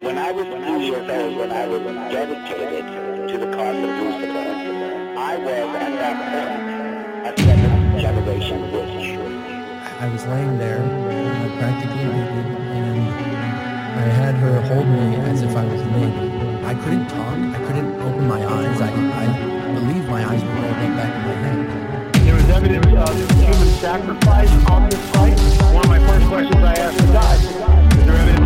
When I was two years old, when I was dedicated to the cause of Lucifer, I was at that point a seventh generation witch. I was laying there, uh, practically naked, and I had her hold me as if I was naked. I couldn't talk. I couldn't open my eyes. I, I believe my eyes were rolled up back in my head. There was evidence of human sacrifice on this site. One of my first questions I asked the guy, is there evidence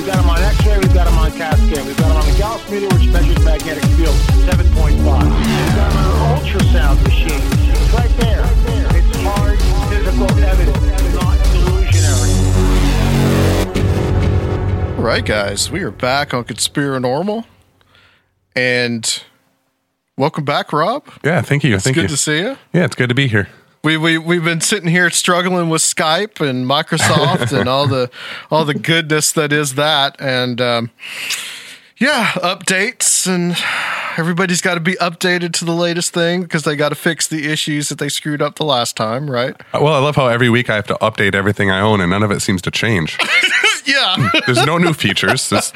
we've got them, we've got them on X-ray, we've got them on CAT scan, we've got them on the Gauss meter, which measures magnetic field 7.5. We've got them on an ultrasound machine. It's right there. It's hard physical evidence, not delusionary. All right, guys, we are back on Conspiranormal, and welcome back, Rob. Yeah, thank you. It's thank good you. to see you. Yeah, it's good to be here. We we we've been sitting here struggling with Skype and Microsoft and all the all the goodness that is that, and um, yeah, updates and everybody's got to be updated to the latest thing because they got to fix the issues that they screwed up the last time, right? Well, I love how every week I have to update everything I own, and none of it seems to change. yeah. There's no new features.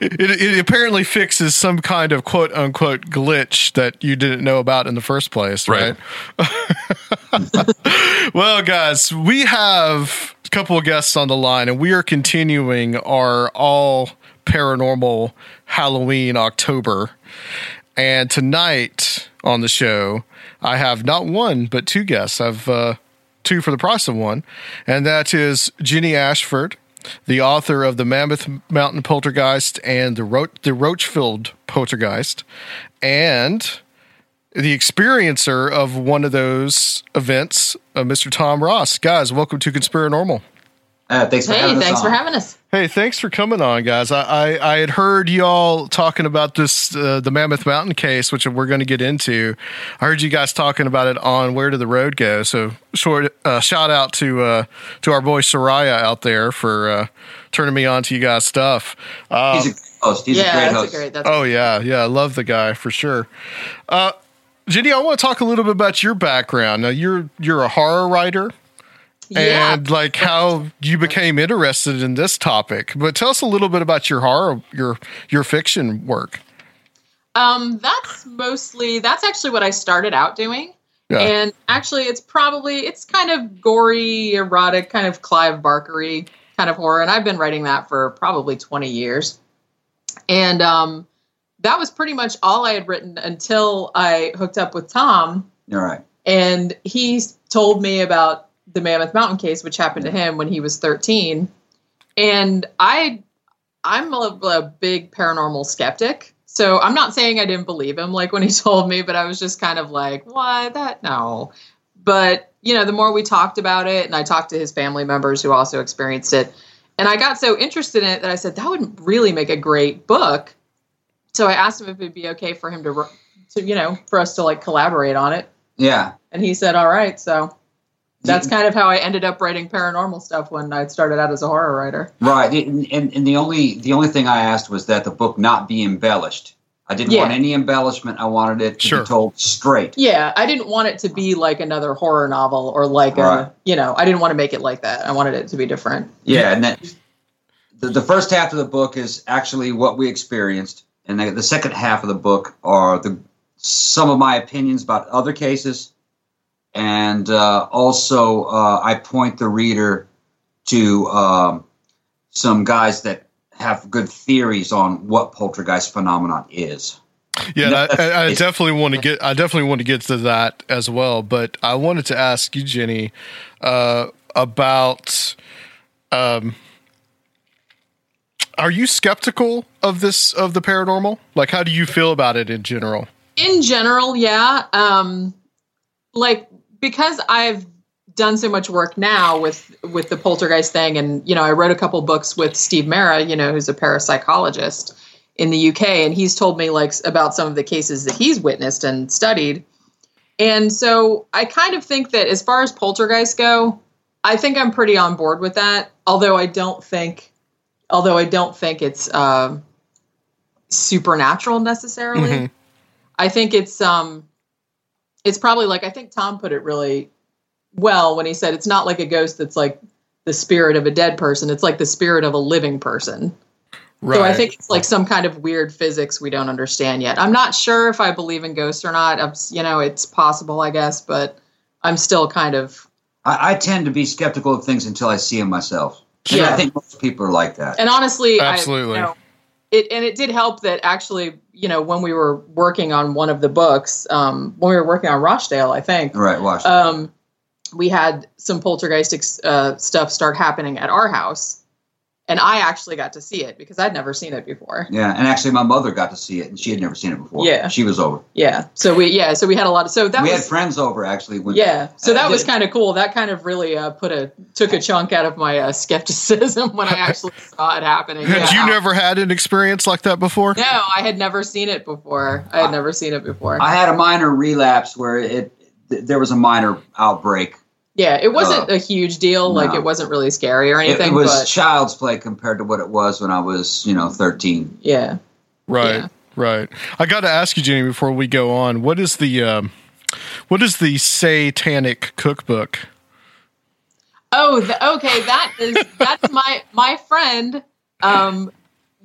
It, it apparently fixes some kind of quote unquote glitch that you didn't know about in the first place, right? well, guys, we have a couple of guests on the line, and we are continuing our all paranormal Halloween October. And tonight on the show, I have not one but two guests. I've uh, two for the price of one, and that is Jenny Ashford, the author of the Mammoth Mountain Poltergeist and the Ro- the Roachfield Poltergeist, and the experiencer of one of those events, uh, Mr. Tom Ross. Guys, welcome to Conspiranormal. Uh, thanks for Hey, having us thanks for having us. Hey, thanks for coming on, guys. I I, I had heard y'all talking about this uh, the Mammoth Mountain case, which we're going to get into. I heard you guys talking about it on Where Did the Road Go? So, short uh, shout out to uh, to our boy Seriah out there for uh, turning me on to you guys' stuff. Um, He's a great host. He's yeah, a great host. a great. That's Oh yeah, yeah, I love the guy for sure. Uh, Jenny, I want to talk a little bit about your background. Now, you're you're a horror writer, yeah. and like how you became interested in this topic. But tell us a little bit about your horror, your your fiction work. Um, that's mostly that's actually what I started out doing. Yeah. And actually it's probably it's kind of gory, erotic, kind of Clive Barkery kind of horror. And I've been writing that for probably 20 years. And um that was pretty much all I had written until I hooked up with Tom. All right. and he told me about the Mammoth Mountain case, which happened to him when he was 13. And I, I'm a, a big paranormal skeptic. So I'm not saying I didn't believe him, like when he told me, but I was just kind of like, why that? No. But, you know, the more we talked about it, and I talked to his family members who also experienced it, and I got so interested in it that I said, that would really make a great book. So I asked him if it'd be okay for him to, to you know, for us to like collaborate on it. Yeah. And he said, all right. So that's kind of how I ended up writing paranormal stuff when I started out as a horror writer. Right. And, and, and the only the only thing I asked was that the book not be embellished. I didn't Yeah. want any embellishment. I wanted it to Sure. be told straight. Yeah, I didn't want it to be like another horror novel or like Right. a, you know, I didn't want to make it like that. I wanted it to be different. Yeah, and that the, the first half of the book is actually what we experienced, and the, the second half of the book are the some of my opinions about other cases, and uh, also uh, I point the reader to um, some guys that have good theories on what poltergeist phenomenon is. Yeah, No, I, I, I definitely want to get. I definitely want to get to that as well. But I wanted to ask you, Jenny, uh, about. Um, are you skeptical of this of the paranormal? Like, how do you feel about it in general? In general, yeah. Um like because I've done so much work now with with the poltergeist thing and you know, I wrote a couple books with Steve Mera, you know, who's a parapsychologist in the UK and he's told me like about some of the cases that he's witnessed and studied. And so I kind of think that as far as poltergeists go, I think I'm pretty on board with that, although I don't think although I don't think it's um supernatural necessarily. Mhm. I think it's um it's probably like I think Tom put it really well when he said it's not like a ghost that's like the spirit of a dead person. It's like the spirit of a living person. So I think it's like some kind of weird physics we don't understand yet. I'm not sure if I believe in ghosts or not. I'm, you know, it's possible, I guess, but I'm still kind of I, I tend to be skeptical of things until I see them myself. And Yeah. I think most people are like that. And honestly, Absolutely. I, you know, it and it did help that actually, you know, when we were working on one of the books, um, when we were working on Rochdale, I think, right, watch. um, we had some poltergeist uh, stuff start happening at our house, and I actually got to see it because I'd never seen it before. Yeah, and actually, my mother got to see it, and she had never seen it before. Yeah. she was over. Yeah, so we yeah, so we had a lot of so that we was had friends over actually. When, yeah, so that was kind of cool. That kind of really uh, put a took a chunk out of my uh, skepticism when I actually saw it happening. Had Yeah. you never had an experience like that before? No, I had never seen it before. I had never seen it before. I had a minor relapse where it th- there was a minor outbreak. Yeah, it wasn't Uh, a huge deal. Like it wasn't really scary or It, anything. it was but child's play compared to what it was when I was, you know, thirteen. yeah, Right, Yeah. right. I got to ask you, Jenny, before we go on, what is the um, what is the Satanic Cookbook? Oh, the, okay. That is that's my my friend. Um,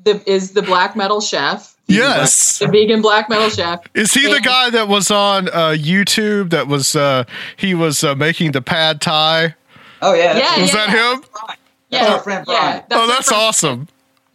the is the black metal chef. Yes. The vegan black metal chef. Is he the guy that was on uh, YouTube? That was uh, he was uh, making the pad thai. Oh yeah, Yeah, Was yeah, that yeah. him? Yeah, our friend Brian. Yeah, oh, that's friend. awesome.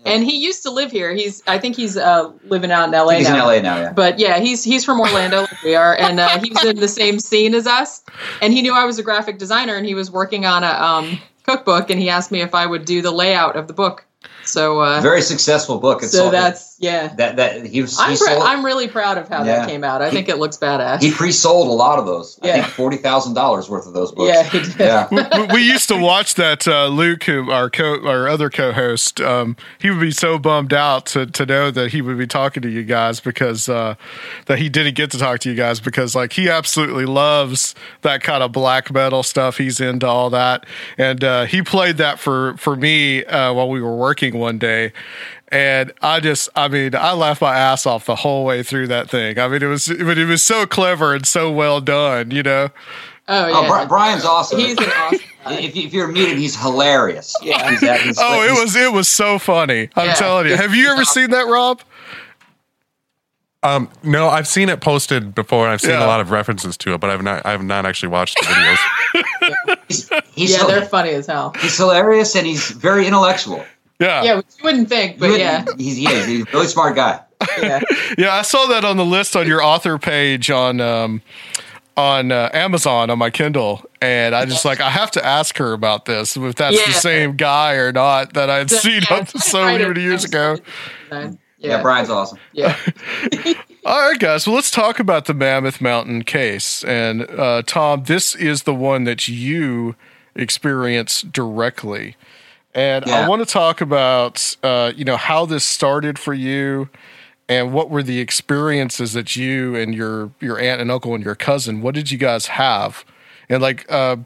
And he used to live here. He's I think he's uh, living out in LA He's in now. LA now. Yeah. But yeah, he's he's from Orlando, like we are, and uh, he was in the same scene as us. And he knew I was a graphic designer, and he was working on a um, cookbook, and he asked me if I would do the layout of the book. So uh, Very successful book. It's so sold- that's yeah. that that he was. I'm he, pr- I'm really proud of how Yeah. that came out. I think it looks badass. he pre-sold a lot of those. I Yeah. think forty thousand dollars worth of those books. yeah, he did. Yeah. we, we used to watch that uh, Luke, who our co our other co-host. Um, he would be so bummed out to, to know that he would be talking to you guys because uh, that he didn't get to talk to you guys because like he absolutely loves that kind of black metal stuff. He's into all that, and uh, he played that for for me uh, while we were working one day. And I just, I mean, I laughed my ass off the whole way through that thing. I mean, it was, but it was so clever and so well done, you know. Oh Oh, yeah. Bri- Brian's awesome. He's an awesome if, you, if you're meeting, he's hilarious. Yeah. He's, that- he's- Oh, it was it was so funny. I'm Yeah. telling you. Have you ever seen that, Rob? Um, no, I've seen it posted before. and I've seen Yeah. a lot of references to it, but I've not. I've not actually watched the videos. He's, he's, yeah, they're funny as hell. he's hilarious and he's very intellectual. Yeah. Yeah, which you wouldn't think, but You- yeah, he's, yeah, he's a really smart guy. yeah. Yeah, I saw that on the list on your author page on um on uh, Amazon on my Kindle, and I just like I have to ask her about this if that's the same guy or not that I'd Yeah, seen yeah, so many years ago. Yeah. Yeah, Brian's awesome. Yeah. All right, guys. Well, let's talk about the Mammoth Mountain case. And uh, Tom, this is the one that you experience directly. And I want to talk about, uh, you know, how this started for you, and what were the experiences that you and your your aunt and uncle and your cousin. What did you guys have? And like, uh,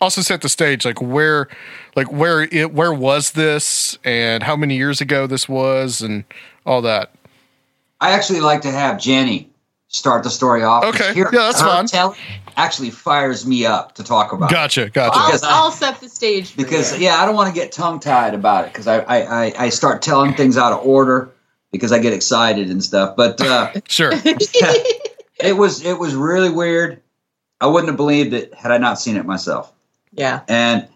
also set the stage. Like where, like where it where was this, and how many years ago this was, and all that. I actually like to have Jenny start the story off. Okay. here- Yeah, that's fine. telling actually fires me up to talk about. it. Gotcha, gotcha. I'll, I- I'll set the stage for because you. yeah, I don't want to get tongue tied about it because I, I I I start telling things out of order because I get excited and stuff. But uh, Sure. it was it was really weird. I wouldn't have believed it had I not seen it myself. Yeah. And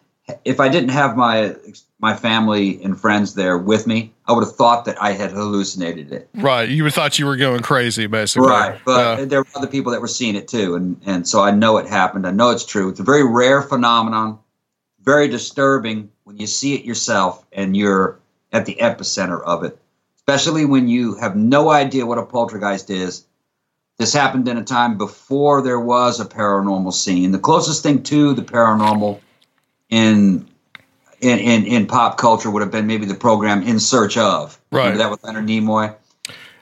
if I didn't have my my family and friends there with me, I would have thought that I had hallucinated it. Right. You would thought you were going crazy, basically. Right, but Uh, there were other people that were seeing it too, and and so I know it happened. I know it's true. It's a very rare phenomenon, very disturbing when you see it yourself and you're at the epicenter of it. Especially when you have no idea what a poltergeist is. This happened in a time before there was a paranormal scene. The closest thing to the paranormal in in in, in pop culture would have been maybe the program In Search of. Right. Remember that with Leonard Nimoy.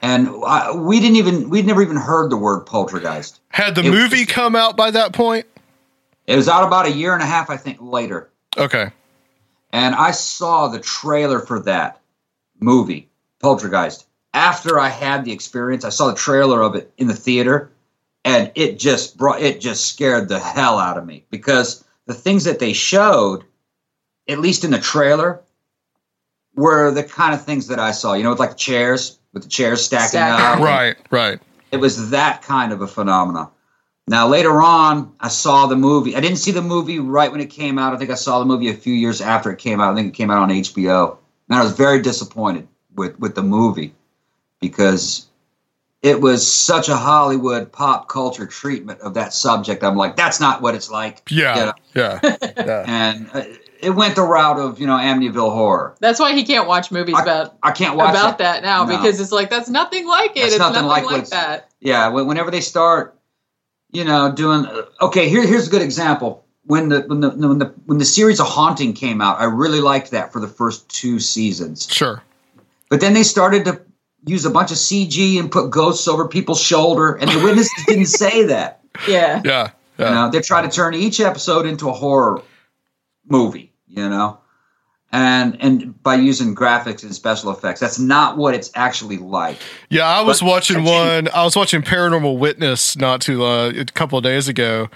And I, we didn't even we'd never even heard the word poltergeist. had the it movie was- come out by that point? It was out about a year and a half, I think, later. Okay. And I saw the trailer for that movie, Poltergeist. After I had the experience, I saw the trailer of it in the theater, and it just brought it just scared the hell out of me because the things that they showed, at least in the trailer, were the kind of things that I saw. You know, with like chairs, with the chairs stacking Stacking. up. Right, right. It was that kind of a phenomenon. Now later on, I saw the movie. I didn't see the movie right when it came out. I think I saw the movie a few years after it came out. I think it came out on HBO. And I was very disappointed with with the movie because it was such a Hollywood pop culture treatment of that subject. I'm like, that's not what it's like. Yeah. You know? Yeah. yeah. And uh, it went the route of you know Amityville horror. That's why he can't watch movies I- about I can't watch about that, now No. because it's like that's nothing like it. That's it's nothing nothing, like like, that. yeah whenever they start you know doing okay here, here's a good example when the, when the when the when the series of haunting came out i really liked that for the first two seasons Sure. but then they started to use a bunch of cg and put ghosts over people's shoulder and the witnesses didn't say that Yeah. Yeah. you Yeah. know they try to turn each episode into a horror movie you know and and by using graphics and special effects that's not what it's actually like Yeah, I was But- watching one. I was watching Paranormal Witness not too uh, a couple of days ago,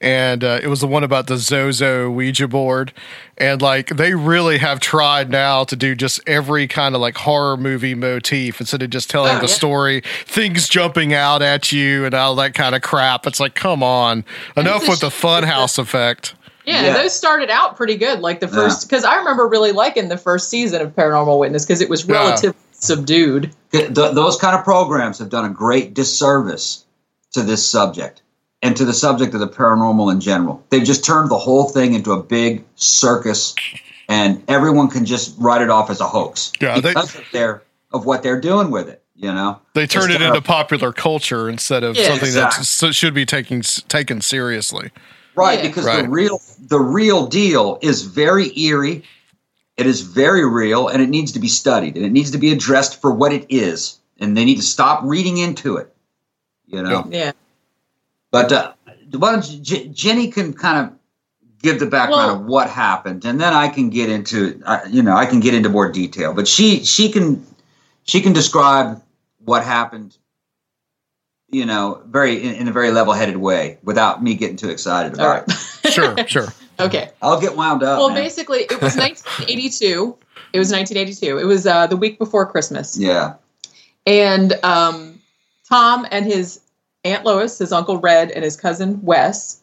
and uh, it was the one about the Zozo Ouija board, and like they really have tried now to do just every kind of like horror movie motif instead of just telling Oh, the yeah. story, things jumping out at you and all that kind of crap. It's like, come on, enough with the funhouse effect. Yeah, Yeah. those started out pretty good. Like the first, because I remember really liking the first season of Paranormal Witness because it was Yeah. relatively subdued. Th- th- those kind of programs have done a great disservice to this subject and to the subject of the paranormal in general. They've just turned the whole thing into a big circus, and everyone can just write it off as a hoax Yeah, they- because of their of what they're doing with it. You know, They turn it into of- popular culture instead of Yeah, something that should be taken taken seriously. Right Yeah. because Right. the real the real deal is very eerie. It is very real, and it needs to be studied, and it needs to be addressed for what it is. And they need to stop reading into it. You know. Yeah. But uh, why don't you, J- Jenny can kind of give the background Well- of what happened, and then I can get into uh, you know I can get into more detail. But she she can she can describe what happened, you know, very in, in a very level headed way without me getting too excited about right. it. Sure, sure. Okay. I'll get wound up. Well, man. basically, it was 1982. It was 1982. It was uh, the week before Christmas. yeah, And um, Tom and his Aunt Lois, his Uncle Red, and his cousin Wes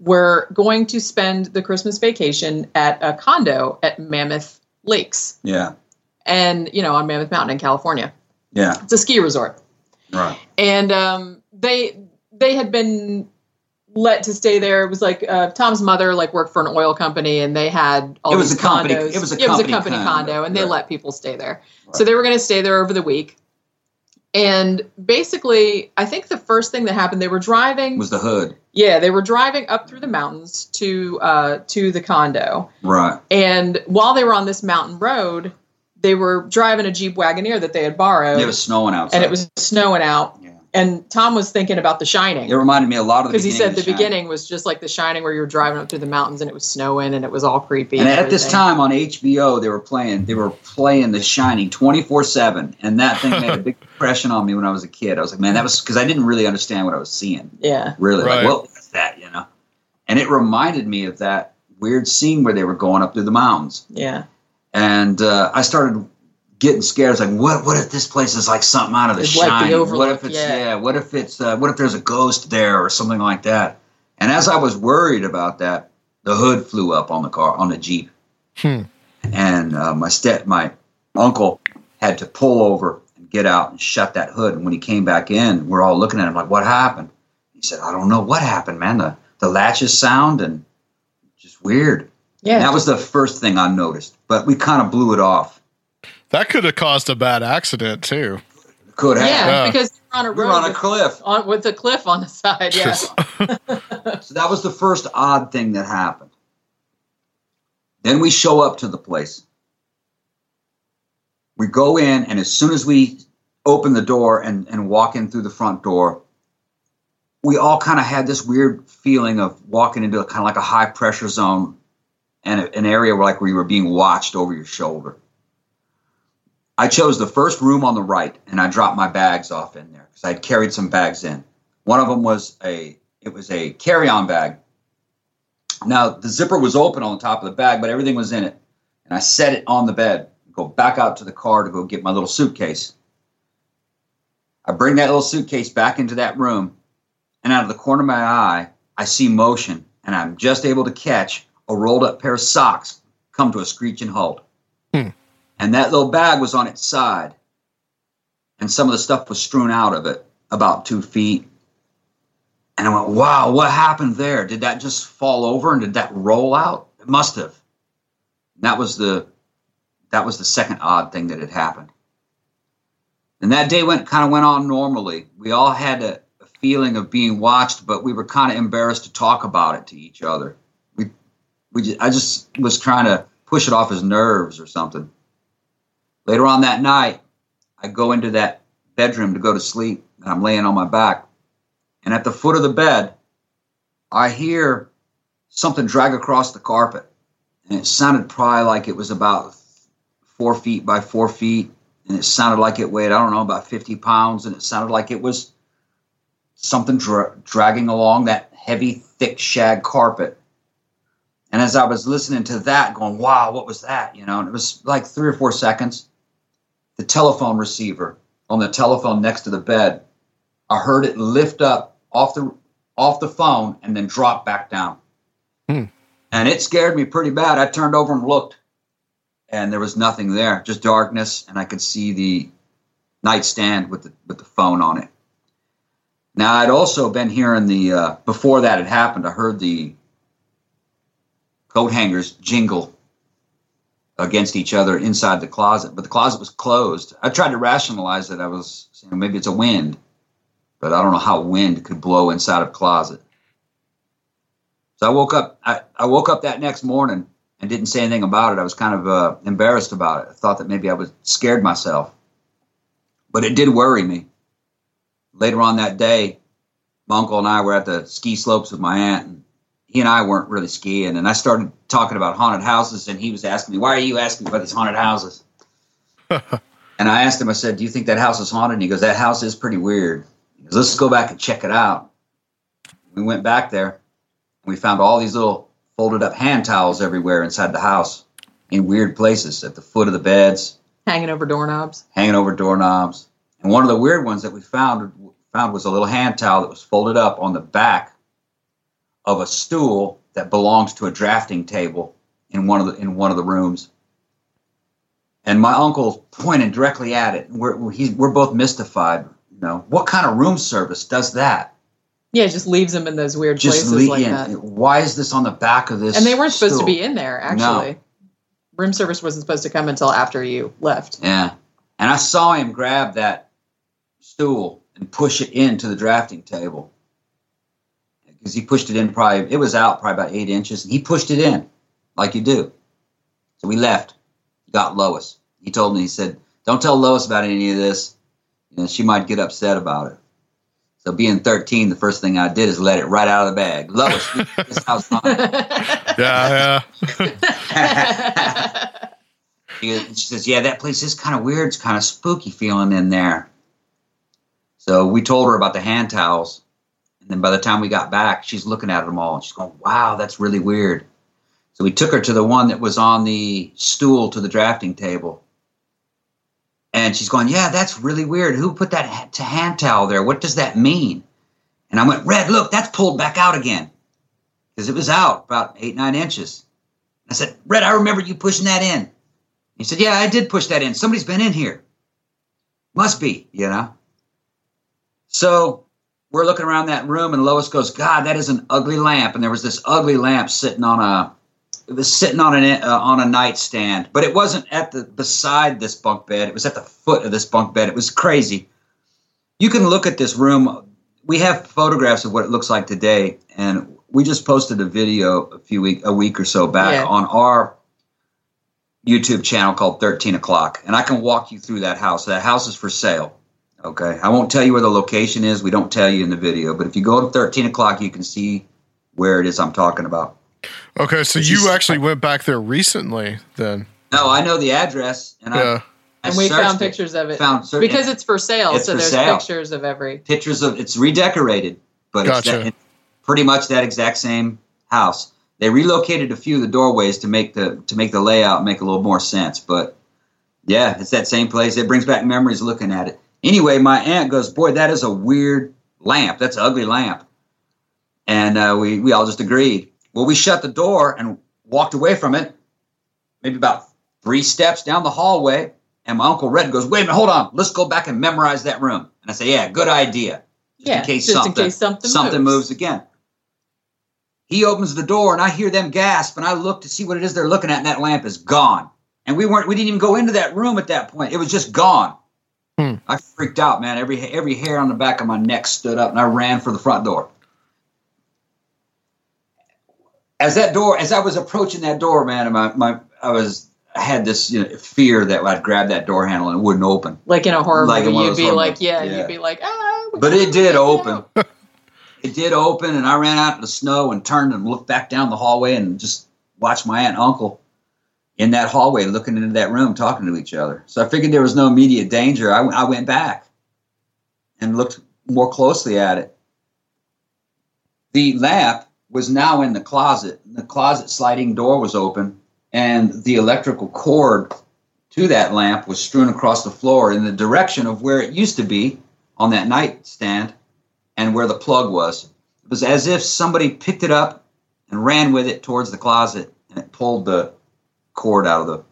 were going to spend the Christmas vacation at a condo at Mammoth Lakes yeah, and, you know, on Mammoth Mountain in California. yeah, It's a ski resort. Right. And um, they they had been let to stay there. It was like uh, Tom's mother like worked for an oil company, and they had all It was these a company- condos. it was a it was a company company condo, condo, and they right. let people stay there. So they were going to stay there over the week. And basically, I think the first thing that happened, they were driving. Was the hood yeah, they were driving up through the mountains to uh, to the condo. right? And while they were on this mountain road, they were driving a Jeep Wagoneer that they had borrowed. It was snowing outside, and it was snowing out. Yeah. And Tom was thinking about The Shining It reminded me a lot of the because he said of the Shining. beginning was just like The Shining, where you were driving up through the mountains and it was snowing and it was all creepy. And at this time on HBO, they were playing they were playing The Shining twenty four seven, and that thing made a big impression on me when I was a kid. I was like, man, that was because I didn't really understand what I was seeing. yeah, Really, Right. like, what was that? You know, and it reminded me of that weird scene where they were going up through the mountains, yeah, and uh, I started getting scared. I was like, what? What if this place is like something out of The It's like The Shining? what if it's yeah. yeah? What if it's uh, what if there's a ghost there or something like that? And as I was worried about that, the hood flew up on the car on the jeep, Hmm. and uh, my step my uncle had to pull over and get out and shut that hood. And when he came back in, we're all looking at him like, "What happened?" He said, "I don't know what happened, man. The the latches sound and just weird." Yeah. That was the first thing I noticed, but we kind of blew it off. That could have caused a bad accident too. Could have. yeah, Yeah. because we're on a We road were on a with, cliff. on, with a cliff on the side. Yeah, So that was the first odd thing that happened. Then we show up to the place. We go in, and as soon as we open the door and, and walk in through the front door, we all kind of had this weird feeling of walking into a kind of like a high pressure zone and an area where like where you were being watched over your shoulder. I chose the first room on the right, and I dropped my bags off in there because I'd carried some bags in. One of them was a it was a carry-on bag. Now the zipper was open on the top of the bag, but everything was in it. And I set it on the bed, go back out to the car to go get my little suitcase. I bring that little suitcase back into that room, and out of the corner of my eye, I see motion, and I'm just able to catch a rolled up pair of socks come to a screeching halt. Hmm. And that little bag was on its side, and some of the stuff was strewn out of it about two feet. And I went, wow, what happened there? Did that just fall over and did that roll out? It must have. And that was the that was the second odd thing that had happened. And that day went kind of went on normally. We all had a, a feeling of being watched, but we were kind of embarrassed to talk about it to each other. We just, I just was trying to push it off his nerves or something. Later on that night, I go into that bedroom to go to sleep, and I'm laying on my back. And at the foot of the bed, I hear something drag across the carpet. And it sounded probably like it was about four feet by four feet. And it sounded like it weighed, I don't know, about 50 pounds. And it sounded like it was something dra- dragging along that heavy, thick shag carpet. And as I was listening to that, going, wow, what was that? You know, and it was like three or four seconds. The telephone receiver on the telephone next to the bed I heard it lift up off the off the phone and then drop back down. Hmm. And it scared me pretty bad. I turned over and looked, and there was nothing there, just darkness, and I could see the nightstand with the with the phone on it. Now I'd also been hearing the uh, before that had happened. I heard the coat hangers jingle against each other inside the closet, but the closet was closed. I tried to rationalize it. I was maybe it's a wind but I don't know how wind could blow inside of a closet. So I woke up. I, I woke up that next morning and didn't say anything about it. I was kind of uh, embarrassed about it. I thought that maybe I was scared myself, but it did worry me. Later on that day, my uncle and I were at the ski slopes with my aunt, and he and I weren't really skiing. And I started talking about haunted houses, and he was asking me, "Why are you asking about these haunted houses?" and I asked him. I said, "Do you think that house is haunted?" And he goes, "That house is pretty weird." He goes, let's go back and check it out. We went back there. And we found all these little folded up hand towels everywhere inside the house in weird places at the foot of the beds, hanging over doorknobs. hanging over doorknobs. And one of the weird ones that we found found was a little hand towel that was folded up on the back of a stool that belongs to a drafting table in one of the in one of the rooms. And my uncle pointed directly at it. We're we're, we're both mystified. You know, what kind of room service does that? Yeah, it just leaves them in those weird Just places le- like yeah, that. why is this on the back of this? And they weren't supposed to be in there, actually. Room service wasn't supposed to come until after you left. Yeah. And I saw him grab that stool and push it into the drafting table. Because he pushed it in probably, it was out probably about eight inches, and he pushed it in like you do. So we left, got Lois. He told me, he said, Don't tell Lois about any of this. You know, she might get upset about it. So being 13, the first thing I did is let it right out of the bag. Lois, this house mine. Yeah, yeah. She, she says, "Yeah, that place is kind of weird. It's kind of spooky feeling in there." So we told her about the hand towels, and then by the time we got back, she's looking at them all, and she's going, "Wow, that's really weird." So we took her to the one that was on the stool to the drafting table, and she's going, "Yeah, that's really weird. Who put that ha- to hand towel there? What does that mean?" And I went, "Red, look, that's pulled back out again, because it was out about eight nine inches." I said, "Red, I remember you pushing that in." He said, Yeah, I did push that in. Somebody's been in here. Must be, you know. So we're looking around that room, and Lois goes, God, that is an ugly lamp. And there was this ugly lamp sitting on a. It was sitting on an uh, on a nightstand, but it wasn't at the beside this bunk bed. It was at the foot of this bunk bed. It was crazy. You can look at this room. We have photographs of what it looks like today, and we just posted a video a few week a week or so back Yeah. on our YouTube channel called 13 O'Clock, and I can walk you through that house. That house is for sale. Okay. I won't tell you where the location is. We don't tell you in the video, but if you go to 13 O'Clock, you can see where it is I'm talking about. Okay, so But you actually went back there recently then. No, I know the address, and Yeah. I, I and we searched found it. pictures of it. Found certain- because it's for sale, It's so for there's sale. pictures of every. pictures of it's redecorated, but it's, that, it's pretty much that exact same house. They relocated a few of the doorways to make the to make the layout make a little more sense, but yeah, it's that same place. It brings back memories looking at it. Anyway, my aunt goes, "Boy, that is a weird lamp. That's an ugly lamp," and uh, we we all just agreed. Well, we shut the door and walked away from it, maybe about three steps down the hallway, and my uncle Red goes, "Wait a minute, hold on. Let's go back and memorize that room." And I say, "Yeah, good idea." Just Yeah, in case just in something, case something moves. moves. again. He opens the door and I hear them gasp and I look to see what it is they're looking at and that lamp is gone. And we weren't we didn't even go into that room at that point. It was just gone. Hmm. I freaked out, man. Every every hair on the back of my neck stood up and I ran for the front door. As that door, as I was approaching that door, man, my, my I was I had this you know, fear that I'd grab that door handle and it wouldn't open. Like in a horror Like movie, you'd be horror like, movies. yeah, Yeah. you'd be like, ah. But it did open. it did open, and I ran out in the snow and turned and looked back down the hallway and just watched my aunt and uncle in that hallway looking into that room talking to each other. So I figured there was no immediate danger. I, I went back and looked more closely at it. The lamp was now in the closet. The closet sliding door was open, and the electrical cord to that lamp was strewn across the floor in the direction of where it used to be on that nightstand and where the plug was. It was as if somebody picked it up and ran with it towards the closet and it pulled the cord out of the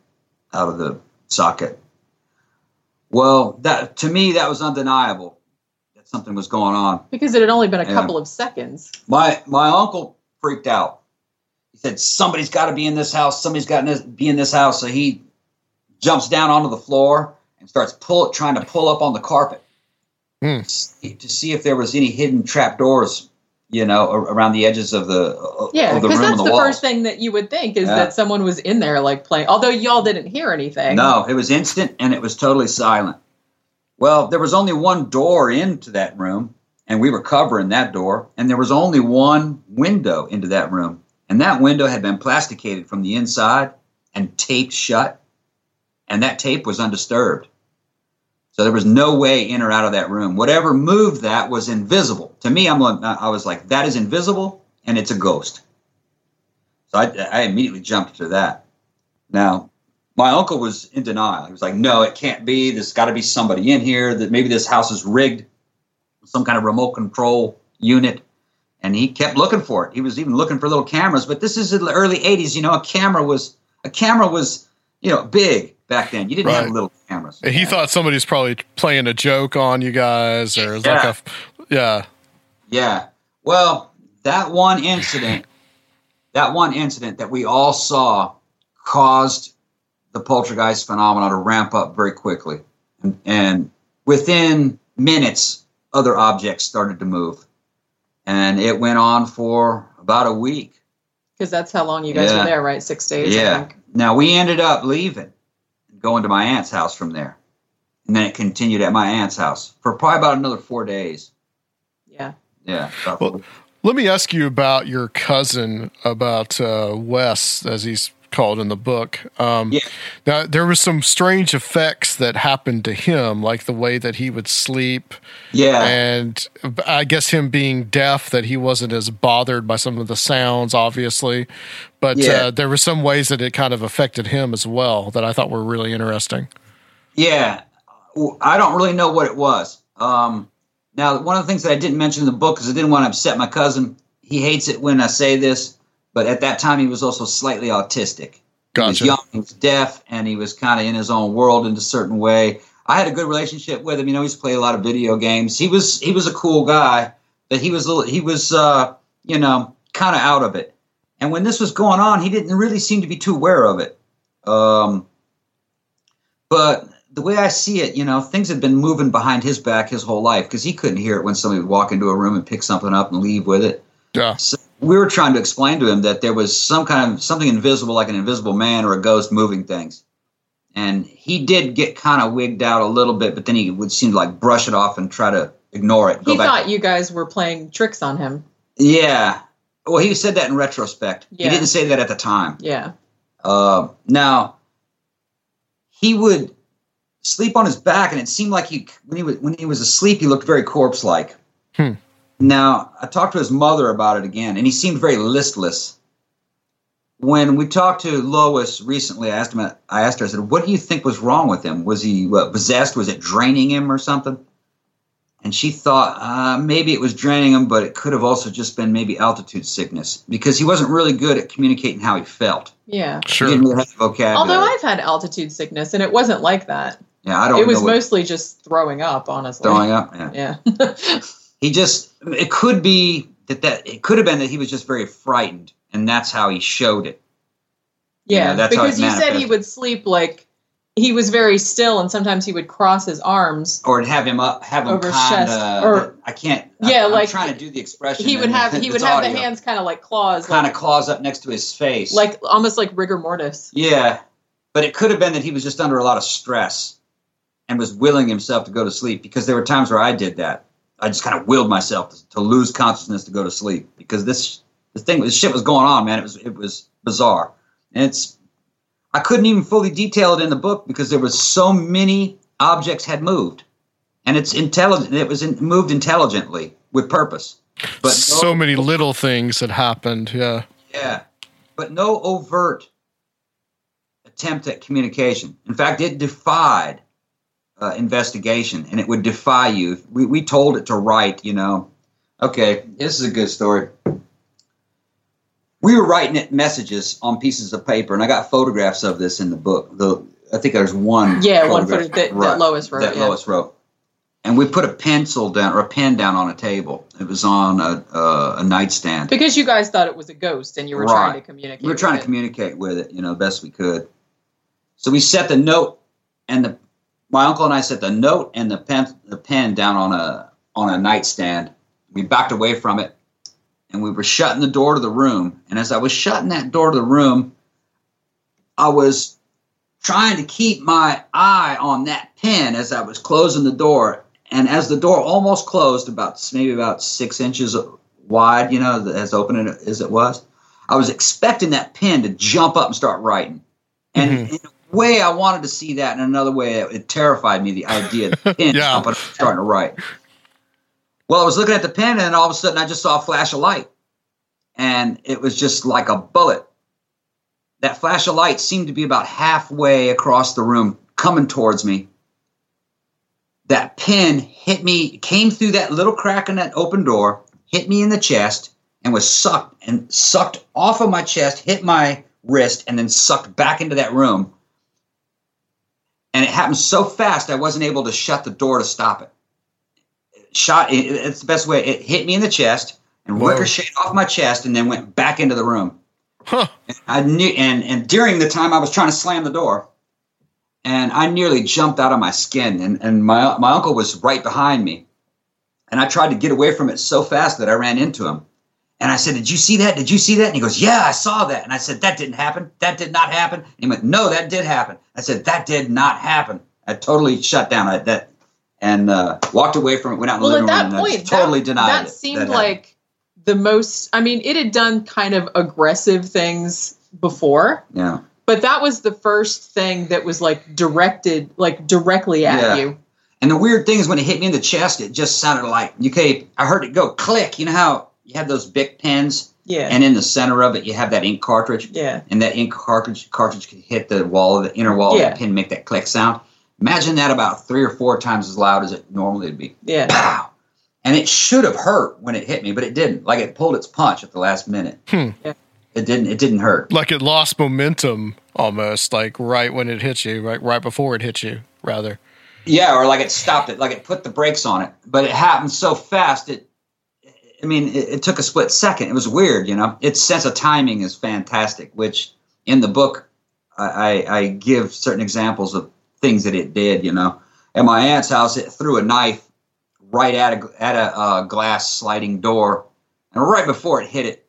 out of the socket. Well, that to me that was undeniable that something was going on. Because it had only been a Yeah. couple of seconds. My my uncle freaked out. He said somebody's got to be in this house. Somebody's got to be in this house. So he jumps down onto the floor and starts pull trying to pull up on the carpet Hmm. see- to see if there was any hidden trap doors, you know, around the edges of the Yeah, because that's and the the, first thing that you would think is Yeah. that someone was in there, like playing. Although y'all didn't hear anything. No, it was instant and it was totally silent. Well, there was only one door into that room, and we were covering that door, and there was only one window into that room. And that window had been plasticated from the inside and taped shut, and that tape was undisturbed. So there was no way in or out of that room. Whatever moved that was invisible. To me, I'm I was like, that is invisible, and it's a ghost. So I, I immediately jumped to that. Now, my uncle was in denial. He was like, "No, it can't be. There's got to be somebody in here. That maybe this house is rigged, with some kind of remote control unit." And he kept looking for it. He was even looking for little cameras. But this is the early '80s. You know, a camera was a camera was you know big back then. You didn't have little cameras. And he thought somebody's probably playing a joke on you guys, or it's like Yeah. a, yeah, Yeah. Well, that one incident, that one incident that we all saw caused the poltergeist phenomenon to ramp up very quickly. And, and within minutes, other objects started to move. And it went on for about a week. Because that's how long you guys Yeah. were there, right? Six days. I yeah. think. Now we ended up leaving, going to my aunt's house from there. And then it continued at my aunt's house for probably about another four days. Yeah. Yeah. Well, let me ask you about your cousin, about uh, Wes, as he's called in the book. Um, Yeah. Now, there was some strange effects that happened to him, like the way that he would sleep, yeah. and I guess him being deaf, that he wasn't as bothered by some of the sounds, obviously. But Yeah. uh, there were some ways that it kind of affected him as well that I thought were really interesting. Yeah, I don't really know what it was. Um, now, one of the things that I didn't mention in the book because I didn't want to upset my cousin. He hates it when I say this, but at that time he was also slightly autistic. He was Gotcha. young, he was deaf, and he was kind of in his own world in a certain way. I had a good relationship with him. You know, he used to a lot of video games. He was he was a cool guy, but he was a little, he was uh, you know kind of out of it. And when this was going on, he didn't really seem to be too aware of it. Um, but the way I see it, you know, things had been moving behind his back his whole life because he couldn't hear it when somebody would walk into a room and pick something up and leave with it. Yeah. So we were trying to explain to him that there was some kind of something invisible, like an invisible man or a ghost moving things. And he did get kind of wigged out a little bit, but then he would seem to like brush it off and try to ignore it. Go He back. thought you guys were playing tricks on him. yeah. Well, he said that in retrospect. Yeah. He didn't say that at the time. Yeah. Uh, now, he would sleep on his back, and it seemed like he when he was when he was asleep, he looked very corpse like. Hmm. Now, I talked to his mother about it again, and he seemed very listless. When we talked to Lois recently, I asked him. I asked her. I said, "What do you think was wrong with him? Was he what, possessed? Was it draining him or something?" And she thought uh, maybe it was draining him, but it could have also just been maybe altitude sickness because he wasn't really good at communicating how he felt. Yeah. He Sure. didn't really have the vocabulary. Although I've had altitude sickness and it wasn't like that. yeah, I don't. It was what- mostly just throwing up, honestly. throwing up. Yeah. Yeah. He just. It could be that that it could have been that he was just very frightened, and that's how he showed it. yeah. That's how because you said he would sleep like he was very still and sometimes he would cross his arms. Or have him up, have him Over his kind chest, of. or- I can't. Yeah, I'm, like- I'm trying to do the expression. He would have he would have the hands kind of like claws, kind like, of claws up next to his face, like almost like rigor mortis. Yeah, but it could have been that he was just under a lot of stress and was willing himself to go to sleep because there were times where I did that. I just kind of willed myself to, to lose consciousness to go to sleep because this this thing this shit was going on, man. It was it was bizarre, and it's I couldn't even fully detail it in the book because there was so many objects had moved, and it's intelligent. It was in, moved intelligently with purpose, but so no- many little things that happened. Yeah. yeah, but no overt attempt at communication. In fact, it defied uh, investigation, and it would defy you. We we told it to write. You know, okay, this is a good story. We were writing it messages on pieces of paper, and I got photographs of this in the book. The I think there's one. Yeah, one photograph- photo that- that Lois wrote, That yeah. Lois wrote. And we put a pencil down or a pen down on a table. It was on a, a, a nightstand. Because you guys thought it was a ghost and you were Right. trying to communicate. We were trying to it. communicate with it, you know, best we could. So we set the note and the my uncle and I set the note and the pen the pen down on a on a nightstand. We backed away from it and we were shutting the door to the room. And as I was shutting that door to the room, I was trying to keep my eye on that pen as I was closing the door. And as the door almost closed, about maybe about six inches wide, you know, as open as it was, I was expecting that pen to jump up and start writing. And mm-hmm. in a way, I wanted to see that. In another way, it, it terrified me, the idea of the pen Yeah. up and starting to write. Well, I was looking at the pen, and all of a sudden, I just saw a flash of light. And it was just like a bullet. That flash of light seemed to be about halfway across the room, coming towards me. That pin hit me, came through that little crack in that open door, hit me in the chest, and was sucked and sucked off of my chest, hit my wrist, and then sucked back into that room. And it happened so fast, I wasn't able to shut the door to stop it. Shot, it- it's the best way. It hit me in the chest, and Whoa. ricocheted off my chest and then went back into the room. Huh. I knew, and and during the time I was trying to slam the door, and I nearly jumped out of my skin. And and my my uncle was right behind me, and I tried to get away from it so fast that I ran into him. And I said, "Did you see that? Did you see that?" And he goes, "Yeah, I saw that." And I said, "That didn't happen. That did not happen." And he went, "No, that did happen." I said, "That did not happen." I totally shut down I, that and uh, walked away from it. Went out in the Well, living that room. and I point, totally that, denied that it. seemed happened. like the most. I mean, it had done kind of aggressive things before, yeah. but that was the first thing that was like directed, like directly at Yeah. you. And the weird thing is when it hit me in the chest, it just sounded like you. okay. I heard it go click. You know how you have those big pens, Yeah. and in the center of it you have that ink cartridge, yeah. and that ink cartridge cartridge can hit the wall of the inner wall Yeah. of the pin, and make that click sound. Imagine that about three or four times as loud as it normally would be. Yeah. Pow! And it should have hurt when it hit me, but it didn't. Like it pulled its punch at the last minute. Hmm. Yeah. It didn't. It didn't hurt. Like it lost momentum almost, like right when it hit you, right right before it hit you, rather. Yeah, or like it stopped it, like it put the brakes on it. But it happened so fast. It, I mean, it, it took a split second. It was weird, you know. Its sense of timing is fantastic. Which in the book, I, I, I give certain examples of things that it did. You know, at my aunt's house, it threw a knife right at a at a uh, glass sliding door, and right before it hit it,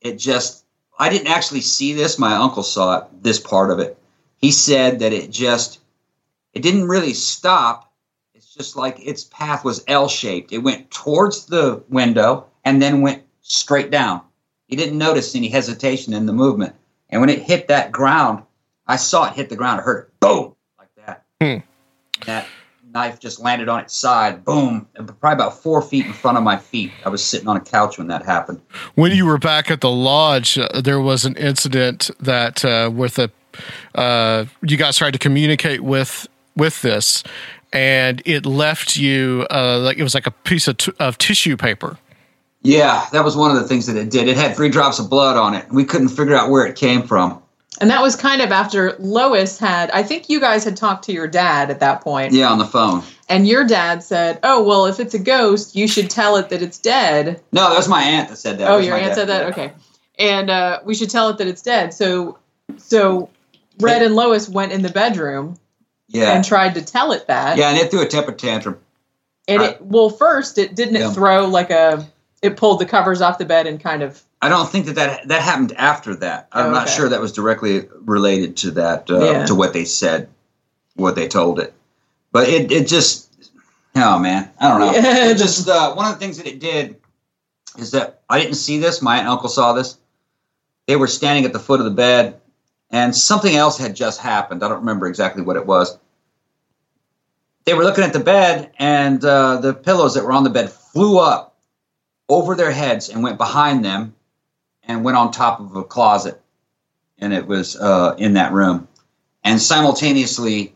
it just. I didn't actually see this. My uncle saw it. This part of it. He said that it just it didn't really stop. Just like its path was L shaped. It went towards the window and then went straight down. He didn't notice any hesitation in the movement. And when it hit that ground, I saw it hit the ground. I heard it boom like that. Hmm. That knife just landed on its side, boom, and probably about four feet in front of my feet. I was sitting on a couch when that happened. When you were back at the lodge, uh, there was an incident that uh, with a uh, you guys tried to communicate with with this, and it left you uh, like it was like a piece of, t- of tissue paper. Yeah, that was one of the things that it did. It had three drops of blood on it. We couldn't figure out where it came from. And that was kind of after Lois had, I think you guys had talked to your dad at that point. Yeah, on the phone. And your dad said, Oh, well, if it's a ghost, you should tell it that it's dead. No, that was my aunt that said that. That oh, was your aunt dad. said that? Okay. And uh, we should tell it that it's dead. So, so Red and Lois went in the bedroom Yeah. and tried to tell it that. Yeah, and it threw a temper tantrum. And it, well, first, it didn't Yeah. it throw like a, it pulled the covers off the bed and kind of, I don't think that that, that happened after that. I'm Oh, not sure that was directly related to that, uh, Yeah. to what they said, what they told it. But it, it just, oh man, I don't know. It just uh, one of the things that it did is that I didn't see this. My aunt and uncle saw this. They were standing at the foot of the bed, and something else had just happened. I don't remember exactly what it was. They were looking at the bed, and uh, the pillows that were on the bed flew up over their heads and went behind them and went on top of a closet. And it was uh, in that room. And simultaneously,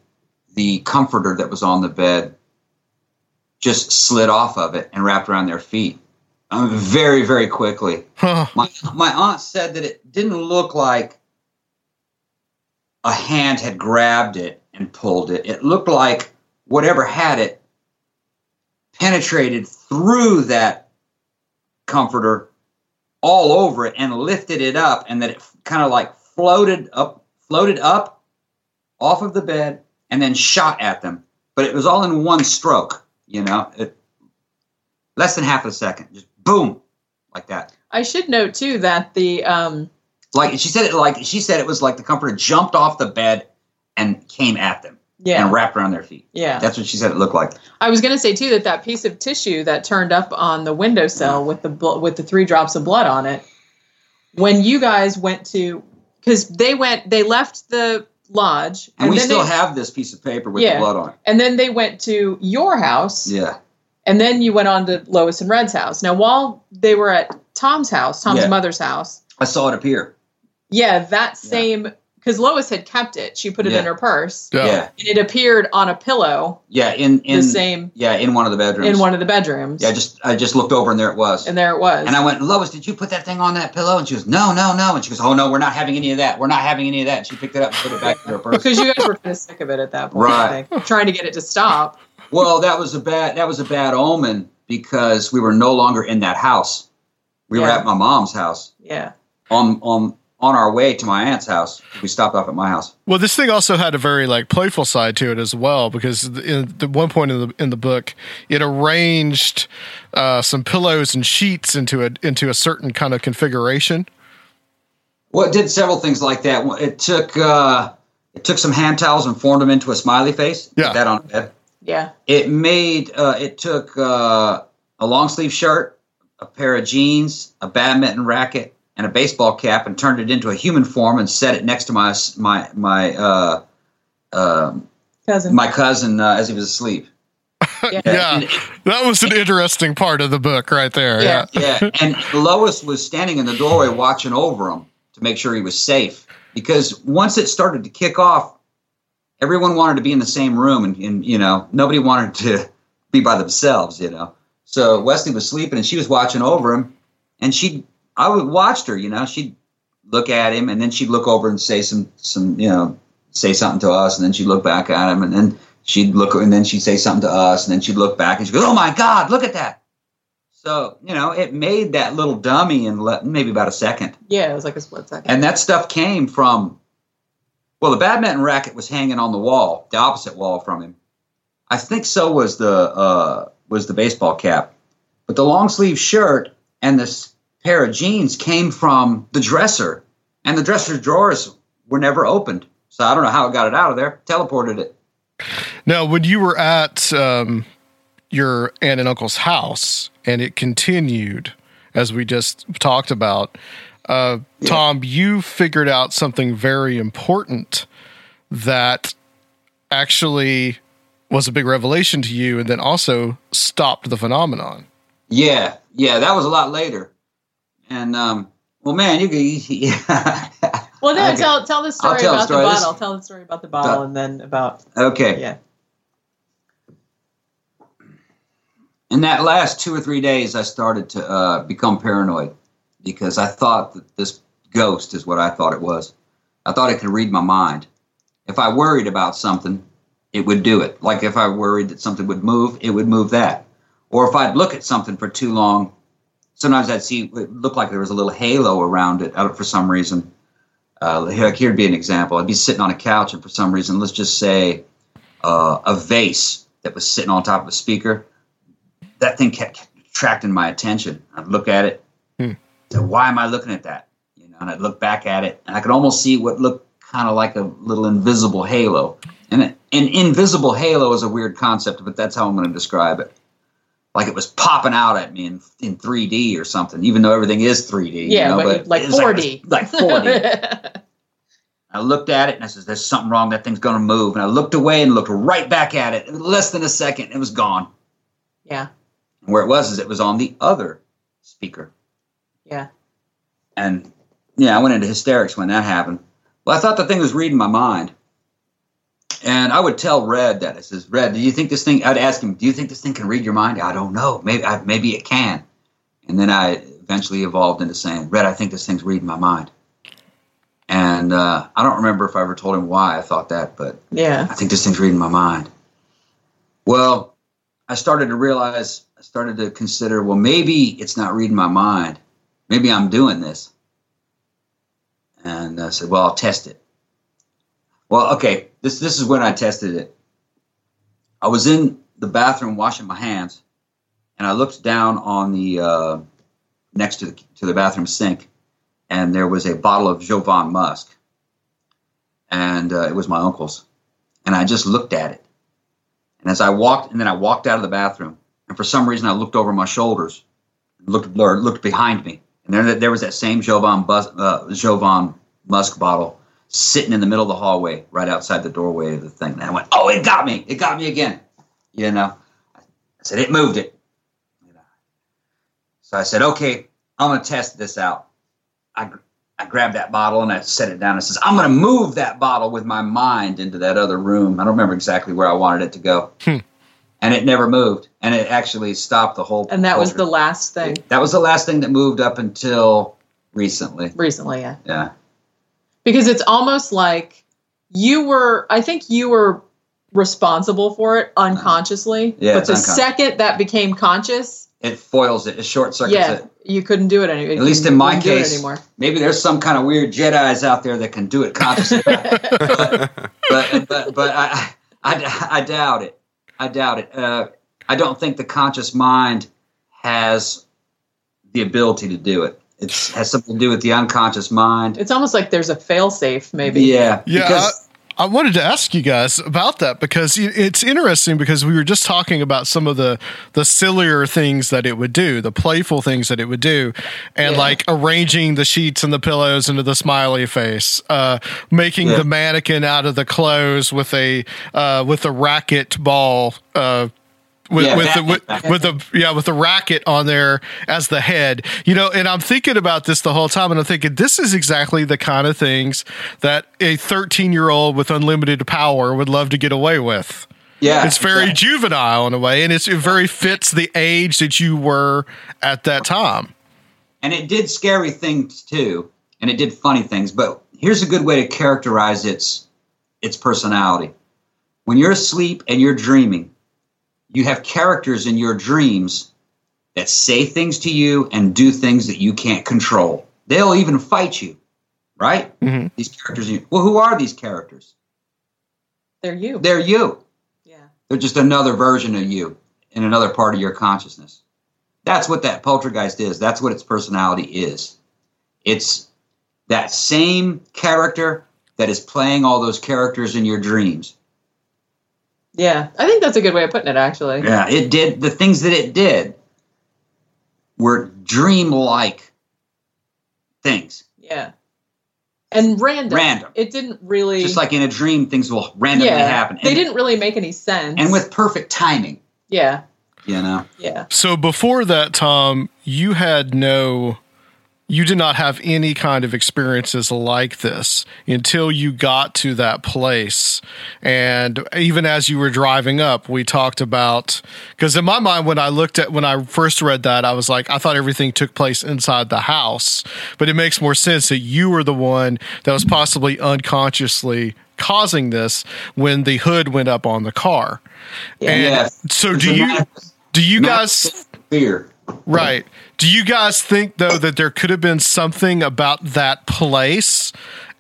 the comforter that was on the bed just slid off of it and wrapped around their feet um, very, very quickly. Huh. My, my aunt said that it didn't look like a hand had grabbed it and pulled it. It looked like whatever had it penetrated through that comforter all over it and lifted it up and that it kind of like floated up floated up off of the bed and then shot at them. But it was all in one stroke you know? It, less than half a second. Just boom like that. I should note too that the, um, like she said it like she said it was like the comforter jumped off the bed and came at them yeah. and wrapped around their feet yeah. that's what she said it looked like I was going to say too that that piece of tissue that turned up on the windowsill with the bl- with the three drops of blood on it. When you guys went to, because they went, they left the lodge, and, we still they, have this piece of paper with Yeah. the blood on it and then they went to your house, yeah and then you went on to Lois and Red's house. Now, while they were at Tom's house, Tom's Yeah. mother's house, i saw it appear yeah, that same because Lois had kept it, she put it Yeah. in her purse, Yeah. yeah and it appeared on a pillow yeah in in the same yeah in one of the bedrooms in one of the bedrooms. yeah just i just looked over and there it was and there it was. And I went, Lois, did you put that thing on that pillow? And she goes, No, no, no. And she goes, Oh no, we're not having any of that. We're not having any of that. And she picked it up and put it back in her purse. because you guys were kind of sick of it at that point, Right. I think, trying to get it to stop. well, that was a bad that was a bad omen because we were no longer in that house. We were Yeah. at my mom's house Yeah. on on on our way to my aunt's house. We stopped off at my house. Well, this thing also had a very like playful side to it as well because in the one point in the in the book, it arranged uh, some pillows and sheets into a into a certain kind of configuration. Well, it did several things like that. It took uh, it took some hand towels and formed them into a smiley face. Yeah. That on bed. Yeah. It made uh, it took uh, a long sleeve shirt, a pair of jeans, a badminton racket, and a baseball cap, and turned it into a human form and set it next to my my my uh, um Cousin. my cousin uh, as he was asleep. yeah. Yeah, that was an interesting part of the book right there. Yeah. Yeah, Yeah, and Lois was standing in the doorway watching over him to make sure he was safe. Because once it started to kick off, everyone wanted to be in the same room, and, and you know nobody wanted to be by themselves. You know, so Wesley was sleeping, and she was watching over him, and she, I would watched her. You know, she'd look at him, and then she'd look over and say some, some, you know, say something to us, and then she'd look back at him, and then she'd look, and then she'd say something to us, and then she'd look back, and she'd go, "Oh my God, look at that!" So you know, it made that little dummy in le- maybe about a second, Yeah, it was like a split second. and that stuff came from. Well, the badminton racket was hanging on the wall, the opposite wall from him. I think so was the uh, was the baseball cap, but the long sleeve shirt and this pair of jeans came from the dresser, and the dresser drawers were never opened. So I don't know how it got it out of there. Teleported it. Now, when you were at um, your aunt and uncle's house, and it continued as we just talked about, uh, Tom, you figured out something very important that actually was a big revelation to you, and then also stopped the phenomenon. Yeah, yeah, that was a lot later. And um, well, man, you could. Yeah. well, then Okay. tell tell the story tell about story. the This- bottle. Tell the story about the bottle, and then about okay. yeah. in that last two or three days, I started to uh, become paranoid because I thought that this ghost is what I thought it was. I thought it could read my mind. If I worried about something, it would do it. Like if I worried that something would move, it would move that. Or if I'd look at something for too long, sometimes I'd see it looked like there was a little halo around it uh, for some reason. Uh, here- here'd be an example. I'd be sitting on a couch, and for some reason, let's just say uh, a vase that was sitting on top of a speaker that thing kept attracting my attention. I'd look at it. Hmm. So why am I looking at that? You know, and I'd look back at it, and I could almost see what looked kind of like a little invisible halo. And an invisible halo is a weird concept, but that's how I'm going to describe it. Like it was popping out at me in, in 3D or something, even though everything is 3D. you Yeah, know, but like it 4D. Like, like 4D. I looked at it and I said, "There's something wrong. That thing's going to move." And I looked away and looked right back at it. In less than a second, it was gone. yeah, And where it was is it was on the other speaker. yeah. And yeah, I went into hysterics when that happened. Well, I thought the thing was reading my mind. And I would tell Red that I says, "Red, do you think this thing?" I'd ask him, "Do you think this thing can read your mind?" I don't know. Maybe I, maybe it can. And then I eventually evolved into saying, "Red, I think this thing's reading my mind." And uh, I don't remember if I ever told him why I thought that, but Yeah. I think this thing's reading my mind. Well, I started to realize, I started to consider, well, maybe it's not reading my mind. Maybe I'm doing this. And I said, well, I'll test it. Well, okay, this this is when I tested it. I was in the bathroom washing my hands, and I looked down on the uh, next to the to the bathroom sink, and there was a bottle of Jovan Musk, and uh, it was my uncle's, and I just looked at it, and as I walked, and then I walked out of the bathroom, and for some reason I looked over my shoulders, looked or looked behind me, and there there was that same Jovan Bus, uh, Jovan Musk bottle sitting in the middle of the hallway, right outside the doorway of the thing. And I went, "Oh, it got me! It got me again!" You know, I said it moved it. You know. So I said, "Okay, I'm going to test this out." I I grabbed that bottle and I set it down. and says, "I'm going to move that bottle with my mind into that other room." I don't remember exactly where I wanted it to go, hmm. and it never moved. And it actually stopped the whole. And that was the last thing that was the last thing that moved up until recently. recently. Yeah. Yeah. Because it's almost like you were i think you were responsible for it unconsciously Yeah, but the unconscious. second that became conscious it foils it. It short circuits yeah, it. you couldn't do it anymore. At least in my case, anymore. maybe there's some kind of weird Jedi's out there that can do it consciously, but, but but but I, I I doubt it. I doubt it. Uh, I don't think the conscious mind has the ability to do it. It has something to do with the unconscious mind. It's almost like there's a fail-safe, maybe. Yeah, Yeah, because- I, I wanted to ask you guys about that because it's interesting because we were just talking about some of the the sillier things that it would do, the playful things that it would do, and Yeah. like arranging the sheets and the pillows into the smiley face, uh, making Yeah. the mannequin out of the clothes with a uh, with a racket ball. Uh, with, Yeah, with the with, racket. with the yeah with the racket on there as the head you know and i'm thinking about this the whole time and i'm thinking this is exactly the kind of things that a 13 year old with unlimited power would love to get away with yeah, it's very exactly. juvenile in a way and it's, it very fits the age that you were at that time and it did scary things too, and it did funny things. But here's a good way to characterize its its personality. When you're asleep and you're dreaming, you have characters in your dreams that say things to you and do things that you can't control. They'll even fight you, right? Mhm. These characters. Well, who are these characters? They're you. They're you. yeah. They're just another version of you in another part of your consciousness. That's what that poltergeist is. That's what its personality is. It's that same character that is playing all those characters in your dreams. Yeah. I think that's a good way of putting it, actually. Yeah, it did the things that it did were dream-like things. Yeah. And random. Random. It didn't really. Just like in a dream, things will randomly yeah, happen. They didn't really make any sense. and with perfect timing. Yeah. You know. Yeah. so before that tom you had no you did not have any kind of experiences like this until you got to that place. And even as you were driving up, we talked about because in my mind, when I looked at when I first read that, I was like, I thought everything took place inside the house, but it makes more sense that you were the one that was possibly unconsciously causing this when the hood went up on the car. And Yeah. so do you do you guys fear? Right. Do you guys think though that there could have been something about that place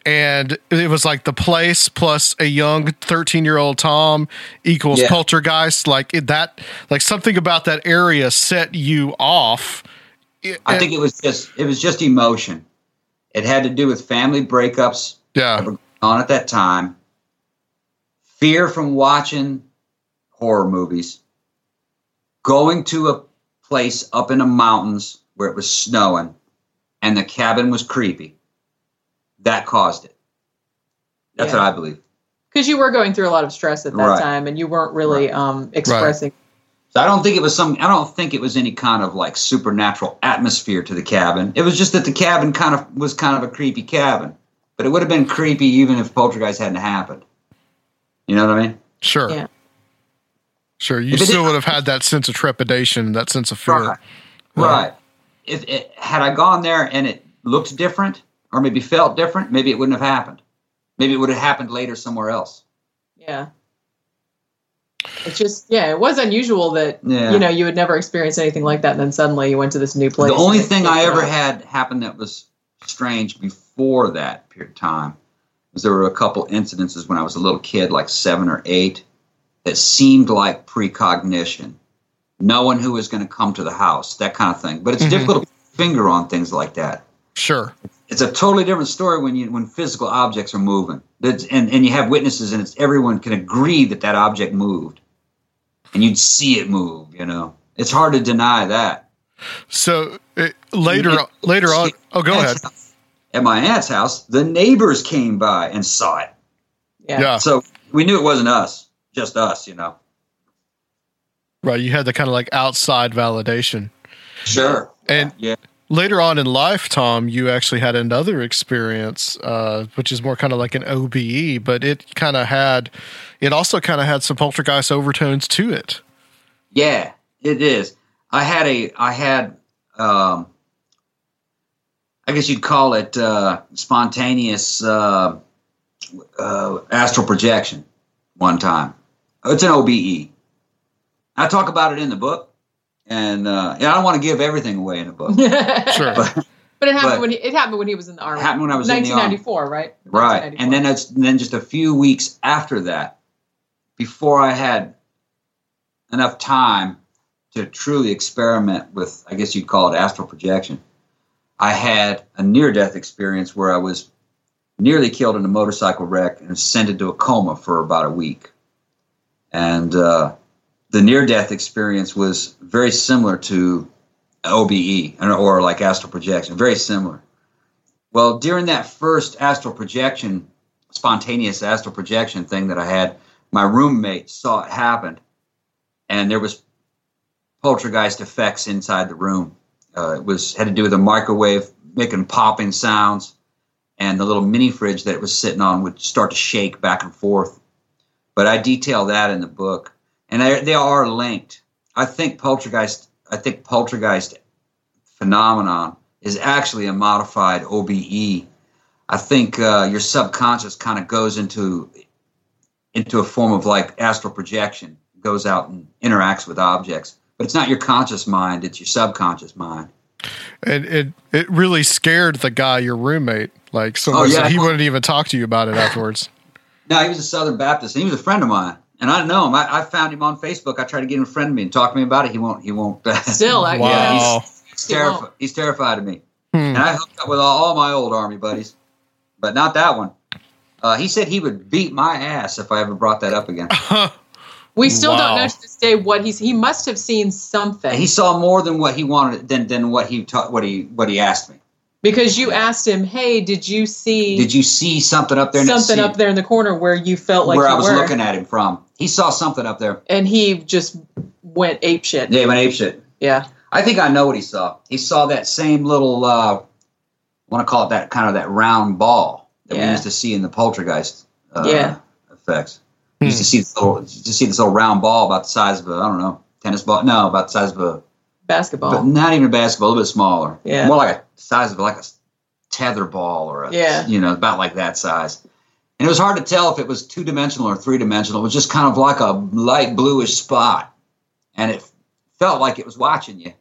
and it was like the place plus a young 13-year-old Tom equals Yeah. poltergeist like it, that like something about that area set you off. I think it was just it was just emotion. It had to do with family breakups yeah. that were going on at that time, fear from watching horror movies, going to a place up in the mountains where it was snowing and the cabin was creepy. That caused it. That's Yeah. what I believe. Because you were going through a lot of stress at that Right. time and you weren't really um, expressing. So I don't think it was some. I don't think it was any kind of like supernatural atmosphere to the cabin. It was just that the cabin kind of was kind of a creepy cabin, but it would have been creepy even if poltergeist hadn't happened. You know what I mean? Sure. Yeah. Sure. You If still would have had that sense of trepidation, that sense of fear. Right. Right. If it, had I gone there and it looked different, or maybe felt different, maybe it wouldn't have happened. Maybe it would have happened later somewhere else. Yeah. It's just, yeah, it was unusual that, Yeah. you know, you had never experienced anything like that. And then suddenly you went to this new place. the only thing I ever out. had happen that was strange before that period of time was there were a couple incidences when I was a little kid, like seven or eight, that seemed like precognition, knowing who was going to come to the house, that kind of thing. But it's Mhm. difficult to put your finger on things like that. Sure. It's a totally different story when you when physical objects are moving, That's, and and you have witnesses, and it's everyone can agree that that object moved, and you'd see it move. You know, it's hard to deny that. So it, later later on, oh go ahead. At my aunt's house, the neighbors came by and saw it. Yeah. Yeah. So we knew it wasn't us, just us, you know. Right, you had the kind of like outside validation. Sure. And Yeah. later on in life, Tom, you actually had another experience, uh, which is more kind of like an OBE, but it kind of had, it also kind of had some poltergeist overtones to it. Yeah, it is. I had a, I had, um, I guess you'd call it uh, spontaneous uh, uh, astral projection one time. It's an OBE. I talk about it in the book, And uh, yeah, I don't want to give everything away in a book. Sure. But, But it happened But- when he, it happened when he was in the army. It happened when I was in the army. 1994, right? right. And then it's and then just a few weeks after that, before I had enough time to truly experiment with, I guess you'd call it astral projection, I had a near death experience where I was nearly killed in a motorcycle wreck and sent into a coma for about a week. And uh, the near death experience was very similar to OBE or- like astral projection, very similar. Well, during that first astral projection, spontaneous astral projection thing that I had, my roommate saw it happen, and there was poltergeist effects inside the room. Uh, it was had to do with a microwave making popping sounds, and the little mini fridge that it was sitting on would start to shake back and forth. But I detail that in the book, and they, they are linked. I think poltergeist. I think poltergeist phenomenon is actually a modified OBE. I think uh, your subconscious kind of goes into into a form of like astral projection, goes out and interacts with objects. But it's not your conscious mind; it's your subconscious mind. And it it really scared the guy, your roommate. Like so Oh, yeah. he wouldn't even talk to you about it afterwards. No, he was a Southern Baptist, and he was a friend of mine. And I know him. I, I found him on Facebook. I tried to get him to friend me and talk to me about it. He won't. He won't. Still, I Wow. yeah, he's, he's, He terrified. he's terrified of me. Hmm. And I hooked up with all, all my old army buddies, but not that one. Uh, he said he would beat my ass if I ever brought that up again. we still Wow. don't know to this day what he's. He must have seen something he saw more than what he wanted than than what he ta- what he what he asked me. Because you asked him, "Hey, did you see Did you see something up there? in something up there in the corner where you felt like where you I was were?" looking at him from. He saw something up there. and he just went ape shit. Yeah, he went ape shit. Yeah. I think I know what he saw. He saw that same little, uh, I want to call it that kind of that round ball that we used to see in the poltergeist uh, Yeah. effects. We used to see this little, to see this little round ball about the size of a, I don't know, tennis ball. No, about the size of a, Basketball. but not even a basketball, a little bit smaller. Yeah. More like a size of like a tether ball or a, Yeah. you know, about like that size. And it was hard to tell if it was two dimensional or three dimensional. It was just kind of like a light bluish spot. And it felt like it was watching you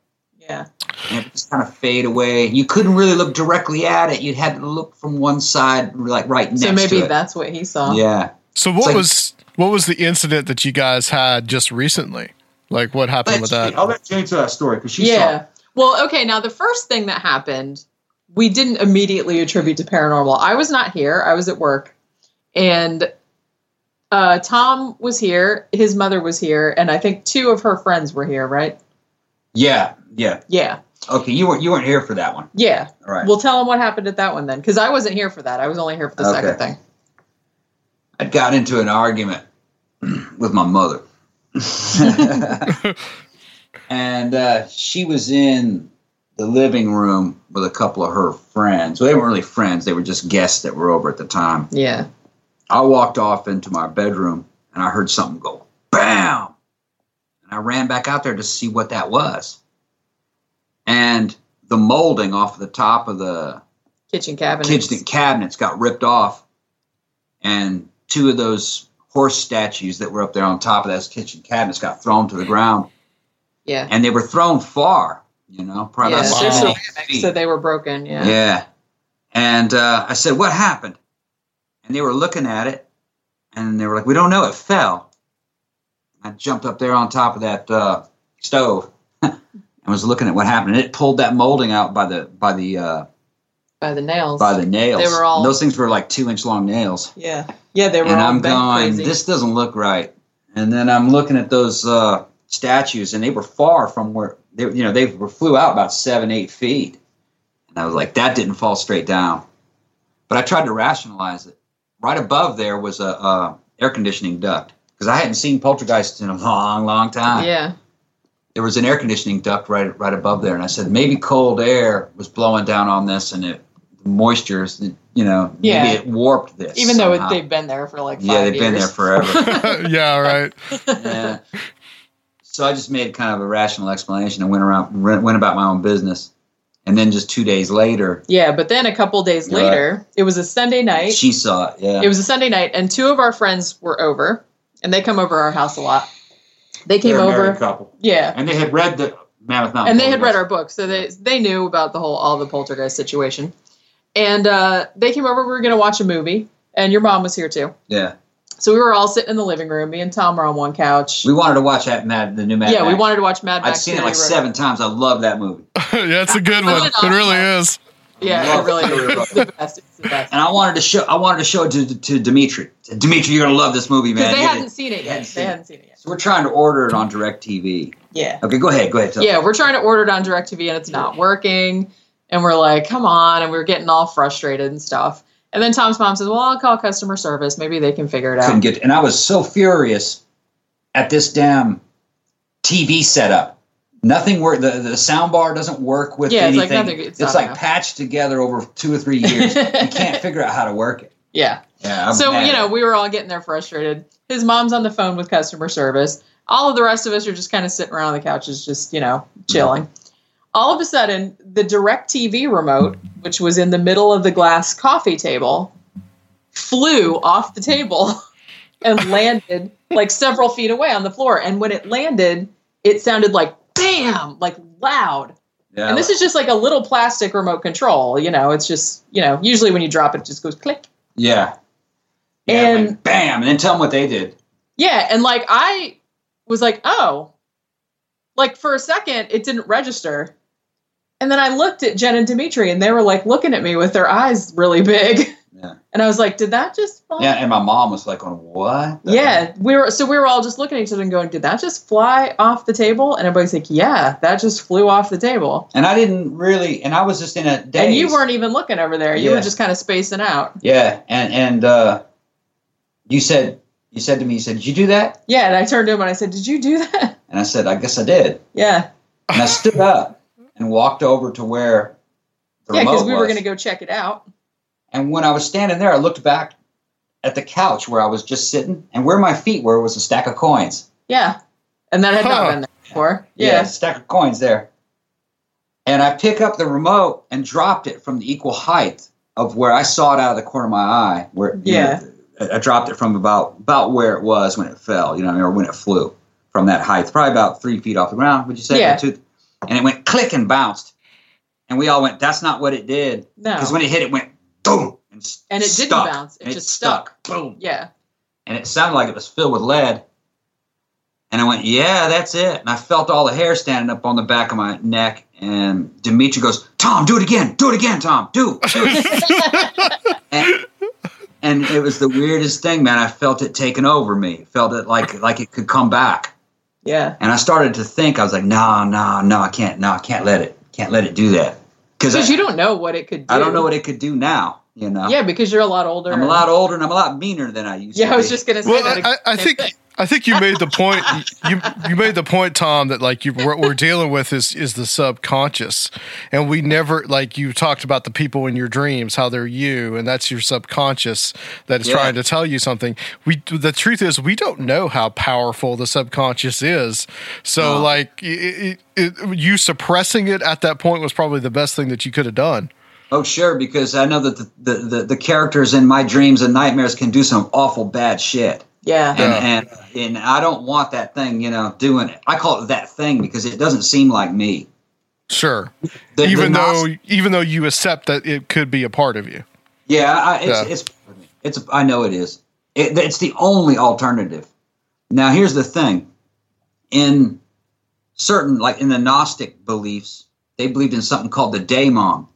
yeah. and it just kind of fade away. You couldn't really look directly at it. You'd had to look from one side, like right next to. So maybe that's what he saw. Yeah. So what like- was what was the incident that you guys had just recently? Like what happened with that? I'll let Jane tell that story because she Yeah. Well, okay. Now the first thing that happened, we didn't immediately attribute to paranormal. I was not here. I was at work, and uh, Tom was here. His mother was here, and I think two of her friends were here. Right? Yeah. Yeah. Yeah. Okay. You weren't you weren't here for that one. Yeah. All right. Well, tell them what happened at that one then, because I wasn't here for that. I was only here for the Okay. second thing. I got into an argument with my mother, and uh, she was in the living room with a couple of her friends. Well, they weren't really friends; they were just guests that were over at the time. Yeah. I walked off into my bedroom and I heard something go bam. And I ran back out there to see what that was. And the molding off of the top of the Kitchen cabinet. kitchen cabinets got ripped off. And two of those horse statues that were up there on top of those kitchen cabinets got thrown to the ground. Yeah. And they were thrown far, you know, probably Yeah. They're ceramic, so they were broken. Yeah. Yeah. And uh, I said, What happened? And they were looking at it and they were like, We don't know. It fell. I jumped up there on top of that uh, stove and was looking at what happened. And it pulled that molding out by the by the uh, By the nails. by the nails. They were all- And those things were like two inch long nails. Yeah. Yeah. They were and I'm going, crazy. this doesn't look right. And then I'm looking at those uh, statues, and they were far from where they, you know, they were flew out about seven, eight feet. And I was like, that didn't fall straight down. But I tried to rationalize it. Right above there was a, a air conditioning duct because I hadn't seen poltergeists in a long, long time. Yeah. There was an air conditioning duct right, right above there, and I said maybe cold air was blowing down on this, and it the moisture, you know, maybe it warped this. Even though it, they've been there for like five yeah, they've been there forever. yeah, right. yeah. So I just made kind of a rational explanation and went around, went about my own business. And then just two days later, Yeah, but then a couple days You're later, it was a Sunday night. she saw it. Yeah, It was a Sunday night, and two of our friends were over, and they come over our house a lot. They came They're a over. couple, Yeah, and they had read the Mammoth Mountain. and they had read our book, so they they knew about the whole all the poltergeist situation. And uh, they came over. We were going to watch a movie, and your mom was here too. Yeah, So we were all sitting in the living room. Me and Tom were on one couch. we wanted to watch that Mad, the new Mad. yeah, we wanted to watch Mad I've seen it like Road. seven times. I love that movie, yeah, it's a good one. It really is. Yeah, it really Fury is. It's the best. It's the best. and I wanted to show. I wanted to show it to to Dimitri. Dimitri, you're gonna love this movie, man. They You hadn't did- seen it you yet. hadn't They seen it. hadn't seen it yet. So we're trying to order it on DirecTV. Yeah. Okay, go ahead. Go ahead. Tell Yeah, we're trying to order it on DirecTV and it's not working. And we're like, come on. And we are getting all frustrated and stuff. And then Tom's mom says, well, I'll call customer service. Maybe they can figure it couldn't out. get and I was so furious at this damn TV setup. Nothing work. The the sound bar doesn't work with Yeah, it's like anything. nothing- it's it's like patched together over two or three years. you can't figure out how to work it. Yeah. Yeah. I'm so, mad. you know, we were all getting there frustrated. His mom's on the phone with customer service. All of the rest of us are just kind of sitting around on the couches, just, you know, chilling. All of a sudden, the DirecTV remote, which was in the middle of the glass coffee table, flew off the table and landed like several feet away on the floor. And when it landed, it sounded like bam, like loud. Yeah, and this is just like a little plastic remote control. You know, it's just, you know, usually when you drop it, it just goes click. yeah. Yeah, And- like, bam, and then tell them what they did. Yeah, and like I was like, oh, like for a second it didn't register, and then I looked at Jen and Dimitri, and they were like looking at me with their eyes really big, Yeah. and I was like, did that just? Fly? Yeah, and my mom was like, "On what?" Yeah, we were so we were all just looking at each other and going, "Did that just fly off the table?" And everybody's like, "Yeah, that just flew off the table." And I didn't really, and I was just in a daze. And you weren't even looking over there; you Yeah. were just kind of spacing out. Yeah, and and uh, you said you said to me, you said, "Did you do that?" Yeah, and I turned to him and I said, "Did you do that?" And I said, "I guess I did." Yeah, And I stood up and walked over to where the yeah, because remote we were going to go check it out. And when I was standing there, I looked back at the couch where I was just sitting, and where my feet were was a stack of coins. Yeah, and that had Huh. not been there before. Yeah, yeah. stack of coins there. And I pick up the remote and dropped it from the equal height of where I saw it out of the corner of my eye. Where Yeah. know, I I dropped it from about about where it was when it fell, you know, or when it flew from that height, probably about three feet off the ground. Would you say? Yeah. Or two? And it went click and bounced, and we all went. That's not what it did. No. Because when it hit, it went boom and, s- And it didn't bounce. It And just stuck. Boom Yeah. and it sounded like it was filled with lead. And I went, yeah, that's it. And I felt all the hair standing up on the back of my neck. And Dimitri goes, Tom, do it again. Do it again, Tom. Do. do it." and, and it was the weirdest thing, man. I felt it taking over me. Felt it like like it could come back. Yeah. And I started to think. I was like, no, no, no, I can't. No, I can't let it. Can't let it do that. Because Because you don't know what it could do. I don't know what it could do now. You know. Yeah, because you're a lot older. I'm a lot older and I'm a lot meaner than I used to. Be. Yeah, I was just gonna say Well, that. I, I think thing. I think you made the point. You you made the point, Tom, that like you what we're dealing with is is the subconscious, and we never like you talked about the people in your dreams, how they're you, and that's your subconscious that is Yeah. trying to tell you something. We the truth is we don't know how powerful the subconscious is. So No. like it, it, it, you suppressing it at that point was probably the best thing that you could have done. Oh, sure, because I know that the, the, the, the characters in my dreams and nightmares can do some awful bad shit. yeah. And, and and I don't want that thing, you know, doing it. I call it that thing because it doesn't seem like me. Sure, The- the even though nos- even though you accept that it could be a part of you. yeah, I, it's, Yeah. it's it's I know it is. It, it's the only alternative. Now, here's the thing: in certain, like in the Gnostic beliefs, they believed in something called the daemon,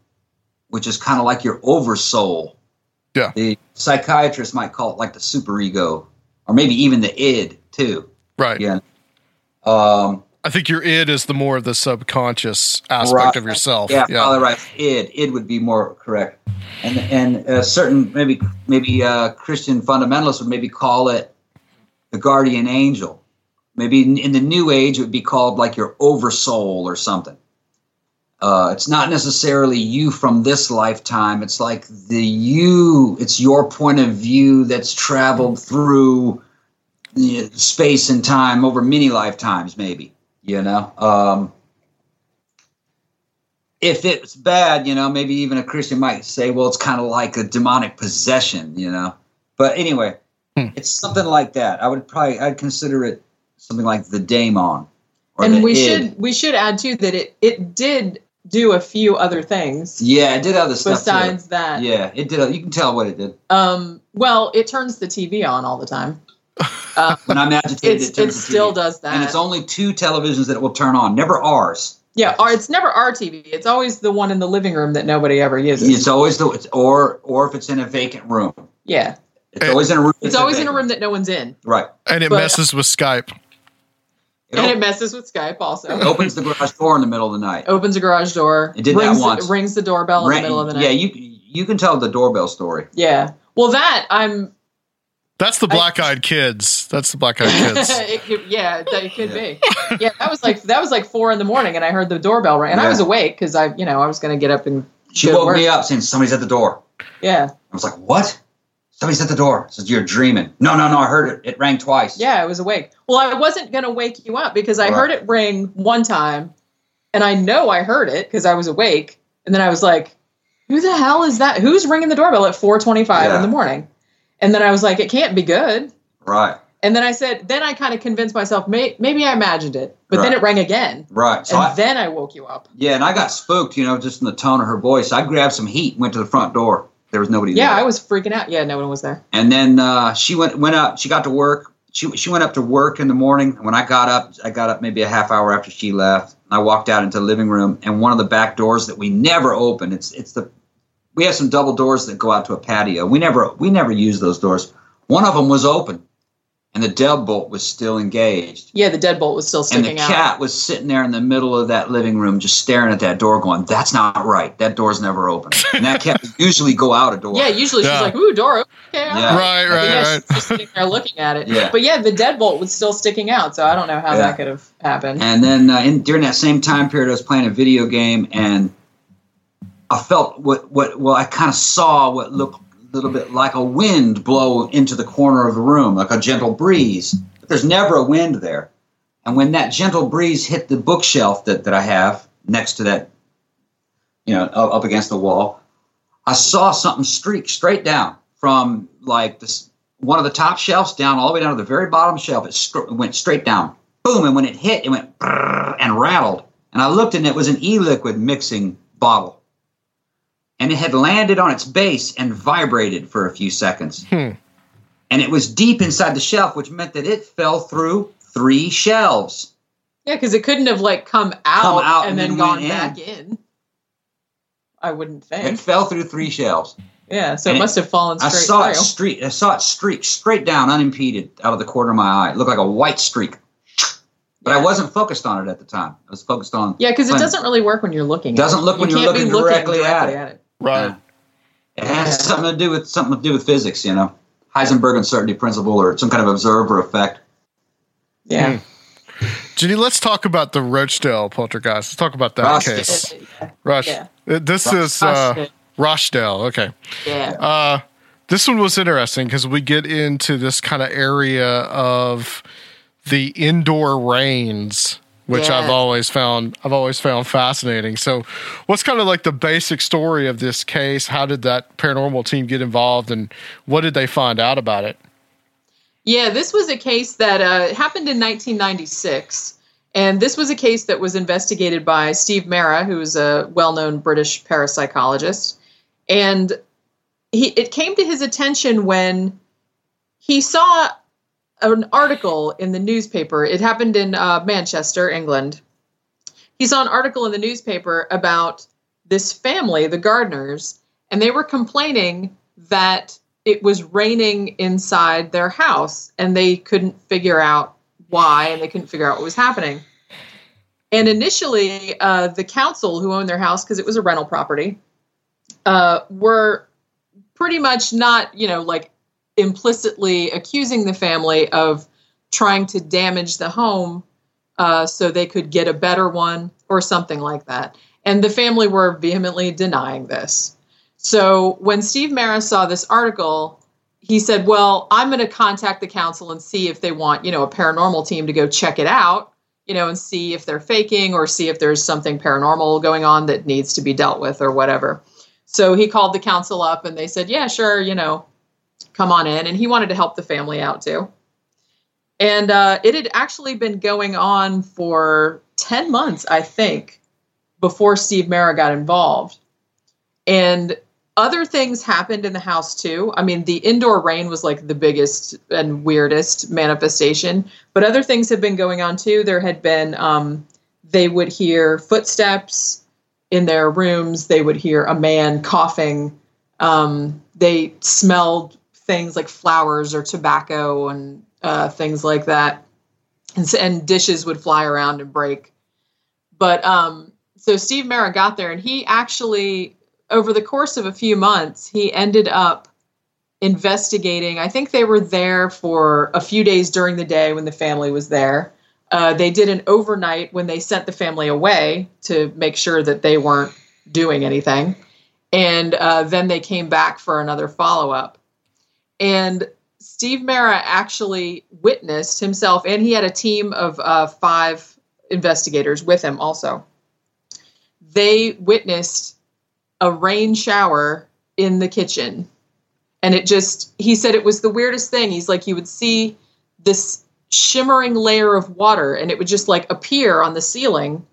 which is kind of like your oversoul. Yeah. The psychiatrist might call it like the superego, or maybe even the id too. Right. Yeah. Um, I think your id is the more of the subconscious aspect Right. of yourself. yeah, Yeah. probably right. Id, id would be more correct. And and uh, certain maybe maybe uh, Christian fundamentalists would maybe call it the guardian angel. Maybe in, in the New Age it would be called like your oversoul or something. Uh, it's not necessarily you from this lifetime. It's like the you. It's your point of view that's traveled through you know, space and time over many lifetimes, maybe. You know. Um, if it's bad, you know, maybe even a Christian might say, well, it's kind of like a demonic possession, you know. But anyway, it's something like that. I would probably I'd consider it something like the daemon. Or and we id. should we should add too that it it did do a few other things Yeah, it did other stuff besides too. that. Yeah, it did. You can tell what it did. Um. Well, it turns the TV on all the time. Uh, When I'm agitated, it turns it the still TV. does that. And it's only two televisions that it will turn on, never ours. yeah, or it's never our TV. It's always the one in the living room that nobody ever uses. It's always the it's, or or if it's in a vacant room. yeah, It's always in a room. it's always in a room that no one's in, Right. And it But- messes with Skype. It, and op- it messes with Skype also. it opens the garage door in the middle of the night. Opens a garage door. It did that rings, once. Rings the doorbell in the middle of the night. Yeah, you you can tell the doorbell story. Yeah. Well, that I'm. That's the black eyed kids. That's the black eyed kids. it could, yeah, that it could be. Yeah, that was like that was like four in the morning, and I heard the doorbell ring, and I was awake because I, you know, I was going to get up and She woke work. me up saying somebody's at the door. Yeah, I was like, "What? Somebody's at the door." Says you're dreaming. No, no, no. I heard it. It rang twice. yeah, I was awake. Well, I wasn't going to wake you up because I Right. heard it ring one time, and I know I heard it because I was awake, and then I was like, "Who the hell is that? Who's ringing the doorbell at four twenty-five Yeah. in the morning?" And then I was like, "It can't be good." Right. And then I said, then I kind of convinced myself, may, maybe I imagined it, but then it rang again, Right. So and I, then I woke you up. yeah, and I got spooked. You know, just in the tone of her voice. I grabbed some heat, went to the front door. There was nobody Yeah, there. I was freaking out. Yeah, no one was there. And then uh, she went went up. She got to work. She she went up to work in the morning. When I got up, I got up maybe a half hour after she left. I walked out into the living room, and one of the back doors that we never open. It's it's the we have some double doors that go out to a patio. We never we never use those doors. One of them was open, and the deadbolt was still engaged. Yeah, the deadbolt was still sticking out. And sticking the out. cat was sitting there in the middle of that living room, just staring at that door, going, "That's not right. That door's never open." And that cat would usually go out a door. Yeah, usually Yeah. she's like, "Ooh, door open." Okay, Yeah. Right, right, yeah, right. she's just sitting there looking at it. Yeah. But yeah, the deadbolt was still sticking out, so I don't know how Yeah. that could have happened. And then uh, in, during that same time period, I was playing a video game, and I felt what what well, I kind of saw what looked a little bit like a wind blow into the corner of the room, like a gentle breeze. But there's never a wind there. And when that gentle breeze hit the bookshelf that, that I have next to that, you know, up, against the wall, I saw something streak straight down from like this one of the top shelves down all the way down to the very bottom shelf. It, it went straight down, boom, and when it hit, it went and rattled. And I looked, and it was an e-liquid mixing bottle, and it had landed on its base and vibrated for a few seconds. Hmm. And it was deep inside the shelf, which meant that it fell through three shelves. Yeah, because it couldn't have like come out, Come out and and then then gone in. back in. I wouldn't think. It fell through three shelves. Yeah, so it and it- must have fallen I straight saw it streak. I saw it streak straight down, unimpeded, out of the corner of my eye. It looked like a white streak. But I wasn't focused on it at the time. I was focused on. Yeah, because it doesn't really work when you're looking. Doesn't look when you you're can't looking directly at it. it. Right. It has something to do with something to do with physics, you know, Heisenberg uncertainty principle, or some kind of observer effect. Yeah. Ginny, let's talk about the Rochdale poltergeist. Let's talk about that Ross- case. Yeah. Rush. Yeah. This Ross- is uh, Rochdale. Rochdale. Okay. Yeah. Uh, this one was interesting because we get into this kind of area of the indoor rains, which Yeah. I've always found I've always found fascinating. So, what's kind of like the basic story of this case? How did that paranormal team get involved, and what did they find out about it? Yeah, this was a case that uh, happened in 1996. And this was a case that was investigated by Steve Mera, who's a well known British parapsychologist. And he, it came to his attention when he saw an article in the newspaper. It happened in uh, Manchester, England. He saw an article in the newspaper about this family, the gardeners, and they were complaining that it was raining inside their house and they couldn't figure out why and they couldn't figure out what was happening. And initially, uh, the council who owned their house, because it was a rental property, uh, were pretty much not, you know, like implicitly accusing the family of trying to damage the home uh, so they could get a better one or something like that. And the family were vehemently denying this. So when Steve Maris saw this article, he said, "Well, I'm going to contact the council and see if they want, you know, a paranormal team to go check it out, you know, and see if they're faking or see if there's something paranormal going on that needs to be dealt with or whatever." So he called the council up and they said, "Yeah, sure, you know, come on in." And he wanted to help the family out too. And uh, it had actually been going on for 10 months, I think, before Steve Mera got involved. And other things happened in the house too. I mean, the indoor rain was like the biggest and weirdest manifestation, but other things have been going on too. There had been, um, they would hear footsteps in their rooms, they would hear a man coughing. Um, they smelled things like flowers or tobacco and uh, things like that. And, and dishes would fly around and break. But um, so Steve Mera got there, and he actually, over the course of a few months, he ended up investigating. I think they were there for a few days during the day when the family was there. Uh, they did an overnight when they sent the family away to make sure that they weren't doing anything. And uh, then they came back for another follow up. And Steve Mera actually witnessed himself, and he had a team of uh, five investigators with him also. They witnessed a rain shower in the kitchen. And it just, he said it was the weirdest thing. He's like, you would see this shimmering layer of water, and it would just like appear on the ceiling,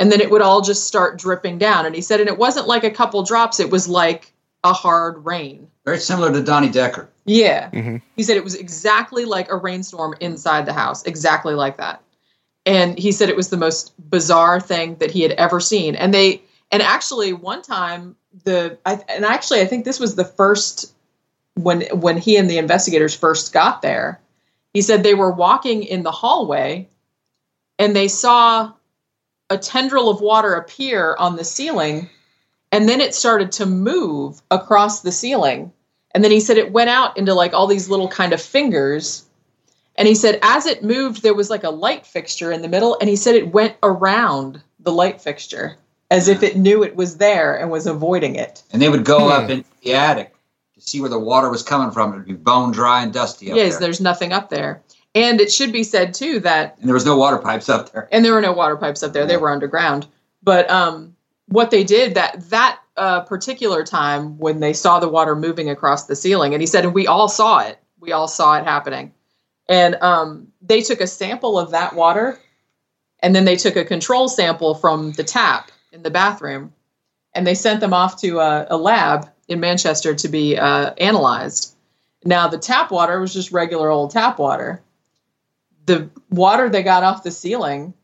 and then it would all just start dripping down. And he said, and it wasn't like a couple drops, it was like a hard rain. Very similar to Donnie Decker. Yeah. Mm-hmm. He said it was exactly like a rainstorm inside the house, exactly like that. And he said it was the most bizarre thing that he had ever seen. And they, and actually, one time the, I, and actually, I think this was the first when when he and the investigators first got there. He said they were walking in the hallway, and they saw a tendril of water appear on the ceiling, and then it started to move across the ceiling. And then he said it went out into like all these little kind of fingers. And he said as it moved, there was like a light fixture in the middle. And he said it went around the light fixture as if it knew it was there and was avoiding it. And they would go Hmm. up into the attic to see where the water was coming from. It would be bone dry and dusty up yes, there. there's nothing up there. And it should be said too that And there was no water pipes up there. and there were no water pipes up there they were underground but um what they did that that uh, particular time when they saw the water moving across the ceiling and he said and we all saw it. We all saw it happening. And um they took a sample of that water and then they took a control sample from the tap in the bathroom and they sent them off to a, a lab in manchester to be uh, analyzed. Now the tap water was just regular old tap water. The water they got off the ceiling,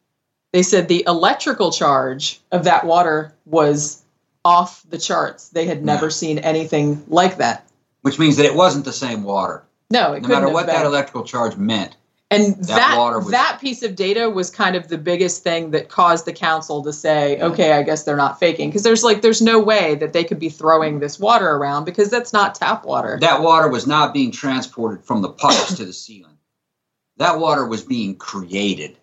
they said the electrical charge of that water was off the charts. They had never seen anything like that. Which means that it wasn't the same water. No, it No matter what that electrical charge meant. and that that water was- that piece of data was kind of the biggest thing that caused the council to say, okay, I guess they're not faking because there's like there's no way that they could be throwing this water around because that's not tap water. That water was not being transported from the pipes to the ceiling. That water was being created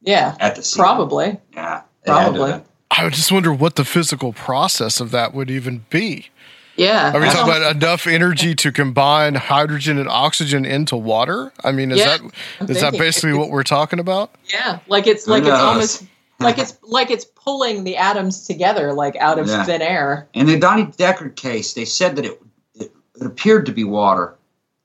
yeah, at the ceiling. probably. Yeah. Probably. Have been. I would just wonder what the physical process of that would even be. Yeah. Are we That's talking uh-huh. about enough energy to combine hydrogen and oxygen into water? I mean, is Yeah, that I'm is that basically what we're talking about? Yeah, like it's like it's almost like it's like it's pulling the atoms together like out of Yeah. thin air. In the Donnie Decker case, they said that it, it, it appeared to be water.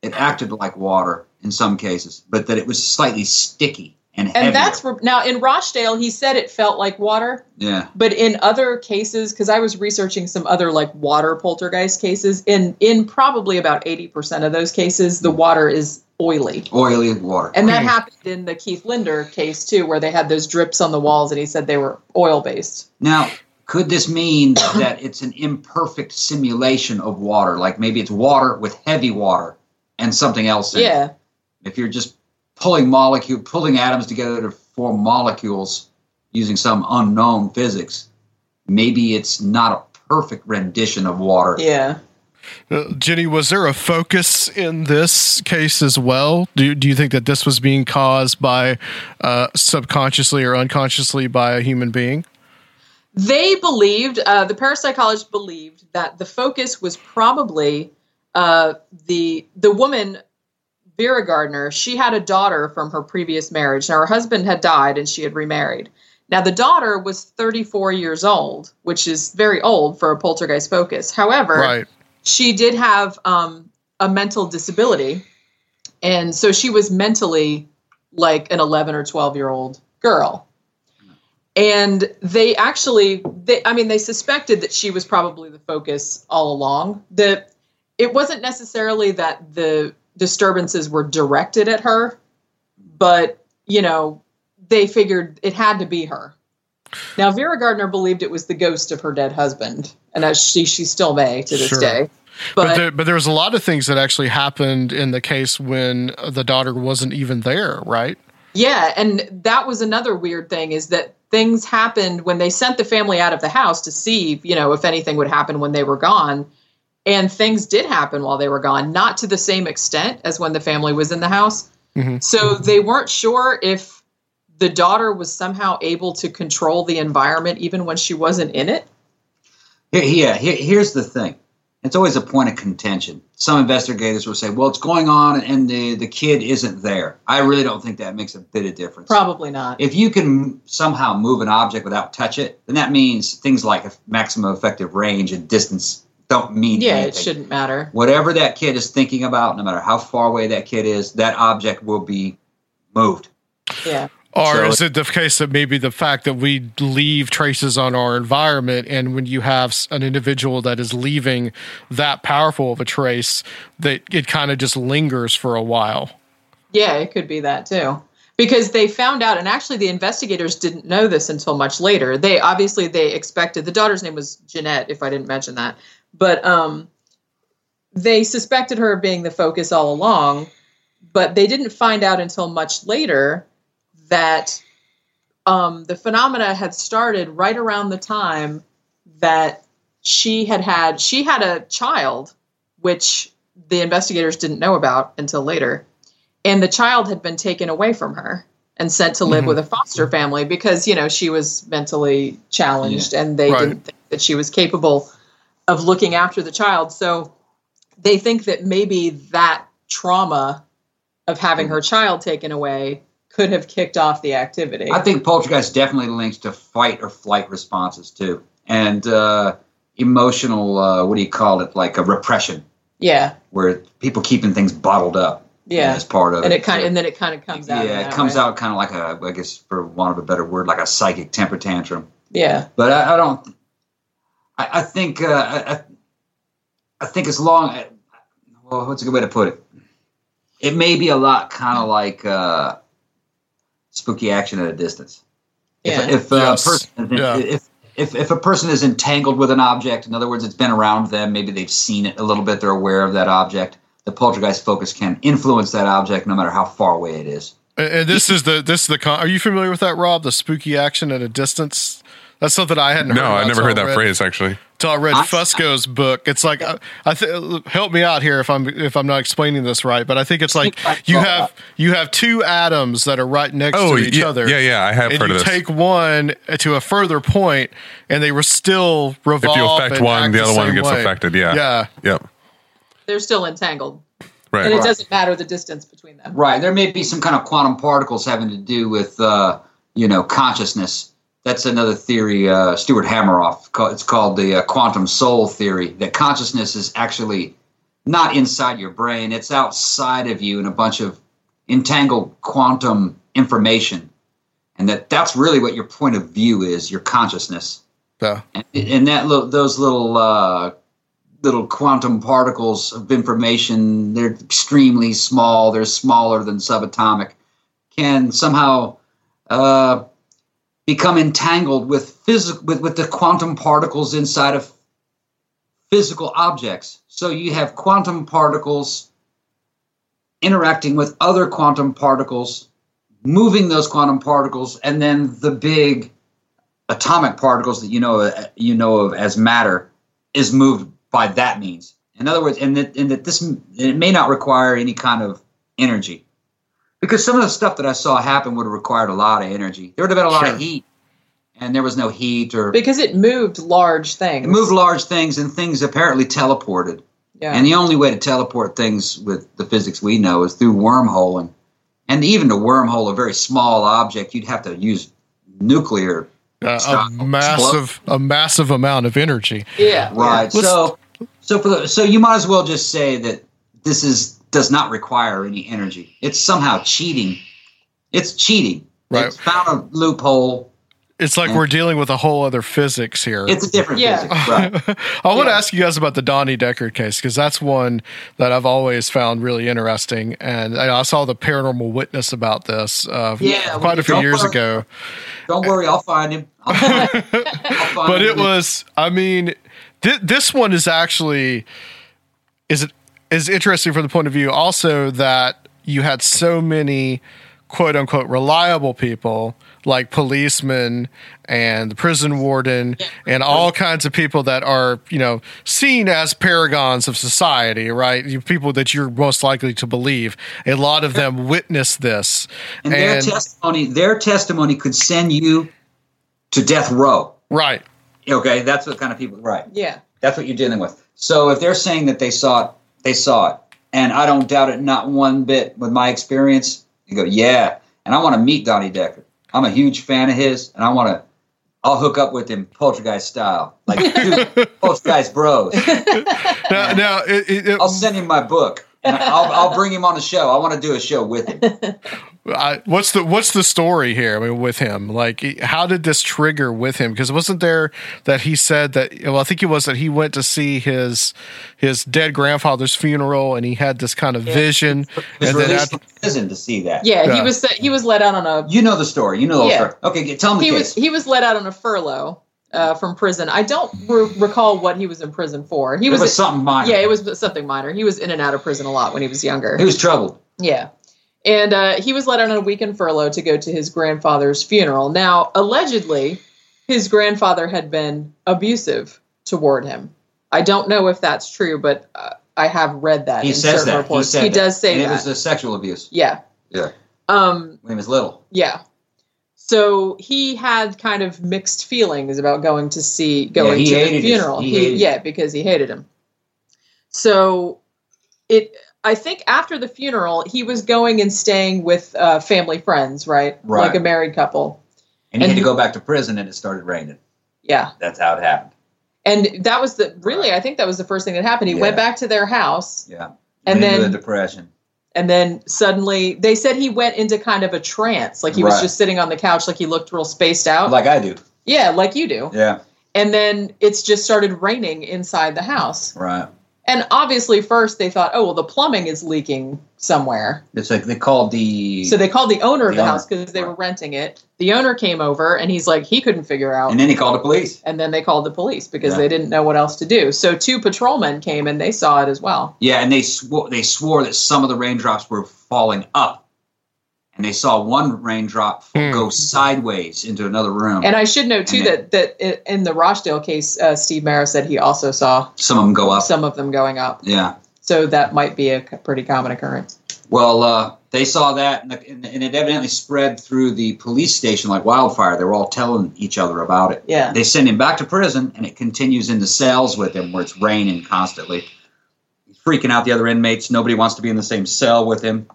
It uh-huh. acted like water in some cases, but that it was slightly sticky and. And that's now in Rochdale he said it felt like water, yeah. but in other cases cuz I was researching some other like water poltergeist cases in in probably about 80% of those cases the water is oily. Oily water. And that happened in the Keith Linder case too where they had those drips on the walls and he said they were oil based. Now, could this mean that it's an imperfect simulation of water? Like maybe it's water with heavy water and something else in it? Yeah. If you're just pulling molecule, pulling atoms together to form molecules using some unknown physics, maybe it's not a perfect rendition of water. Yeah. Uh, Jenny, was there a focus in this case as well? Do, do you think that this was being caused by uh, subconsciously or unconsciously by a human being? They believed, uh, the parapsychologist believed that the focus was probably uh, the the woman, Vera Gardner. She had a daughter from her previous marriage. Now her husband had died and she had remarried. Now the daughter was 34 years old, which is very old for a poltergeist focus. However, Right. she did have um, a mental disability, and so she was mentally like an 11 or 12 year old girl. And they actually, they, I mean, they suspected that she was probably the focus all along. That it wasn't necessarily that the disturbances were directed at her, but you know, they figured it had to be her. Now, Vera Gardner believed it was the ghost of her dead husband, and as she she still may to this Sure. day. But But, there, but there was a lot of things that actually happened in the case when the daughter wasn't even there, right? yeah, and that was another weird thing is that things happened when they sent the family out of the house to see, you know, if anything would happen when they were gone. And things did happen while they were gone, not to the same extent as when the family was in the house. Mm-hmm. So they weren't sure if the daughter was somehow able to control the environment even when she wasn't in it. Here, yeah, here's the thing. It's always a point of contention. Some investigators will say, "Well, it's going on, and the the kid isn't there." I really don't think that makes a bit of difference. Probably not. If you can somehow move an object without touch it, then that means things like maximum effective range and distance don't mean yeah, anything. it shouldn't matter. Whatever that kid is thinking about, no matter how far away that kid is, that object will be moved. Yeah. Or So- is it the case that maybe the fact that we leave traces on our environment, and when you have an individual that is leaving that powerful of a trace, that it kind of just lingers for a while? Yeah, it could be that too. Because they found out, and actually the investigators didn't know this until much later. They obviously they expected the daughter's name was Jeanette, if I didn't mention that. But um they suspected her of being the focus all along, but they didn't find out until much later that um, the phenomena had started right around the time that she had had she had a child, which the investigators didn't know about until later and the child had been taken away from her and sent to live Mhm. with a foster family because you know she was mentally challenged and they Right. didn't think that she was capable of looking after the child so they think that maybe that trauma of having her child taken away could have kicked off the activity I think poltergeist definitely links to fight or flight responses too, and uh, emotional. Uh, what do you call it? Like a repression, yeah where people keeping things bottled up. yeah as part of and it. it kind So- and then it kind of comes out yeah, it comes way. out kind of like a, I guess, for want of a better word, like a psychic temper tantrum. yeah But I, I don't. I, I think. Uh, I, I- I think as long. Well, what's a good way to put it? It may be a lot kind of like uh, spooky action at a distance. Yeah. If, if, uh, Yes. a person, Yeah. if, if if a person is entangled with an object, in other words, it's been around them, maybe they've seen it a little bit, they're aware of that object. The poltergeist focus can influence that object, no matter how far away it is. And, and this is the this is the con- are you familiar with that, Rob? The spooky action at a distance. That's something I hadn't heard. No, about I never till heard that read- phrase actually. Till I read I- Fusco's book. It's like I, I th- help me out here if I'm if I'm not explaining this right, but I think it's like you have you have two atoms that are right next Oh, to each yeah, other. yeah, yeah, I have and heard you of this. You take one to a further point, and they were still revolve. If you affect one, the other one gets way. affected. Yeah. Yeah. Yep. they're still entangled Right. and it Right. doesn't matter the distance between them Right. There may be some kind of quantum particles having to do with, uh, you know, consciousness. That's another theory. Uh, Stuart Hameroff. It's called the uh, quantum soul theory. That consciousness is actually not inside your brain; it's outside of you in a bunch of entangled quantum information, and that that's really what your point of view is: your consciousness. Yeah. And, and that little, those little uh, little quantum particles of information, they're extremely small. They're smaller than subatomic. Can somehow uh, become entangled with physical with, with the quantum particles inside of physical objects. So you have quantum particles interacting with other quantum particles, moving those quantum particles, and then the big atomic particles that you know you know of as matter is moved by that means. In other words, and that, and that this it may not require any kind of energy, because some of the stuff that I saw happen would have required a lot of energy. There would have been a lot Sure. of heat, and there was no heat, or because it moved large things it moved large things, and things apparently teleported. yeah And the only way to teleport things with the physics we know is through wormholing. And even to wormhole a very small object, you'd have to use nuclear. Uh, a massive a massive amount of energy. yeah Right. Let's- So, so for the, so you might as well just say that this is does not require any energy. It's somehow cheating It's cheating. They Right. found a loophole. It's like we're dealing with a whole other physics here. It's a different Yeah. physics, right? I want to ask you guys about the Donnie Decker case because that's one that I've always found really interesting. And I I saw the paranormal witness about this uh, Yeah, quite a few years worry. ago. Don't worry, I'll find him. I'll find him. I'll find But him. it was, I mean, th- this one is actually is it is interesting from the point of view also that you had so many quote unquote reliable people like policemen and the prison warden and all kinds of people that are you know seen as paragons of society right you people that you're most likely to believe a lot of them witnessed this and their testimony. Their testimony could send you to death row. right Okay, that's what kind of people. Right. Yeah. That's what you're dealing with. So if they're saying that they saw it, they saw it, and I don't doubt it, not one bit. With my experience, you go, yeah. And I want to meet Donnie Decker. I'm a huge fan of his, and I want to. I'll hook up with him, poltergeist style, like dude, poltergeist bros. now, now it, it, it- I'll send him my book, and I'll, I'll bring him on the show. I want to do a show with him. I, what's the what's the story here? I mean, with him, like, how did this trigger with him? Because wasn't there that he said that? Well, I think it was that he went to see his his dead grandfather's funeral, and he had this kind of vision, He and then released at, from prison to see that. Yeah, Yeah. he was he was let out on a You know the story. You know the Yeah. story. Okay, tell me he the was he was let out on a furlough uh, from prison. I don't re- recall what he was in prison for. He was, was something minor. yeah, it was something minor. He was in and out of prison a lot when he was younger. He was troubled. Yeah. And uh, he was let out on a weekend furlough to go to his grandfather's funeral. Now, allegedly, his grandfather had been abusive toward him. I don't know if that's true, but uh, I have read that He says that. reports. He, that. does say and that. It was a sexual abuse. yeah. Yeah. Um, When he was little. yeah. So he had kind of mixed feelings about going to see going he to the funeral. he He- yeah, because he hated him. So it I think after the funeral he was going and staying with uh, family friends, right? Right. Like a married couple. And he And had to go back to prison and it started raining. Yeah. That's how it happened. And that was the really I think that was the first thing that happened. He Yeah. went back to their house Yeah. And then- the depression. and then suddenly they said he went into kind of a trance. Like he was just sitting on the couch like he looked real spaced out. Like I do. yeah, like you do. Yeah. And then it's just started raining inside the house. Right. And obviously, first they thought, oh, well, the plumbing is leaking somewhere. It's like they called the. So they called the owner of The the, owner, house because they were renting it. The owner came over and he's like, he couldn't figure out. and then he called the police. And then they called the police because Yeah. they didn't know what else to do. So two patrolmen came and they saw it as well. Yeah, and they swore they swore that some of the raindrops were falling up, and they saw one raindrop Hmm. go sideways into another room. And I should note too that that in the Rochdale case, uh, Steve Mera said he also saw some of them go up. some of them going up. Yeah. So that might be a pretty common occurrence. Well, uh, they saw that, and, and, and it evidently spread through the police station like wildfire. They were all telling each other about it. Yeah. They send him back to prison, and it continues in the cells with him, where it's raining constantly. He's freaking out the other inmates. Nobody wants to be in the same cell with him,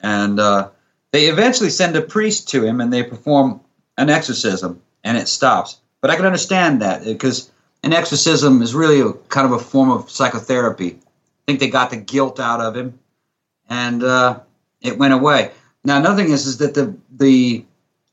and uh, they eventually send a priest to him, and they perform an exorcism, and it stops. But I can understand that because an exorcism is really a, kind of a form of psychotherapy. I think they got the guilt out of him, and uh, it went away. Now, another thing is, is that the the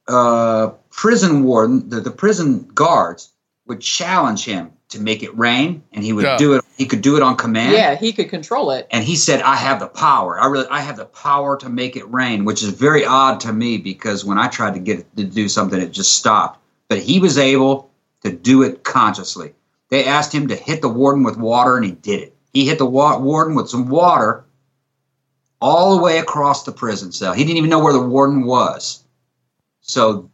uh, prison warden, the, the prison guards, would challenge him to make it rain, and he would Yeah. do it. He could do it on command. Yeah, he could control it. And he said, "I have the power. I really, I have the power to make it rain," which is very odd to me because when I tried to get it to do something, it just stopped. But he was able to do it consciously. They asked him to hit the warden with water, and he did it. He hit the wa- warden with some water all the way across the prison cell. He didn't even know where the warden was. So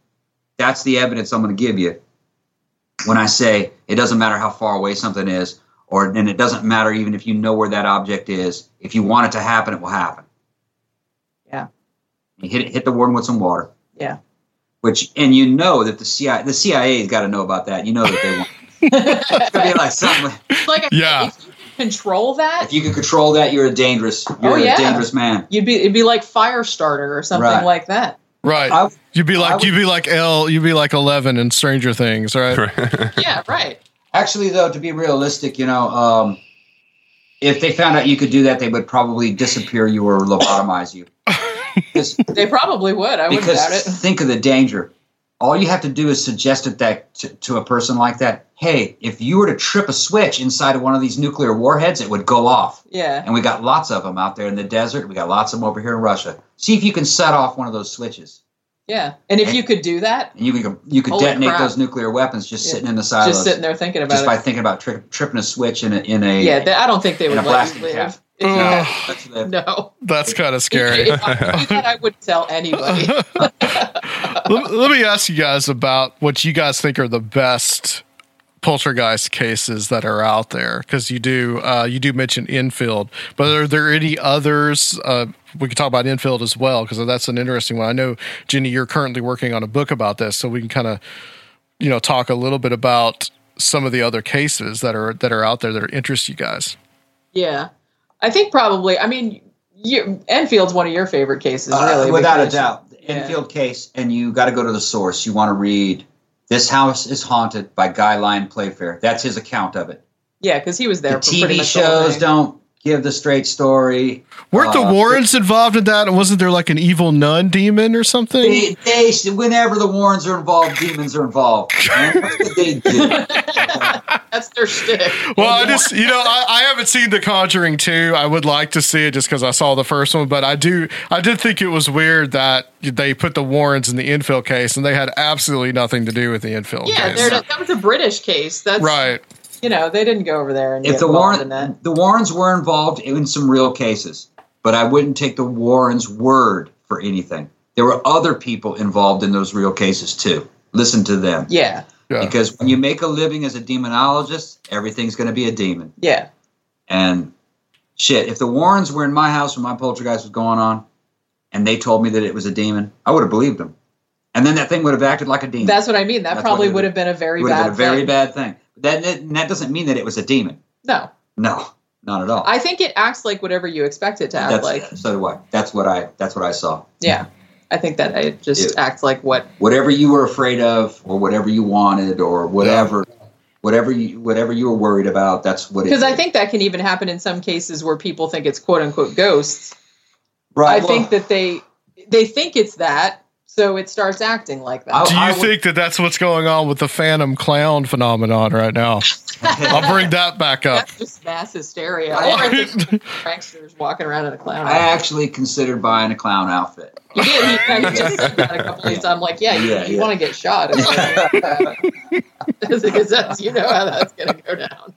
that's the evidence I'm going to give you when I say it doesn't matter how far away something is, or and it doesn't matter even if you know where that object is. If you want it to happen, it will happen. Yeah. You hit hit the warden with some water, Yeah. which and you know that the CIA the CIA's got to know about that. You know that they want. it's gonna be like something. It's like I Yeah. if control that, If you can control that, you're a dangerous. Oh, you're Oh, yeah. a dangerous man. you'd be it'd be like Firestarter or something Right. like that. Right? I- you'd be like would- you'd be like L. You'd be like Eleven in Stranger Things, right? Yeah, right. Actually, though, to be realistic, you know, um, if they found out you could do that, they would probably disappear you or lobotomize you. They probably would. I wouldn't because doubt it. think of the danger. All you have to do is suggest it that to, to a person like that. Hey, if you were to trip a switch inside of one of these nuclear warheads, it would go off. Yeah. And we got lots of them out there in the desert. We got lots of them over here in Russia. See if you can set off one of those switches, Yeah. And if you could do that, and you can you could detonate crap. those nuclear weapons just Yeah. sitting in the silos, just sitting there thinking about just it. by thinking about tri- tripping a switch in a in a yeah, they, I don't think they would a let you live. cap. If you Ugh. had- Let's live. no. That's kind of scary. If I could that, I wouldn't tell anybody. let, let me ask you guys about what you guys think are the best poltergeist cases that are out there because you do uh, you do mention Enfield but are there any others uh, we can talk about Enfield as well because that's an interesting one i know jenny you're currently working on a book about this so we can kind of you know talk a little bit about some of the other cases that are that are out there that interest you guys yeah. I think probably, I mean, you, Enfield's one of your favorite cases, Uh, really. without a doubt. Yeah. Enfield case, and you got to go to the source. You want to read "This House is Haunted" by Guy Lyon Playfair. That's his account of it. Yeah, because he was there The for pretty TV much the whole shows don't give the straight story. weren't the Uh, warrens involved in that and wasn't there like an evil nun demon or something They, they, whenever the Warrens are involved, demons are involved. That's they do. That's their shtick. Well, I just you know I, I haven't seen The Conjuring two. I would like to see it just because I saw the first one, but I do I did think it was weird that they put the Warrens in the Enfield case and they had absolutely nothing to do with the Enfield Yeah, case. that was a British case. That's Right. You know, they didn't go over there and if get the involved in Warren, that. the Warrens were involved in some real cases, but I wouldn't take the Warrens' word for anything. There were other people involved in those real cases too. Listen to them. Yeah, Yeah. Because when you make a living as a demonologist, everything's going to be a demon. yeah, And shit, if the Warrens were in my house when my poltergeist was going on, and they told me that it was a demon, I would have believed them. And then that thing would have acted like a demon. that's what I mean. That That's probably would have been a very It would have bad, been a very thing. bad thing. That, that doesn't mean that it was a demon. No, No, not at all. I think it acts like whatever you expect it to act that's, like. so do I. That's what I. That's what I saw. Yeah, I think that it just Yeah. acts like what. Whatever you were afraid of, or whatever you wanted, or whatever, whatever you whatever you were worried about. That's what it. Because I think that can even happen in some cases where people think it's quote unquote ghosts. right. I well, think that they they think it's that, so it starts acting like that. Do you I would- think that that's what's going on with the phantom clown phenomenon right now? I'll bring that back up. That's just mass hysteria. I- Or pranksters walking around in a clown I outfit. actually considered buying a clown outfit. You did. He, yeah, just said that a couple of times. I'm like, yeah, you, Yeah, you yeah. want to get shot. Because that's, you know how that's going to go down.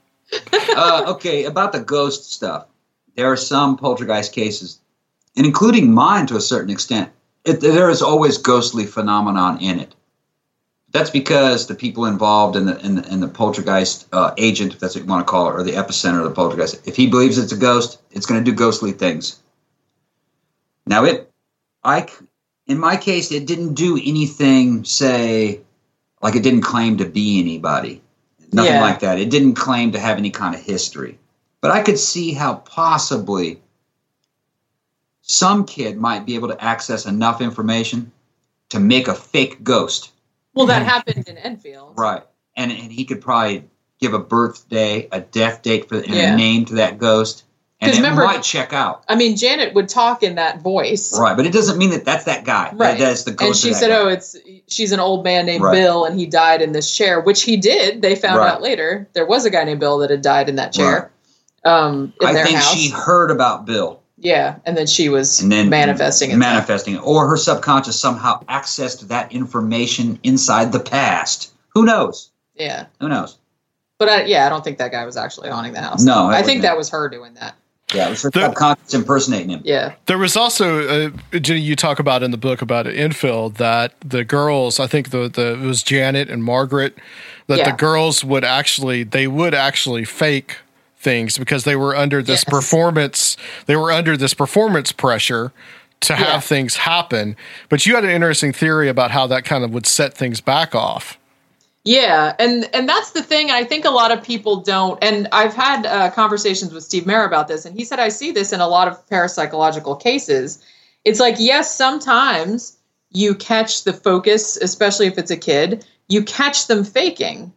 uh, okay, about the ghost stuff. There are some poltergeist cases, and including mine to a certain extent. It, there is always ghostly phenomenon in it. That's because the people involved in the in the, in the poltergeist uh, agent, if that's what you want to call it, or the epicenter of the poltergeist, if he believes it's a ghost, it's going to do ghostly things. Now, it, I, in my case, it didn't do anything. Say, like it didn't claim to be anybody nothing Yeah. like that. It didn't claim to have any kind of history. But I could see how possibly some kid might be able to access enough information to make a fake ghost. Well, that happened in Enfield. Right. And, and he could probably give a birthday, a death date for and Yeah. a name to that ghost. And it remember- might check out. I mean, Janet would talk in that voice. Right. But it doesn't mean that that's that guy. Right. That's the ghost. and she said, guy. "Oh, it's she's an old man named Right. Bill, and he died in this chair," which he did. They found Right. out later there was a guy named Bill that had died in that chair, um, in I their think house. she heard about Bill. Yeah, and then she was and then manifesting it. manifesting it, or her subconscious somehow accessed that information inside the past. Who knows? Yeah, Who knows? but I, yeah, I don't think that guy was actually haunting the house. No, I think wasn't. that was her doing that. Yeah, it was her The- subconscious impersonating him. Yeah, There was also uh, Jenny. You talk about in the book about Enfield that the girls. I think the the it was Janet and Margaret. That the girls would actually they would actually fake things because they were under this Yes. performance. They were under this performance pressure to have Yeah. things happen. But you had an interesting theory about how that kind of would set things back off. Yeah, and and that's the thing. I think a lot of people don't. And I've had uh, conversations with Steve Mera about this, and he said I see this in a lot of parapsychological cases. It's like yes, sometimes you catch the focus, especially if it's a kid. You catch them faking.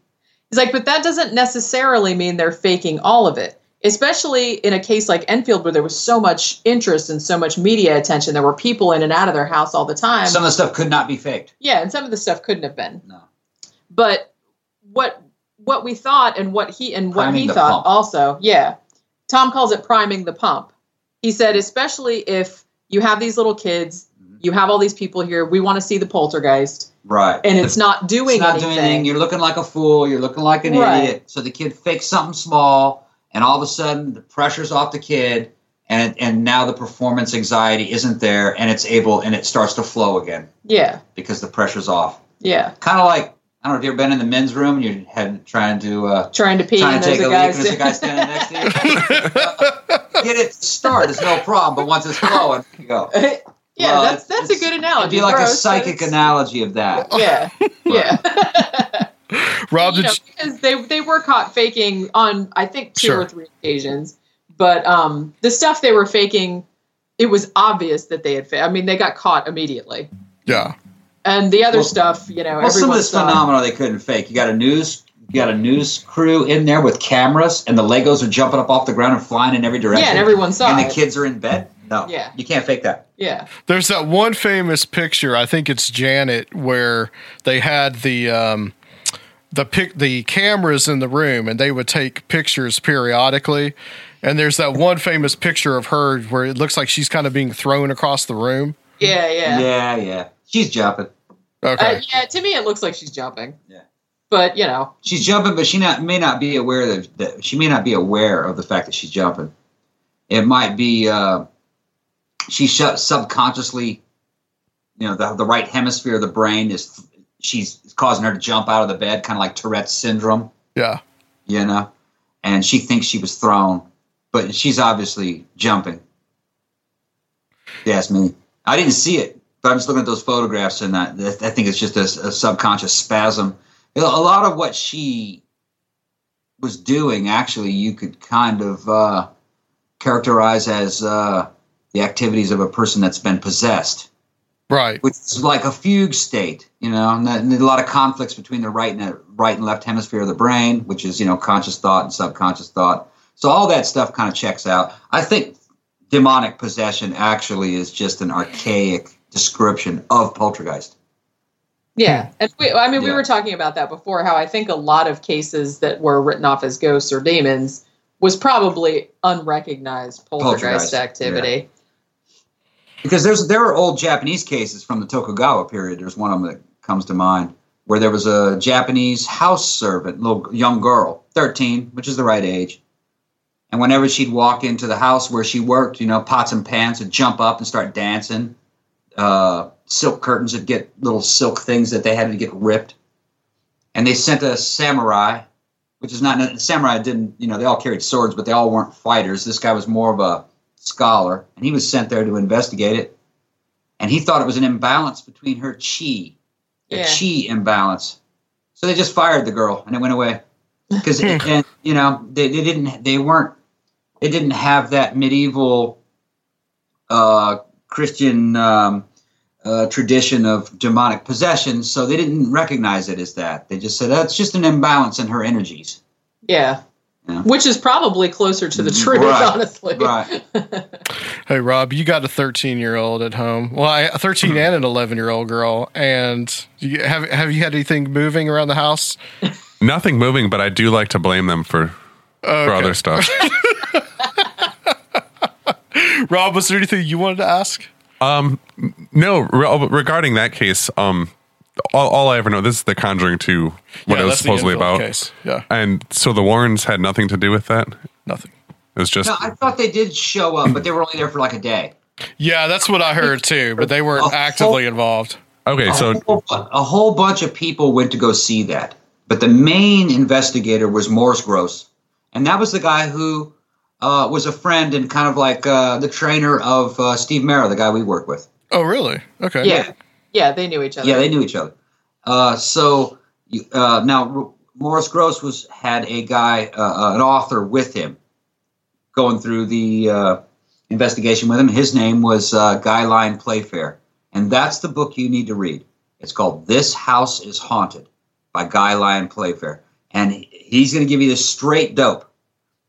He's like, but that doesn't necessarily mean they're faking all of it. especially in a case like Enfield where there was so much interest and so much media attention. There were people in and out of their house all the time. Some of the stuff could not be faked. yeah, and some of the stuff couldn't have been. No. But what what we thought and what he and what Priming he thought pump. also, yeah. Tom calls it priming the pump. He said, especially if you have these little kids. You have all these people here, we want to see the poltergeist, Right. and it's not doing it's not anything. doing anything. You're looking like a fool. You're looking like an Right. idiot. So the kid fakes something small, and all of a sudden the pressure's off the kid, and and now the performance anxiety isn't there, and it's able and it starts to flow again yeah, because the pressure's off. yeah. Kind of like I don't know. if you've ever been in the men's room and you had trying to uh, Trying to pee trying and to take a a leak and there's a guy standing next to you? Get it to start. It's no problem, but once it's flowing, you go. yeah, Well, that's that's a good analogy. It'd be like a Gross, but psychic analogy of that. Yeah, yeah. Rob, you did know, because they they were caught faking on I think two Sure. or three occasions, but um, the stuff they were faking, it was obvious that they had. Fa- I mean, they got caught immediately, yeah. and the other Well- stuff, you know, Well, some of this saw. phenomena they couldn't fake. You got a news, you got a news crew in there with cameras, and the Legos are jumping up off the ground and flying in every direction. Yeah, and everyone saw And it. the kids are in bed. No, Yeah. you can't fake that. Yeah, There's that one famous picture. I think it's Janet, where they had the um, the pic the cameras in the room, and they would take pictures periodically. And there's that one famous picture of her where it looks like she's kind of being thrown across the room. yeah, yeah. Yeah, yeah. She's jumping. Okay. Uh, yeah, to me, it looks like she's jumping. Yeah. But you know, She's jumping, but she not may not be aware that, that she may not be aware of the fact that she's jumping. It might be uh, she sh- subconsciously, you know, the the right hemisphere of the brain is she's causing her to jump out of the bed, kind of like Tourette's syndrome. yeah. you know, and she thinks she was thrown, but she's obviously jumping. Yes, me. I didn't see it, but I'm just looking at those photographs, and I, I think it's just a, a subconscious spasm. You know, a lot of what she was doing, actually, you could kind of uh, characterize as uh, the activities of a person that's been possessed Right. which is like a fugue state, you know, and, that, and a lot of conflicts between the right and the right and left hemisphere of the brain, which is you know conscious thought and subconscious thought. So all that stuff kind of checks out. I think demonic possession actually is just an archaic description of poltergeist. yeah. And we, I mean, we were talking about that before. How I think a lot of cases that were written off as ghosts or demons was probably unrecognized poltergeist, Poltergeist, activity. Because there's there are old Japanese cases from the Tokugawa period. There's one of them that comes to mind where there was a Japanese house servant, little young girl, 13, which is the right age. And whenever she'd walk into the house where she worked, you know, pots and pans would jump up and start dancing. Uh, silk curtains would get little silk things that they had to get ripped. And they sent a samurai, which is not a samurai didn't, you know, they all carried swords, but they all weren't fighters. This guy was more of a scholar, and he was sent there to investigate it. And he thought it was an imbalance between her chi, a Yeah. chi imbalance. So they just fired the girl, and it went away. Because and you know they, they didn't they weren't they didn't have that medieval uh, Christian um, uh, tradition of demonic possession, so they didn't recognize it as that. They just said that's just an imbalance in her energies. Yeah. Yeah. Which is probably closer to the truth, Right. honestly. Right. Hey Rob, you got a 13 year old at home. Well, I, a 13 and an 11 year old girl. And you, have have you had anything moving around the house? Nothing moving, but I do like to blame them for for other stuff. Rob, was there anything you wanted to ask? Um, no, re- regarding that case, um, all, all I ever know this is the Conjuring Two, what Yeah, it was supposedly about, case. Yeah. and so the Warrens had nothing to do with that. Nothing. It was just No, I thought they did show up, but they were only there for like a day. Yeah, that's what I heard too, but they weren't actively involved. okay. a, So whole, a whole bunch of people went to go see that, but the main investigator was Maurice Grosse, and that was the guy who uh, was a friend and kind of like uh, the trainer of uh, Steve Mera, the guy we work with. Oh, really? Okay. Yeah. Yeah, they knew each other. Yeah, they knew each other. Uh, so uh, now R- Maurice Grosse was had a guy, uh, uh, an author with him, going through the uh, investigation with him. His name was uh, Guy Lyon Playfair, and that's the book you need to read. It's called "This House Is Haunted" by Guy Lyon Playfair, and he's going to give you the straight dope.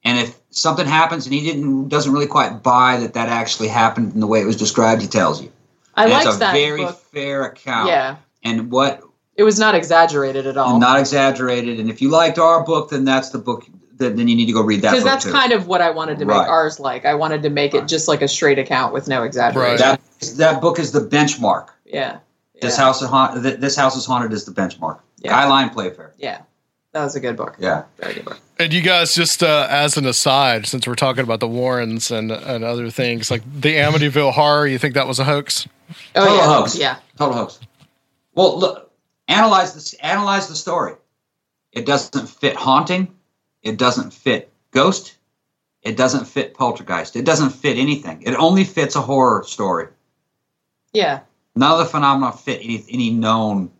And if something happens and he didn't doesn't really quite buy that that actually happened in the way it was described, he tells you. I And liked it's a that very book. fair account. Yeah, And what it was not exaggerated at all. not exaggerated. And if you liked our book, then that's the book. Then, then you need to go read that. Because that's too. kind of what I wanted to make ours like. I wanted to make it just like a straight account with no exaggeration. that that book is the benchmark. Yeah. This house is haunted. This house is haunted is the benchmark. Yeah. Guy Lyon Playfair. Yeah. That was a good book. Yeah. Very good book. And you guys, just uh, as an aside, since we're talking about the Warrens and and other things like the Amityville horror, you think that was a hoax? Oh Total yeah. hoax. Yeah. Total hoax. Well, look, analyze this. Analyze the story. It doesn't fit haunting. It doesn't fit ghost. It doesn't fit poltergeist. It doesn't fit anything. It only fits a horror story. Yeah. None of the phenomena fit any any known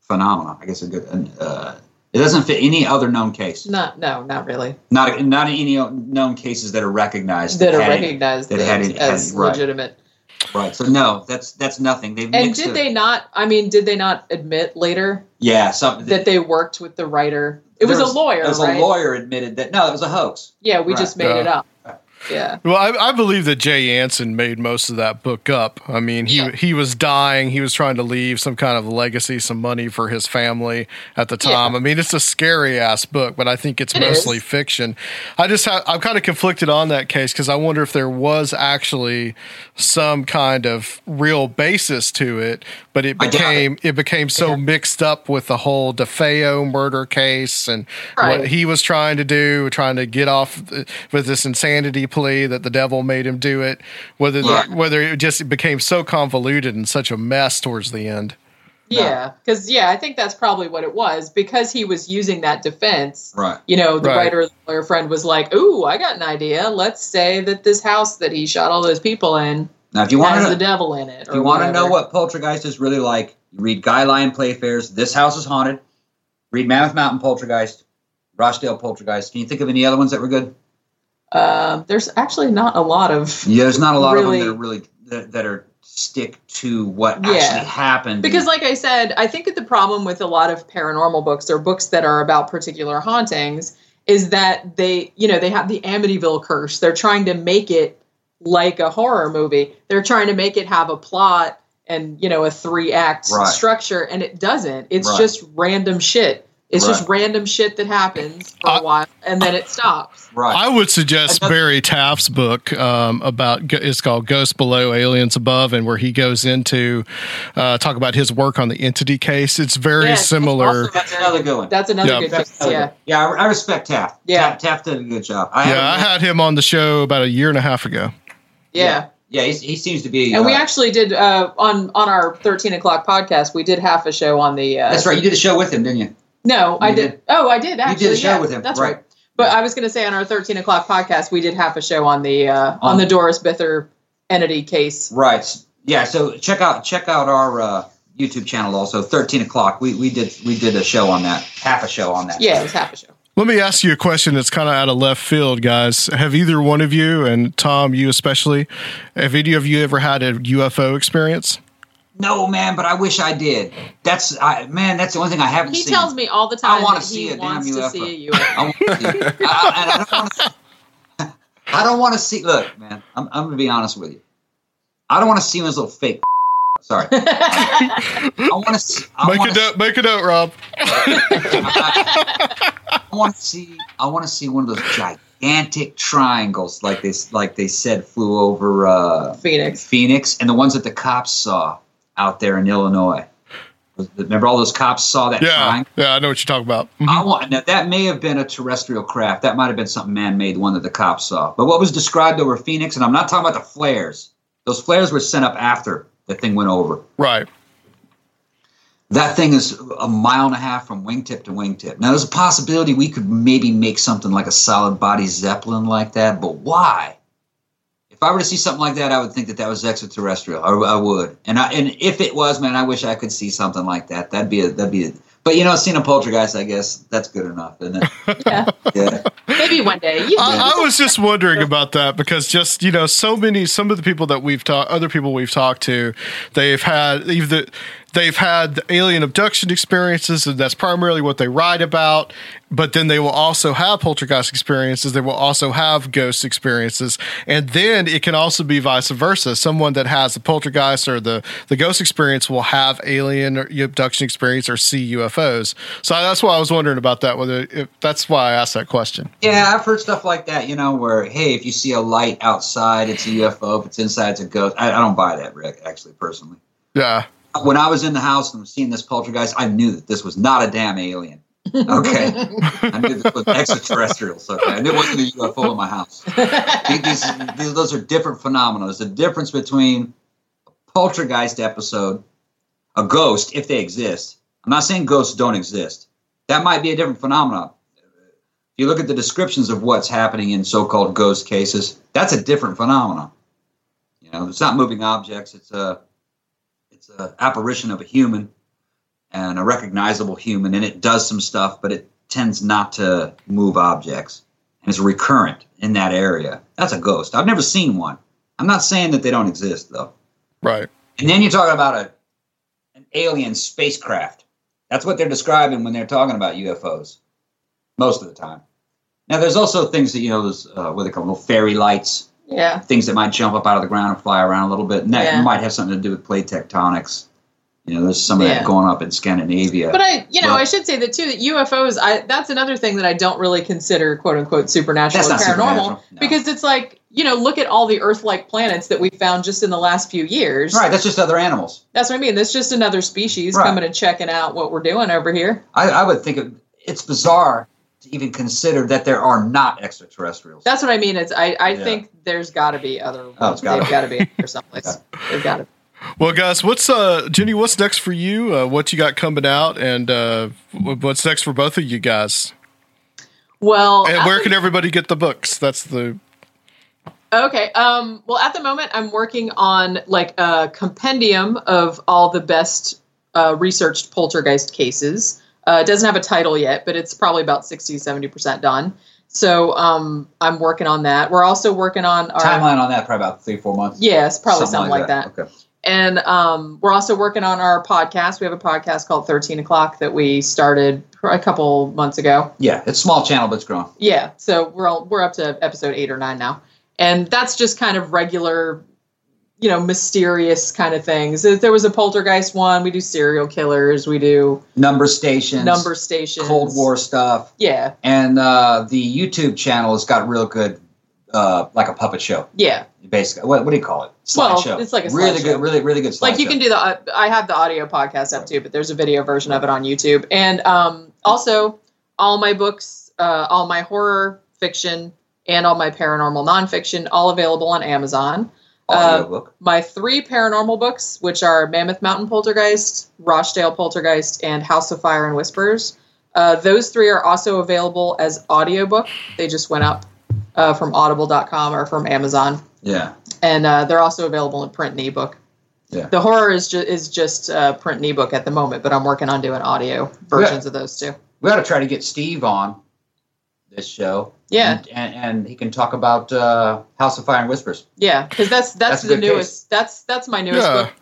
phenomena. I guess a good. Uh, it doesn't fit any other known case. No, no, not really. Not not any known cases that are recognized That are had it- recognized that as, had had as it- right. Legitimate. Right. So no, that's that's nothing. They've And did it- they not? I mean, did they not admit later Yeah, something that they worked with the writer? It was a lawyer, It was right? a lawyer admitted that no, it was a hoax. Yeah, we Right. just made it up. Yeah. Well, I, I believe that Jay Anson made most of that book up. I mean, he he was dying. He was trying to leave some kind of legacy, some money for his family at the time. I mean, it's a scary ass book, but I think it's It mostly is. fiction. I just ha- I'm kind of conflicted on that case because I wonder if there was actually some kind of real basis to it, but it became it. became so mixed up with the whole DeFeo murder case and Right. what he was trying to do, trying to get off uh, with this insanity plea that the devil made him do it. Whether the, whether it just became so convoluted and such a mess towards the end. Yeah. Because, yeah, I think that's probably what it was. Because he was using that defense, Right. you know, the Right. writer, the lawyer friend was like, Ooh, I got an idea. Let's say that this house that he shot all those people in Now, if you want has to the devil in it. if you want to know what Poltergeist is really like, you read Guy Lyon Playfair's. This house is haunted. Read Mammoth Mountain Poltergeist, Rochdale Poltergeist. Can you think of any other ones that were good? Um, there's actually not a lot of. Yeah, there's not a lot Really- of them that are really that, that are stick to what Yeah. actually happened. Because, like I said, I think that the problem with a lot of paranormal books or books that are about particular hauntings is that they, you know, they have the Amityville curse. They're trying to make it like a horror movie. They're trying to make it have a plot and, you know, a three act Right. structure, and it doesn't. It's Right. just random shit. It's just random shit that happens for I- a while and then it stops. right. I would suggest Another- Barry Taff's book um, about it's called Ghosts Below, Aliens Above, and where he goes into uh, talk about his work on the entity case. It's very Yeah, similar. That's another good one. That's another Yeah. good That's case. another Yeah. yeah. I, I respect Taff. Yeah. Taff, Taff did a good job. I Yeah, I had him on the show about a year and a half ago. Yeah. yeah. He's, he seems to be. And we uh, actually did uh, on on our thirteen o'clock podcast. We did half a show on the. Uh, That's right. You did a show with him, didn't you? No, I did. did. Oh, I did actually. You did a show yeah, with him, That's right. right. But I was going to say on our thirteen o'clock podcast, we did half a show on the uh, on On- the Doris Bither entity case. Right. Yeah. So check out check out our uh, YouTube channel also. Thirteen o'clock. We we did we did a show on that. Half a show on that. Yeah, it was half a show. Let me ask you a question that's kind of out of left field, guys. Have either one of you, and Tom, you especially, have any of you ever had a UFO experience? No, man. But I wish I did. That's I man. That's the only thing I haven't He seen. tells me all the time I wanna see he a damn wants to UFO. see a UFO. I want to see. it. I, I don't want to. I don't want to see. Look, man. I'm I'm gonna be honest with you. I don't want to see him as a little fake. Sorry. I want to see. Make it wanna. Make a note, Rob. I want to see. I want to see one of those gigantic triangles, like they like they said flew over uh, Phoenix. Phoenix, and the ones that the cops saw out there in Illinois. Remember, all those cops saw that Yeah, yeah, I know what you're talking about. Mhm. I want now, that may have been a terrestrial craft. That might have been something man-made, one that the cops saw. But what was described over Phoenix, and I'm not talking about the flares. Those flares were sent up after the thing went over. Right. That thing is a mile and a half from wingtip to wingtip. Now, there's a possibility we could maybe make something like a solid body Zeppelin like that, but why? If I were to see something like that, I would think that that was extraterrestrial. I, I would, and I, and if it was, man, I wish I could see something like that. That'd be a, that'd be. A, but you know, seeing a poltergeist, I guess that's good enough, isn't it? Yeah. yeah. Maybe one day. You I, I was just wondering about that because just you know so many some of the people that we've talked other people we've talked to they've had either they've had the alien abduction experiences, and that's primarily what they write about. But then they will also have poltergeist experiences. They will also have ghost experiences, and then it can also be vice versa. Someone that has the poltergeist or the the ghost experience will have alien abduction experience or see UFOs. So that's why I was wondering about that. Whether if, that's why I asked that question. Yeah, I've heard stuff like that, you know, where, hey, if you see a light outside, it's a UFO. If it's inside, it's a ghost. I, I don't buy that, Rick, actually, personally. Yeah. When I was in the house and was seeing this poltergeist, I knew that this was not a damn alien. Okay. I knew this was extraterrestrials. Okay. I knew it wasn't a UFO in my house. These, these, those are different phenomena. There's a difference between a poltergeist episode, a ghost, if they exist. I'm not saying ghosts don't exist. That might be a different phenomenon. If you look at the descriptions of what's happening in so-called ghost cases, that's a different phenomenon. You know, it's not moving objects. It's a an apparition of a human and a recognizable human, and it does some stuff, but it tends not to move objects. And it's recurrent in that area. That's a ghost. I've never seen one. I'm not saying that they don't exist though. Right. And then you're talking about a an alien spacecraft. That's what they're describing when they're talking about UFOs, most of the time. Now, there's also things that you know, there's uh, what they call little fairy lights, Yeah. things that might jump up out of the ground and fly around a little bit, and that Yeah. might have something to do with plate tectonics. You know, there's some of Yeah. that going up in Scandinavia. But I, you know, Well- I should say that too. That UFOs, I that's another thing that I don't really consider "quote unquote" supernatural or paranormal no. because it's like you know, look at all the Earth-like planets that we found just in the last few years. right, that's just other animals. That's what I mean. That's just another species Right. coming and checking out what we're doing over here. I, I would think it, it's bizarre to even consider that there are not extraterrestrials. That's what I mean. It's I, I Yeah. think there's got to be other. Oh, it's gotta they've be. got to be or someplace. They've got to. Well, guys, what's uh, Jenny? What's next for you? Uh, what you got coming out, and uh, what's next for both of you guys? Well, And where the- can everybody get the books? That's the Okay. Um, well, at the moment, I'm working on like a compendium of all the best uh, researched poltergeist cases. Uh, it doesn't have a title yet, but it's probably about 60, 70% done. So um, I'm working on that. We're also working on our. Timeline on that probably about three, four months. Yes, probably something, like, that. Okay. And um, we're also working on our podcast. We have a podcast called 13 O'Clock that we started a couple months ago. Yeah, it's a small channel, but it's growing. Yeah, so we're all, we're up to episode eight or nine now, and that's just kind of regular, you know, mysterious kind of things. There was a poltergeist one. We do serial killers. We do Number stations, number stations. Cold War stuff, Yeah, and uh, the YouTube channel has got real good, uh, like a puppet show, yeah. basically. What, what do you call it? Well, Slideshow. it's like a really good, really, really good. Like you can do the. uh, I have the audio podcast up too, but there's a video version of it on YouTube, and um, also all my books, uh, all my horror fiction, and all my paranormal nonfiction, all available on Amazon. Uh, my three paranormal books, which are Mammoth Mountain Poltergeist, Rochdale Poltergeist, and House of Fire and Whispers. Uh, those three are also available as audiobook. They just went up uh, from audible.com or from Amazon. Yeah, And uh, they're also available in print and ebook. Yeah. The horror is, ju- is just uh, print and ebook at the moment, but I'm working on doing audio versions of those too. we ought to try to get Steve on this show. Yeah. and, and, and he can talk about uh, House of Fire and Whispers. Yeah, because that's, that's That's the good newest. That's that's my newest Yeah. book.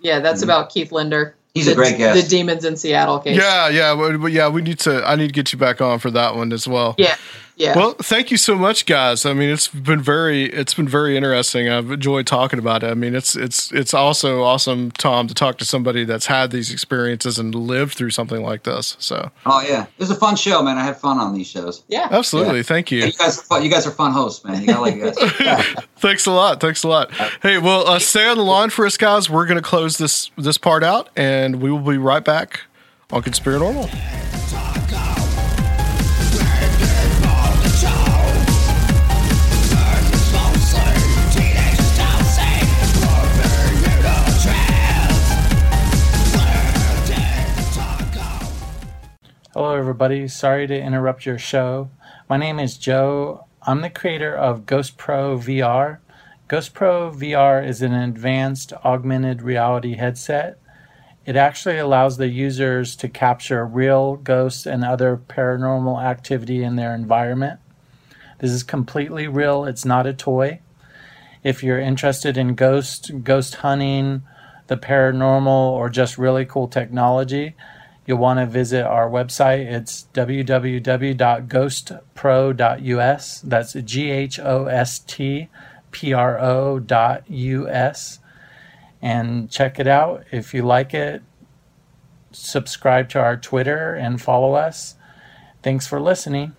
Yeah, that's about Keith Linder. He's a the, great guest. The Demons in Seattle case. yeah, yeah, but, but yeah. We need to. I need to get you back on for that one as well. Yeah. Yeah. Well, thank you so much, guys. I mean, it's been very, it's been very interesting. I've enjoyed talking about it. I mean, it's, it's, it's also awesome, Tom, to talk to somebody that's had these experiences and lived through something like this. So, Oh yeah, it was a fun show, man. I had fun on these shows. yeah. absolutely, thank you. You guys, are fun, you guys are fun hosts, man. You gotta like you guys. Thanks a lot. Thanks a lot. Hey, well, uh, stay on the line for us, guys. We're going to close this this part out, and we will be right back on Conspiranormal. Hello, everybody. Sorry to interrupt your show. My name is Joe. I'm the creator of Ghost Pro VR. Ghost Pro VR is an advanced augmented reality headset. It actually allows the users to capture real ghosts and other paranormal activity in their environment. This is completely real, it's not a toy. If you're interested in ghost, ghost hunting, the paranormal, or just really cool technology, you'll want to visit our website. It's www.ghostpro.us. That's G H O S T P R O dot US. And check it out. If you like it, subscribe to our Twitter and follow us. Thanks for listening.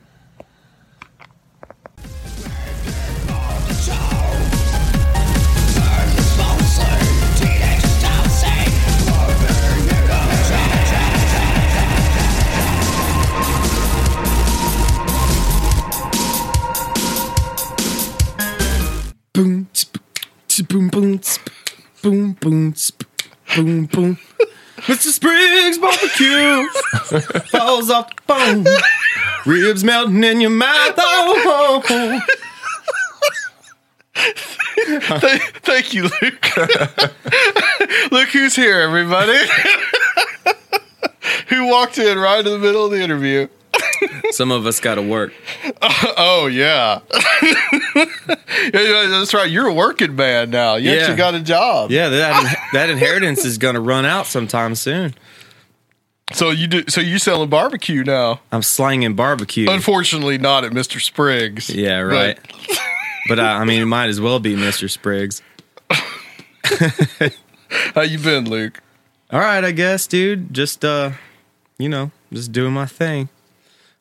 Boom, boom. Mr. Spriggs barbecue falls off the bone, ribs melting in your mouth. Oh, Thank, thank you, Luke. Look who's here, everybody. Who walked in right in the middle of the interview? Some of us got to work. Oh yeah. yeah, that's right. You're a working man now. You Yeah. actually got a job. Yeah, that that inheritance is going to run out sometime soon. So you do. So you selling barbecue now? I'm slanging barbecue. Unfortunately, not at Mister Spriggs. Yeah, right. But, uh, I mean, it might as well be Mr. Spriggs. How you been, Luke? All right, I guess, dude. Just uh, you know, just doing my thing,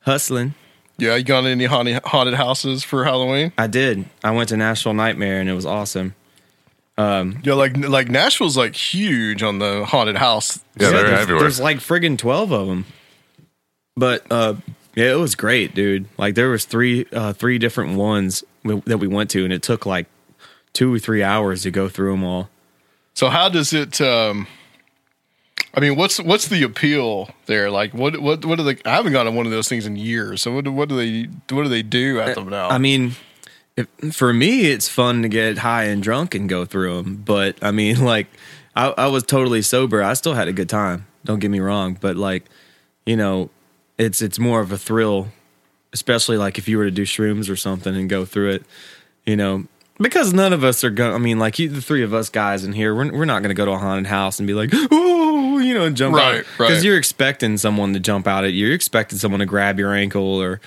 hustling. Yeah, you gone to any haunted, haunted houses for Halloween? I did. I went to Nashville Nightmare and it was awesome. Um, Yeah, like like Nashville's like huge on the haunted house. Yeah, they're there's, everywhere. There's like friggin' twelve of them. But uh, yeah, it was great, dude. Like there was three uh, three different ones w- that we went to, and it took like two or three hours to go through them all. So how does it? um I mean, what's what's the appeal there? Like, what what what do they? I haven't gone to one of those things in years. So what do, what do they what do they do at them now? I mean, if, for me, it's fun to get high and drunk and go through them. But I mean, like, I, I was totally sober. I still had a good time. Don't get me wrong. But like, you know, it's it's more of a thrill, especially like if you were to do shrooms or something and go through it. You know, because none of us are going. I mean, like you, the three of us guys in here, we're we're not going to go to a haunted house and be like, oh, you know, and jump Right, out because right. you're expecting someone to jump out at you. You're expecting someone to grab your ankle or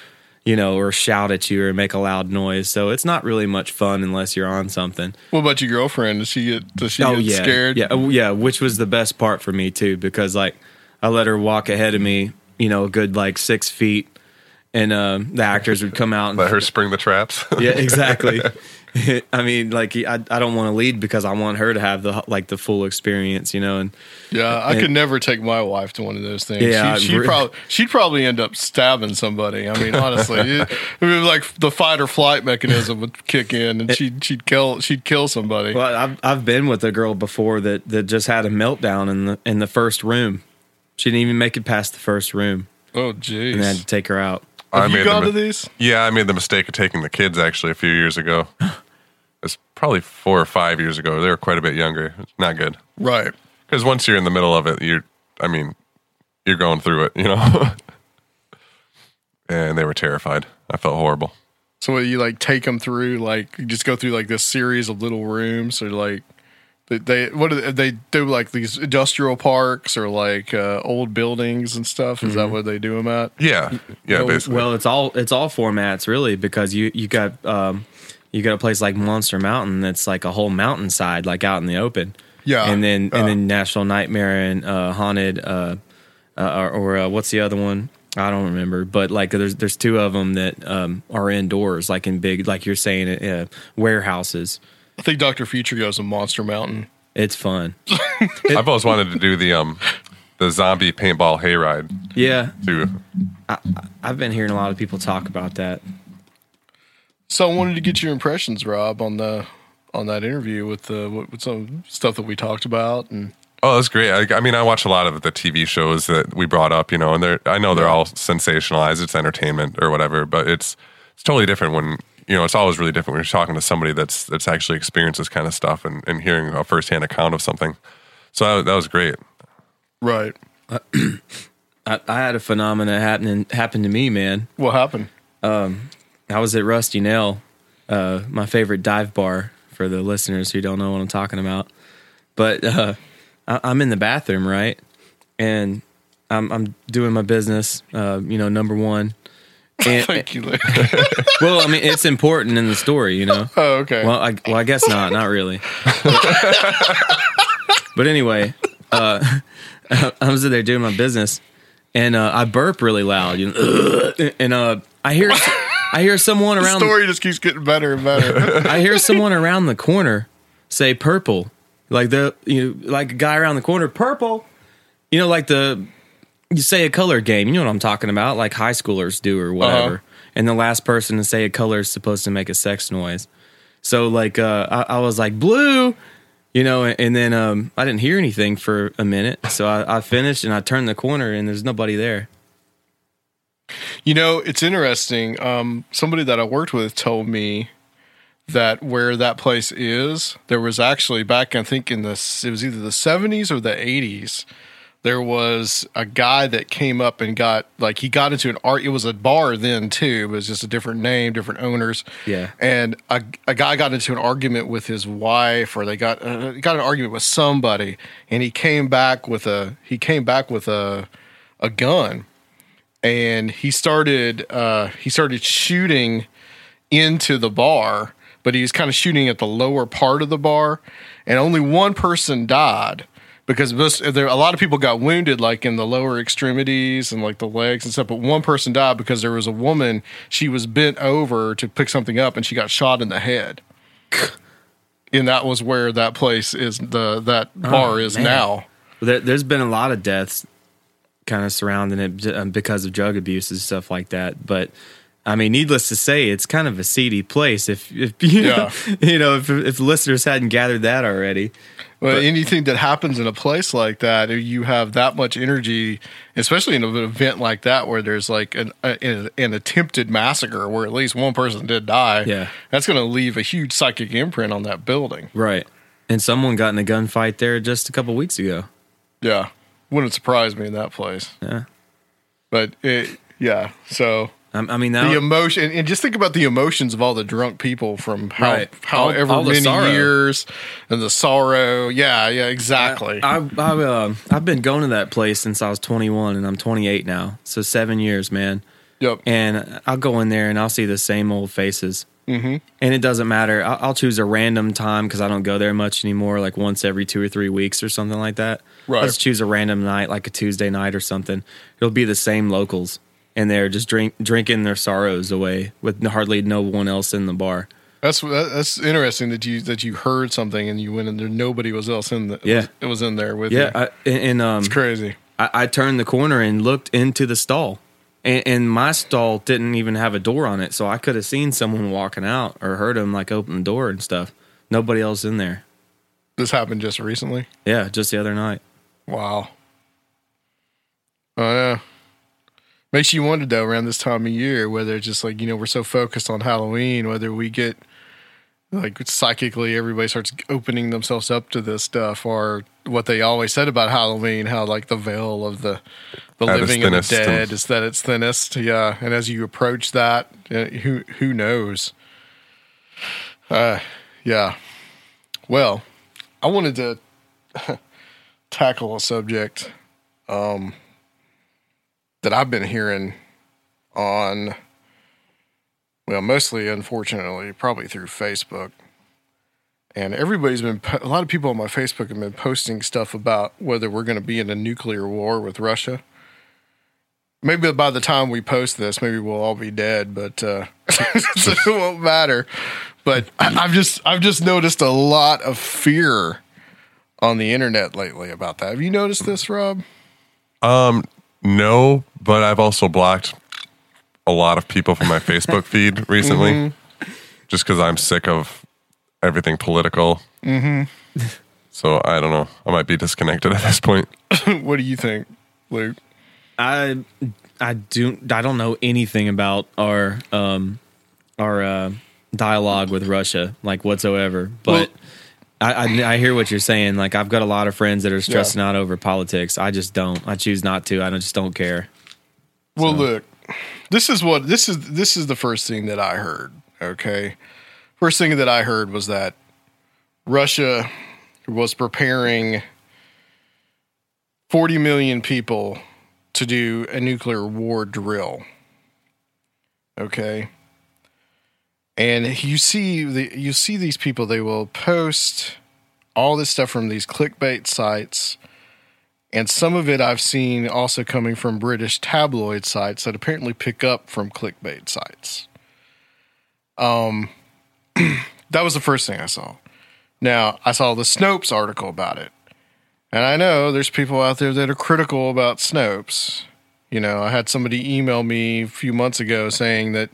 you know, or shout at you or make a loud noise. So it's not really much fun unless you're on something. what about your girlfriend? Does she get does she oh get yeah, scared? yeah, oh, yeah. Which was the best part for me too, because like I let her walk ahead of me, you know, a good like six feet, and um, the actors would come out and Let her spring the traps. yeah, exactly. I mean, like I, I don't want to lead because I want her to have the like the full experience, you know. And Yeah, I And- could never take my wife to one of those things. Yeah, she, she'd re- probably she'd probably end up stabbing somebody. I mean, honestly, it, it was like the fight or flight mechanism would kick in, and she'd she'd kill she'd kill somebody. well, I've I've been with a girl before that that just had a meltdown in the in the first room. She didn't even make it past the first room, oh, jeez. and I had to take her out. Have I you made gone the, to these? Yeah, I made the mistake of taking the kids actually a few years ago. It's probably four or five years ago. They were quite a bit younger. It's not good Right. because once you're in the middle of it, you're, I mean, you're going through it, you know. and they were terrified. I felt horrible. So what, you like take them through like you just go through like this series of little rooms or like they, they what do they, they do like these industrial parks or like uh, old buildings and stuff? Is that what they do them at? Yeah, yeah, well, basically. well, it's all it's all formats really because you you got um you got a place like Monster Mountain that's like a whole mountainside like out in the open. Yeah. and then Uh. and then Nashville Nightmare and uh, Haunted uh, uh, or, or uh, what's the other one? I don't remember, but like there's there's two of them that um, are indoors, like in big, like you're saying, uh, warehouses. I think Doctor Future goes to Monster Mountain. It's fun. I've always wanted to do the um the zombie paintball hayride Yeah, too. I've been hearing a lot of people talk about that. So I wanted to get your impressions, Rob, on the on that interview with the with with some stuff that we talked about and Oh, that's great. I, I mean, I watch a lot of the TV shows that we brought up, you know, and they're I know they're all sensationalized. It's entertainment or whatever, but it's it's totally different when you know. It's always really different when you're talking to somebody that's that's actually experienced this kind of stuff and, and hearing a firsthand account of something. So that, that was great. right. I, I had a phenomenon happening happen to me, man. What happened? I was at Rusty Nail, uh, my favorite dive bar for the listeners who don't know what I'm talking about. But uh, I, I'm in the bathroom, right, and I'm I'm doing my business. Uh, you know, number one. And, Thank you. Well, I mean, it's important in the story, you know. Oh, okay. Well, I, well, I guess not. Not really. but anyway, uh, I was in there doing my business, and uh, I burp really loud, you know, and uh, I hear I hear someone the around. story just keeps getting better and better. I hear someone around the corner say "purple," like the you know, like a guy around the corner, "purple." You know, like the you say a color game. You know what I'm talking about, like high schoolers do or whatever. Uh-huh. And the last person to say a color is supposed to make a sex noise. So like uh, I, I was like blue, you know, and, and then um, I didn't hear anything for a minute. So I, I finished and I turned the corner and there's nobody there. You know, it's interesting. Um, somebody that I worked with told me that where that place is, there was actually back, I think in the it was either the seventies or the eighties. There was a guy that came up and got like he got into an art. It was a bar then too. It was just a different name, different owners. Yeah. And a, a guy got into an argument with his wife, or they got uh, got an argument with somebody, and he came back with a he came back with a a gun and he started uh, he started shooting into the bar, but he was kind of shooting at the lower part of the bar, and only one person died because most, there a lot of people got wounded like in the lower extremities and like the legs and stuff, but one person died because there was a woman she was bent over to pick something up and she got shot in the head. And that was where that place is the that bar Oh, is man. now. There, there's been a lot of deaths kind of surrounding it um, because of drug abuse and stuff like that. But I mean, needless to say, it's kind of a seedy place. If, if you know, you know, if, if listeners hadn't gathered that already. Well, But- anything that happens in a place like that, you have that much energy, especially in an event like that where there's like an an, an attempted massacre where at least one person did die. Yeah. that's going to leave a huge psychic imprint on that building. Right. And someone got in a gunfight there just a couple weeks ago. Yeah, wouldn't surprise me in that place. Yeah. But it, yeah, so I, I mean, the emotion, and just think about the emotions of all the drunk people from how Right. however All- all many sorrow. years and the sorrow. Yeah, yeah, exactly. I, I, uh, I've been going to that place since I was 21 and I'm 28 now. So seven years, man. yep. And I'll go in there and I'll see the same old faces. hmm And it doesn't matter. I'll, I'll choose a random time because I don't go there much anymore, like once every two or three weeks or something like that. Right. Let's choose a random night, like a Tuesday night or something. It'll be the same locals, and they're just drink drinking their sorrows away with hardly no one else in the bar. That's that's interesting that you that you heard something and you went in there. Nobody was else in the Yeah. it was in there with Yeah, you. I, and, and um, it's crazy. I, I turned the corner and looked into the stall, and, and my stall didn't even have a door on it, so I could have seen someone walking out or heard them like open the door and stuff. Nobody else in there. This happened just recently. Yeah, just the other night. Wow. Oh yeah. Makes you wonder though around this time of year whether it's just like you know we're so focused on Halloween whether we get like psychically everybody starts opening themselves up to this stuff or what they always said about Halloween how like the veil of the the At living and the dead is that it's thinnest. Yeah. And as you approach that uh, who who knows? Uh yeah. Well I wanted to tackle a subject um, that I've been hearing on, well, mostly, unfortunately, probably through Facebook. And everybody's been, a lot of people on my Facebook have been posting stuff about whether we're going to be in a nuclear war with Russia. Maybe by the time we post this, maybe we'll all be dead, but uh, it won't matter. But I, I've just, I've just noticed a lot of fear on the internet lately about that. Have you noticed this, Rob? Um, no, but I've also blocked a lot of people from my Facebook feed recently, Mm-hmm. just because I'm sick of everything political. Mm-hmm. So I don't know. I might be disconnected at this point. what do you think, Luke? I I do I don't know anything about our um our uh, dialogue with Russia like whatsoever, but. I, I, I hear what you're saying. Like I've got a lot of friends that are stressing out over politics. I just don't. I choose not to. I just don't care. Well, look, this is what this is. This is the first thing that I heard. Okay, first thing that I heard was that Russia was preparing 40 million people to do a nuclear war drill. Okay. And you see the you see these people they will post all this stuff from these clickbait sites and some of it I've seen also coming from British tabloid sites that apparently pick up from clickbait sites. Um that was the first thing I saw. Now, I saw the Snopes article about it. And I know there's people out there that are critical about Snopes. You know, I had somebody email me a few months ago saying that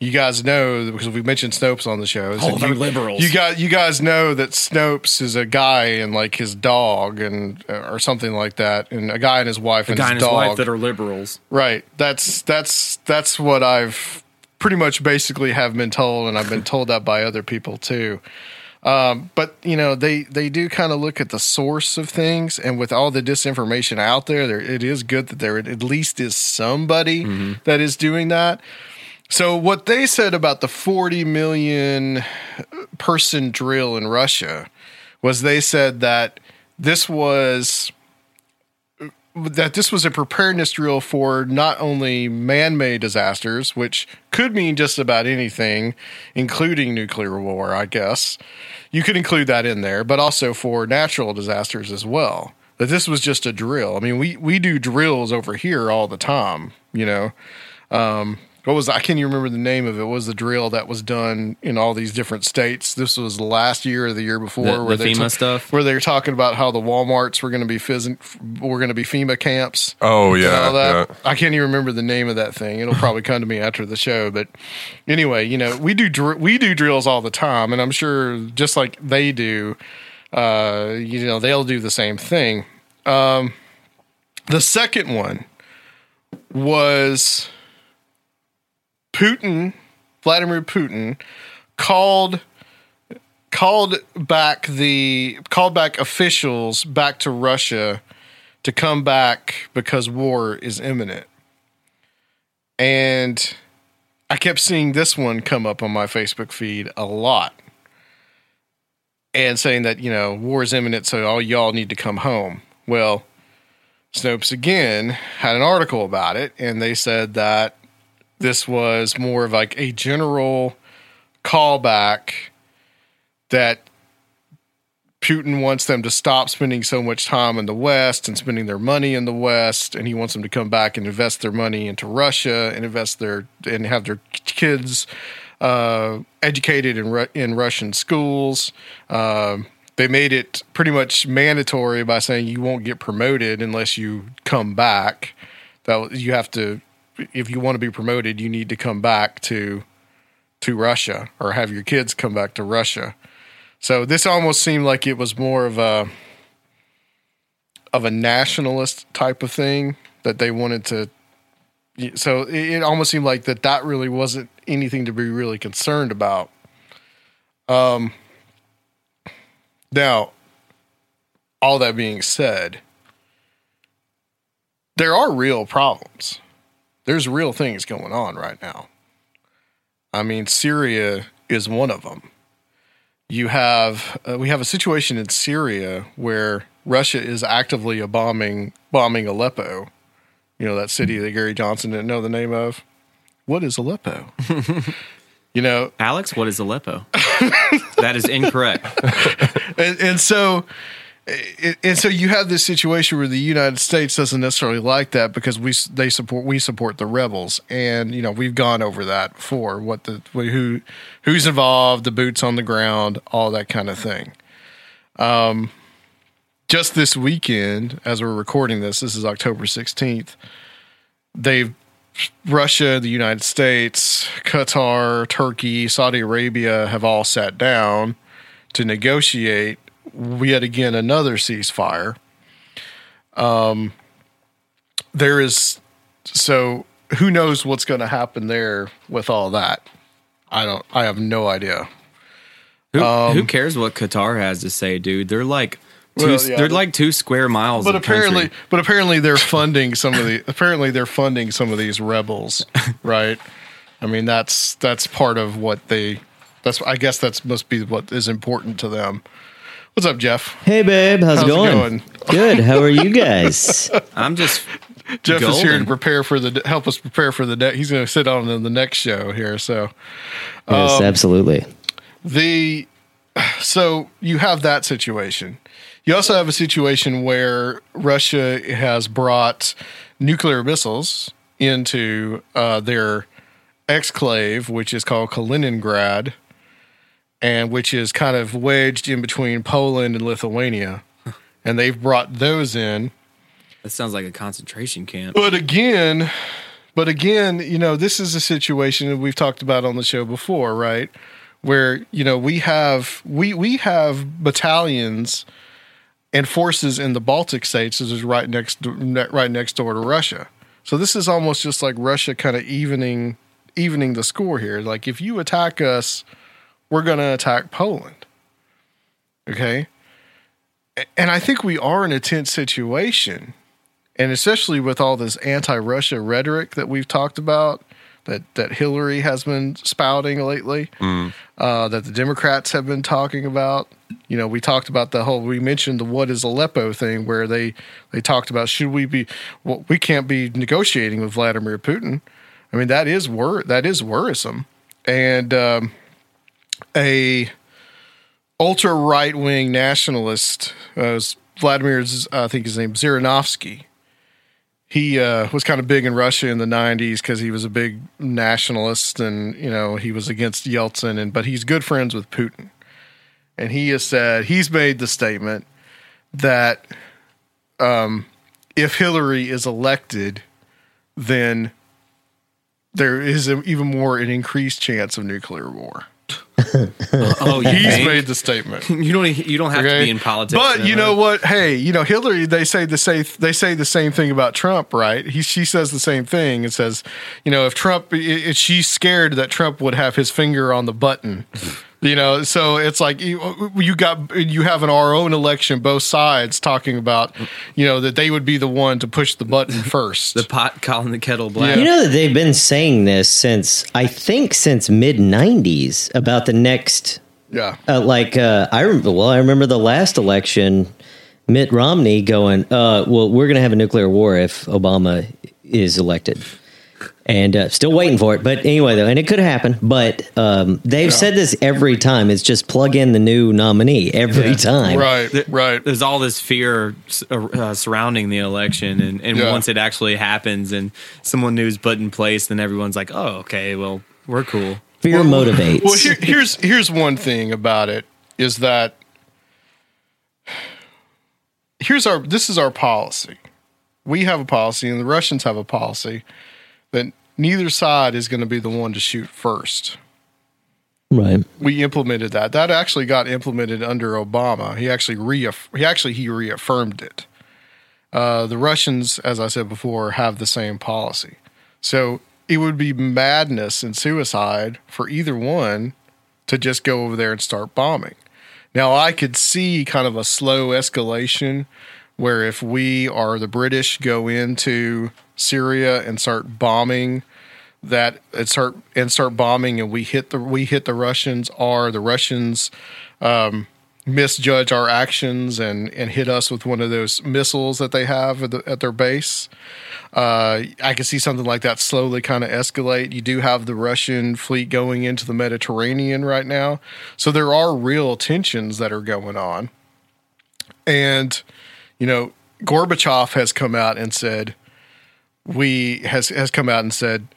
you guys know because we mentioned Snopes on the show. Oh, that they're you, liberals. You got you guys know that Snopes is a guy and like his dog and or something like that, and a guy and his wife and guy his and his dog wife that are liberals. Right. That's that's that's what I've pretty much basically have been told, and I've been told that by other people too. Um, but you know, they they do kind of look at the source of things, and with all the disinformation out there, there it is good that there at least is somebody that is doing that. So what they said about the 40 million person drill in Russia was they said that this was that this was a preparedness drill for not only man-made disasters, which could mean just about anything, including nuclear war, I guess. You could include that in there, but also for natural disasters as well. That this was just a drill. I mean, we we do drills over here all the time, you know. Um, what was I can't even remember the name of it. Was the drill that was done in all these different states? This was last year or the year before, The- where the they FEMA ta- stuff? where they were talking about how the WalMarts were going to be phys- were going to be FEMA camps. Oh, yeah, all that. yeah. I can't even remember the name of that thing. It'll probably come to me after the show. But anyway, you know, we do dr- we do drills all the time, and I'm sure just like they do, uh, you know, they'll do the same thing. Um, the second one was Putin, Vladimir Putin, called called back the called back officials back to Russia to come back because war is imminent. And I kept seeing this one come up on my Facebook feed a lot. And saying that, you know, war is imminent, so all y'all need to come home. Well, Snopes again had an article about it, and they said that this was more of like a general callback that Putin wants them to stop spending so much time in the West and spending their money in the West, and he wants them to come back and invest their money into Russia and invest their and have their kids uh, educated in in Russian schools. Um, they made it pretty much mandatory by saying you won't get promoted unless you come back. That you have to, if you want to be promoted, you need to come back to to Russia or have your kids come back to Russia. So this almost seemed like it was more of a of a nationalist type of thing that they wanted to. So it, almost seemed like that that really wasn't anything to be really concerned about. Um. Now, all that being said, there are real problems. There's real things going on right now. I mean, Syria is one of them. You have uh, we have a situation in Syria where Russia is actively bombing bombing Aleppo. You know that city that Gary Johnson didn't know the name of. What is Aleppo? you know, Alex, what is Aleppo? that is incorrect. and, and so and so you have this situation where the United States doesn't necessarily like that because we they support we support the rebels. And you know we've gone over that before what the who who's involved the boots on the ground all that kind of thing. Um just this weekend as we're recording this this is October 16th they've Russia, the United States, Qatar, Turkey, Saudi Arabia have all sat down to negotiate yet again another ceasefire. Um, there is so who knows what's going to happen there with all that. I don't. I have no idea. Who, Um, who cares what Qatar has to say, dude? They're like two, Well, yeah, they're like two square miles. But of country. apparently, but apparently they're funding some of the. apparently they're funding some of these rebels, right? I mean, that's that's part of what they. That's I guess that's must be what is important to them. What's up, Jeff? Hey, babe. How's, How's it it going? going? Good. How are you guys? I'm just Jeff is here to prepare for the help us prepare for the next. He's going to sit on in the next show here. So yes, Um, absolutely. the so you have that situation. You also have a situation where Russia has brought nuclear missiles into uh, their exclave, which is called Kaliningrad, and which is kind of wedged in between Poland and Lithuania. And they've brought those in. That sounds like a concentration camp. But again, but again, you know, this is a situation that we've talked about on the show before, right? Where you know we have we we have battalions and forces in the Baltic states, which is right next right next door to Russia. So this is almost just like Russia kind of evening evening the score here. Like if you attack us, we're going to attack Poland. Okay? And I think we are in a tense situation and especially with all this anti-Russia rhetoric that we've talked about, that that Hillary has been spouting lately, uh, that the Democrats have been talking about. You know, we talked about the whole. We mentioned the "What is Aleppo" thing, where they they talked about should we be? Well, we can't be negotiating with Vladimir Putin. I mean, that is wor that is worrisome, and um, a ultra right wing nationalist, uh, Vladimir's, I think his name Zhirinovsky. He uh, was kind of big in Russia in the '90s because he was a big nationalist, and you know he was against Yeltsin, and but he's good friends with Putin, and he has said he's made the statement that um, if Hillary is elected, then there is even more an increased chance of nuclear war. Oh, He's think? made the statement. You don't. You don't have to be in politics. But you know what? Hey, you know Hillary. They say the say they say the same thing about Trump, right? He she says the same thing. It says, you know, if Trump, i i she's scared that Trump would have his finger on the button. You know, so it's like you, you got you have in our own election both sides talking about, you know, that they would be the one to push the button first. the pot calling the kettle black. You know that they've been saying this since I think since mid '90s about the next. Yeah. Uh, like uh, I remember. Well, I remember the last election. Mitt Romney going, uh, "Well, we're going to have a nuclear war if Obama is elected," and uh, still waiting for it. But anyway, though, and it could happen. But um, they've said this every time. It's just plug in the new nominee every time. Right, right. There's all this fear uh, surrounding the election, and, and Yeah. once it actually happens, and someone new's put in place, then everyone's like, "Oh, okay, well, we're cool." Fear motivates. Well, here, here's here's one thing about it is that here's our this is our policy. We have a policy, and the Russians have a policy that neither side is going to be the one to shoot first. Right. We implemented that. That actually got implemented under Obama. He actually reaff- he actually he reaffirmed it. Uh, the Russians, as I said before, have the same policy. So it would be madness and suicide for either one to just go over there and start bombing. Now, I could see kind of a slow escalation where if we or the British go into Syria and start bombing that and start and start bombing and we hit the we hit the Russians are the Russians um, misjudge our actions and and hit us with one of those missiles that they have at, the, at their base. Uh, I can see something like that slowly kind of escalate. You do have the Russian fleet going into the Mediterranean right now, so there are real tensions that are going on. And you know, Gorbachev has come out and said we has has come out and said,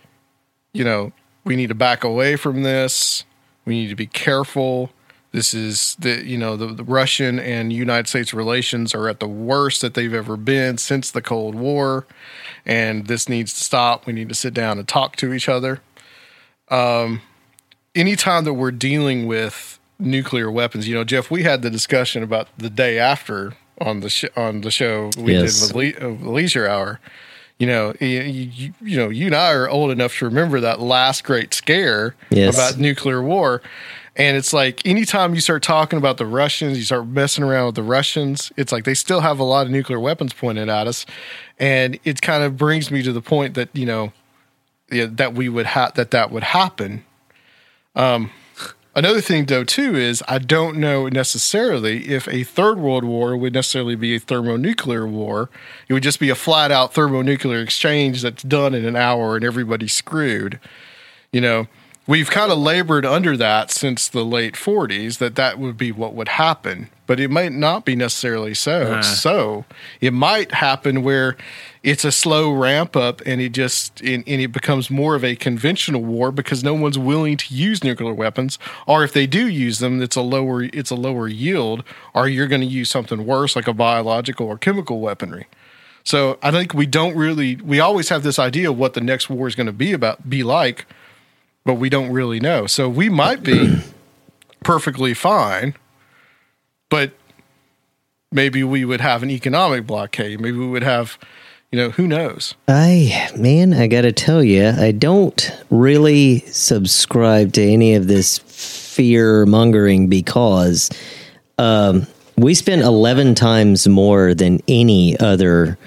you know, we need to back away from this. We need to be careful. This is the you know the, the Russian and United States relations are at the worst that they've ever been since the Cold War, and this needs to stop. We need to sit down and talk to each other. Um, anytime that we're dealing with nuclear weapons, you know, Jeff, we had the discussion about the day after on the sh- on the show we Yes. did with Le- uh, Leisure Hour. You know, you, you, know, you and I are old enough to remember that last great scare Yes. about nuclear war. And it's like anytime you start talking about the Russians, you start messing around with the Russians, it's like they still have a lot of nuclear weapons pointed at us. And it kind of brings me to the point that, you know, yeah, that we would have that that would happen. Um, Another thing, though, too, is I don't know necessarily if a third world war would necessarily be a thermonuclear war. It would just be a flat out thermonuclear exchange that's done in an hour and everybody's screwed. You know, we've kind of labored under that since the late 40s that that would be what would happen, but it might not be necessarily so. Ah. So it might happen where it's a slow ramp up and it just and, and it becomes more of a conventional war because no one's willing to use nuclear weapons or if they do use them it's a lower it's a lower yield or you're going to use something worse like a biological or chemical weaponry so i think we don't really we always have this idea of what the next war is going to be about be like but we don't really know so we might be perfectly fine but maybe we would have an economic blockade maybe we would have you know who knows I man, I got to tell you, I don't really subscribe to any of this fear mongering because um, we spent eleven times more than any other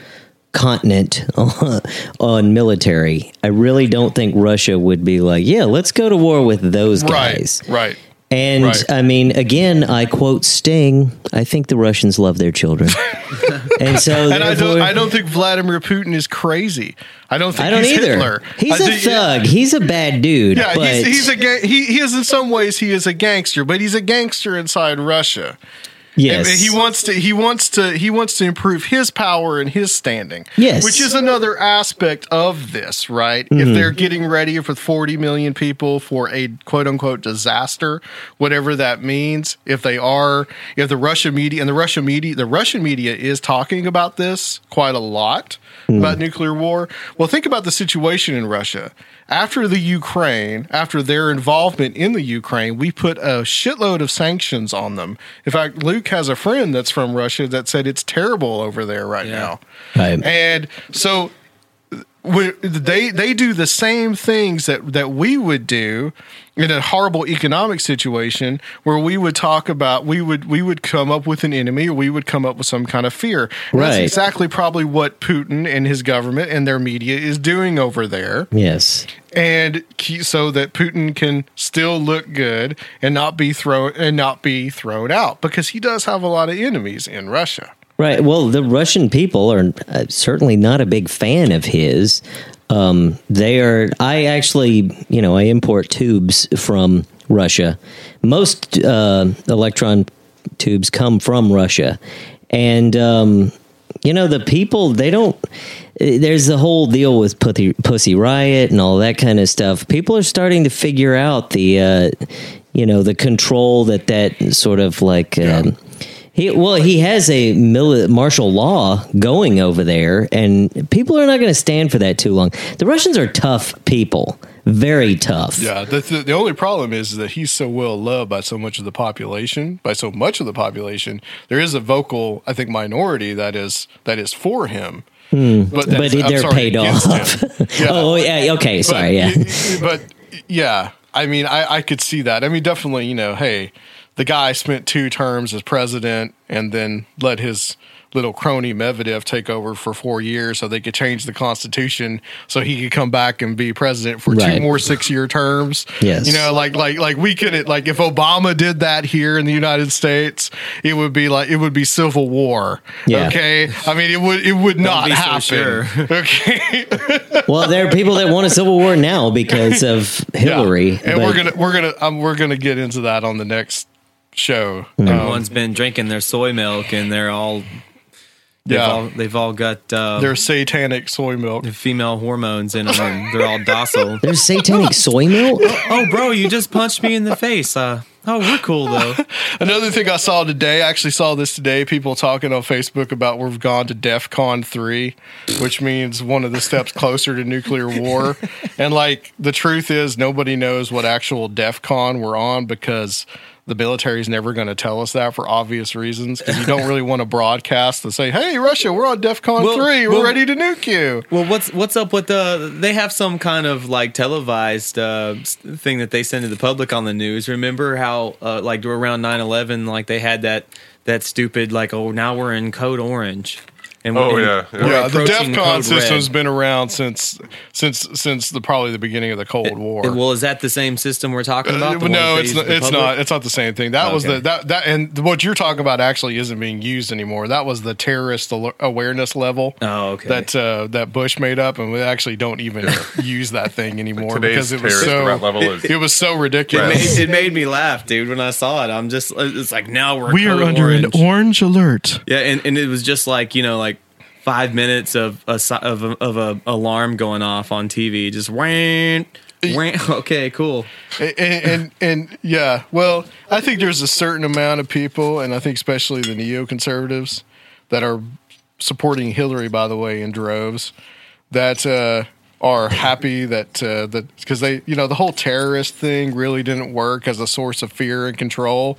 continent on military. I really don't think Russia would be like, yeah, let's go to war with those guys. right right And Right. I mean, again, I quote Sting. I think the Russians love their children, and so and I don't, I don't think Vladimir Putin is crazy. I don't think I don't he's either. Hitler. He's I a think- thug. He's a bad dude. Yeah, but he's, he's a ga- he, he is in some ways he is a gangster, but he's a gangster inside Russia. Yes. And he wants to he wants to he wants to improve his power and his standing. Yes. Which is another aspect of this, right? Mhm. If they're getting ready for 40 million people for a quote unquote disaster, whatever that means, if they are if the Russian media and the Russian media the Russian media is talking about this quite a lot about nuclear war. Well, think about the situation in Russia. After the Ukraine, after their involvement in the Ukraine, we put a shitload of sanctions on them. In fact, Luke has a friend that's from Russia that said it's terrible over there right now. Right. And so we, they they do the same things that that we would do in a horrible economic situation where we would talk about we would we would come up with an enemy or we would come up with some kind of fear. And That's Right. exactly probably what Putin and his government and their media is doing over there yes. and so that Putin can still look good and not be thrown and not be thrown out because he does have a lot of enemies in Russia. Right. Well, the Russian people are uh, certainly not a big fan of his. Um, they are. I actually, you know, I import tubes from Russia. Most uh, electron tubes come from Russia, and um, you know, the people they don't. There's the whole deal with Pussy, Pussy Riot and all that kind of stuff. People are starting to figure out the, uh, you know, the control that that sort of like. Um, he well, he has a mili- martial law going over there, and people are not going to stand for that too long. The Russians are tough people, very tough. Yeah, the, the, the only problem is that he's so well loved by so much of the population, by so much of the population. There is a vocal, I think, minority that is that is for him. Hmm. But But, they're sorry, paid off. Yeah. oh yeah, okay, sorry, yeah. but yeah, I mean, I, I could see that. I mean, definitely, you know, hey, the guy spent two terms as president and then let his little crony Medvedev take over for four years so they could change the constitution so he could come back and be president for Right. two more six year terms. Yes. You know, like like like we could like if Obama did that here in the United States, it would be like it would be civil war. Yeah. Okay. I mean it would it would not be so happen. sure. Okay. well, there are people that want a civil war now because of Hillary. Yeah. and but- we're gonna we're gonna um, we're gonna get into that on the next show. Hmm. Um, Everyone's been drinking their soy milk, and they're all they've Yeah. all they've all got uh, their satanic soy milk. female hormones in them. they're all docile. There's satanic soy milk. oh, bro, you just punched me in the face. Uh, oh, we're cool though. Another thing I saw today, I actually saw this today. People talking on Facebook about we've gone to DEF CON three, which means one of the steps closer to nuclear war. And like the truth is, nobody knows what actual DEF CON we're on because the military is never going to tell us that for obvious reasons. Because you don't really want to broadcast and say, "Hey, Russia, we're on DefCon Well- three. We're well- ready to nuke you." Well, what's what's up with the? They have some kind of like televised uh, thing that they send to the public on the news. Remember how uh, like around 9-11, like they had that that stupid like oh now we're in code orange, And Oh, and yeah, yeah. we're Yeah, the DEFCON code system's red. been around since since since the probably the beginning of the Cold War. Uh, Well, is that the same system we're talking about? Uh, no, it's not, it's public? not. It's not the same thing. That was the that that and what you're talking about actually isn't being used anymore. That was the terrorist al- awareness level. Oh, okay. That uh, that Bush made up, and we actually don't even use that thing anymore Today's because it was so level is- it was so It ridiculous. made, it made me laugh, dude, when I saw it. I'm just, it's like now we're we are under orange. an orange alert. Yeah, and, and it was just like you know, like five minutes of a of a, of a alarm going off on TV, just whang, whang. Okay, cool. and, and and yeah, well, I think there's a certain amount of people, and I think especially the neoconservatives that are supporting Hillary, by the way, in droves, that uh, are happy that uh, that because they, you know, the whole terrorist thing really didn't work as a source of fear and control.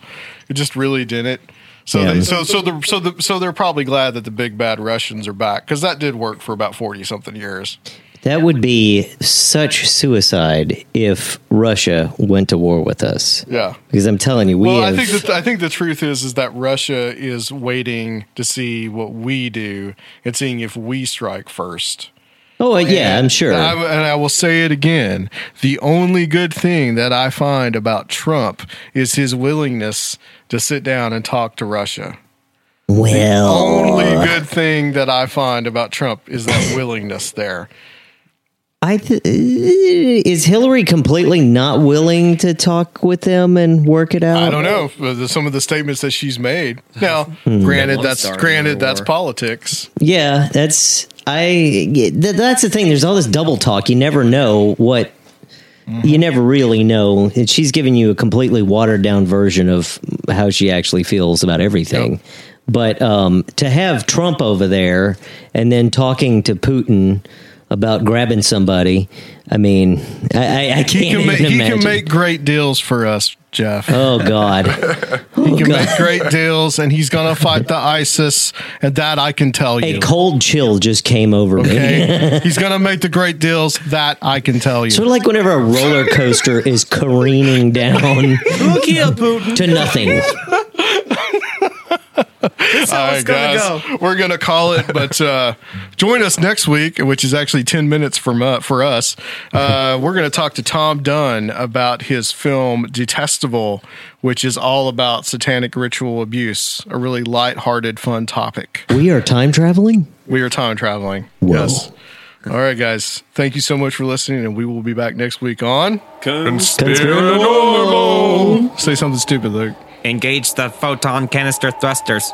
It just really didn't. So, they, so, so, the, so, the, so they're probably glad that the big bad Russians are back because that did work for about forty something years. That would be such suicide if Russia went to war with us. Yeah. Because I'm telling you, we well, have. I think that I think the truth is is that Russia is waiting to see what we do and seeing if we strike first. oh, yeah, I'm sure. And I, and I will say it again: the only good thing that I find about Trump is his willingness to sit down and talk to Russia. well, the Only good thing that I find about Trump is that willingness there. I th- is Hillary completely not willing to talk with them and work it out? I don't know some of the statements that she's made. Now, Hmm. granted, One that's granted that's politics. Yeah, that's I. th- that's the thing. There's all this double talk. You never know what. You never really know. And she's giving you a completely watered down version of how she actually feels about everything. But um, to have Trump over there and then talking to Putin about grabbing somebody, I mean, I, I, I can't He can, make, even he can make great deals for us, Jeff. oh God, he can oh, make great deals, and he's going to fight the ISIS, and that I can tell you. a cold chill just came over me. Okay, he's going to make the great deals. That I can tell you. Sort of like whenever a roller coaster is careening down to nothing. All right, guys, we're gonna call it. But uh, join us next week, which is actually ten minutes from uh, for us. Uh, we're gonna talk to Tom Dunn about his film Detestable, which is all about satanic ritual abuse. A really light-hearted, fun topic. We are time traveling. We are time traveling. Whoa. Yes. All right, guys. Thank you so much for listening, and we will be back next week on Conspiranormal. Say something stupid, Luke. Engage the photon canister thrusters.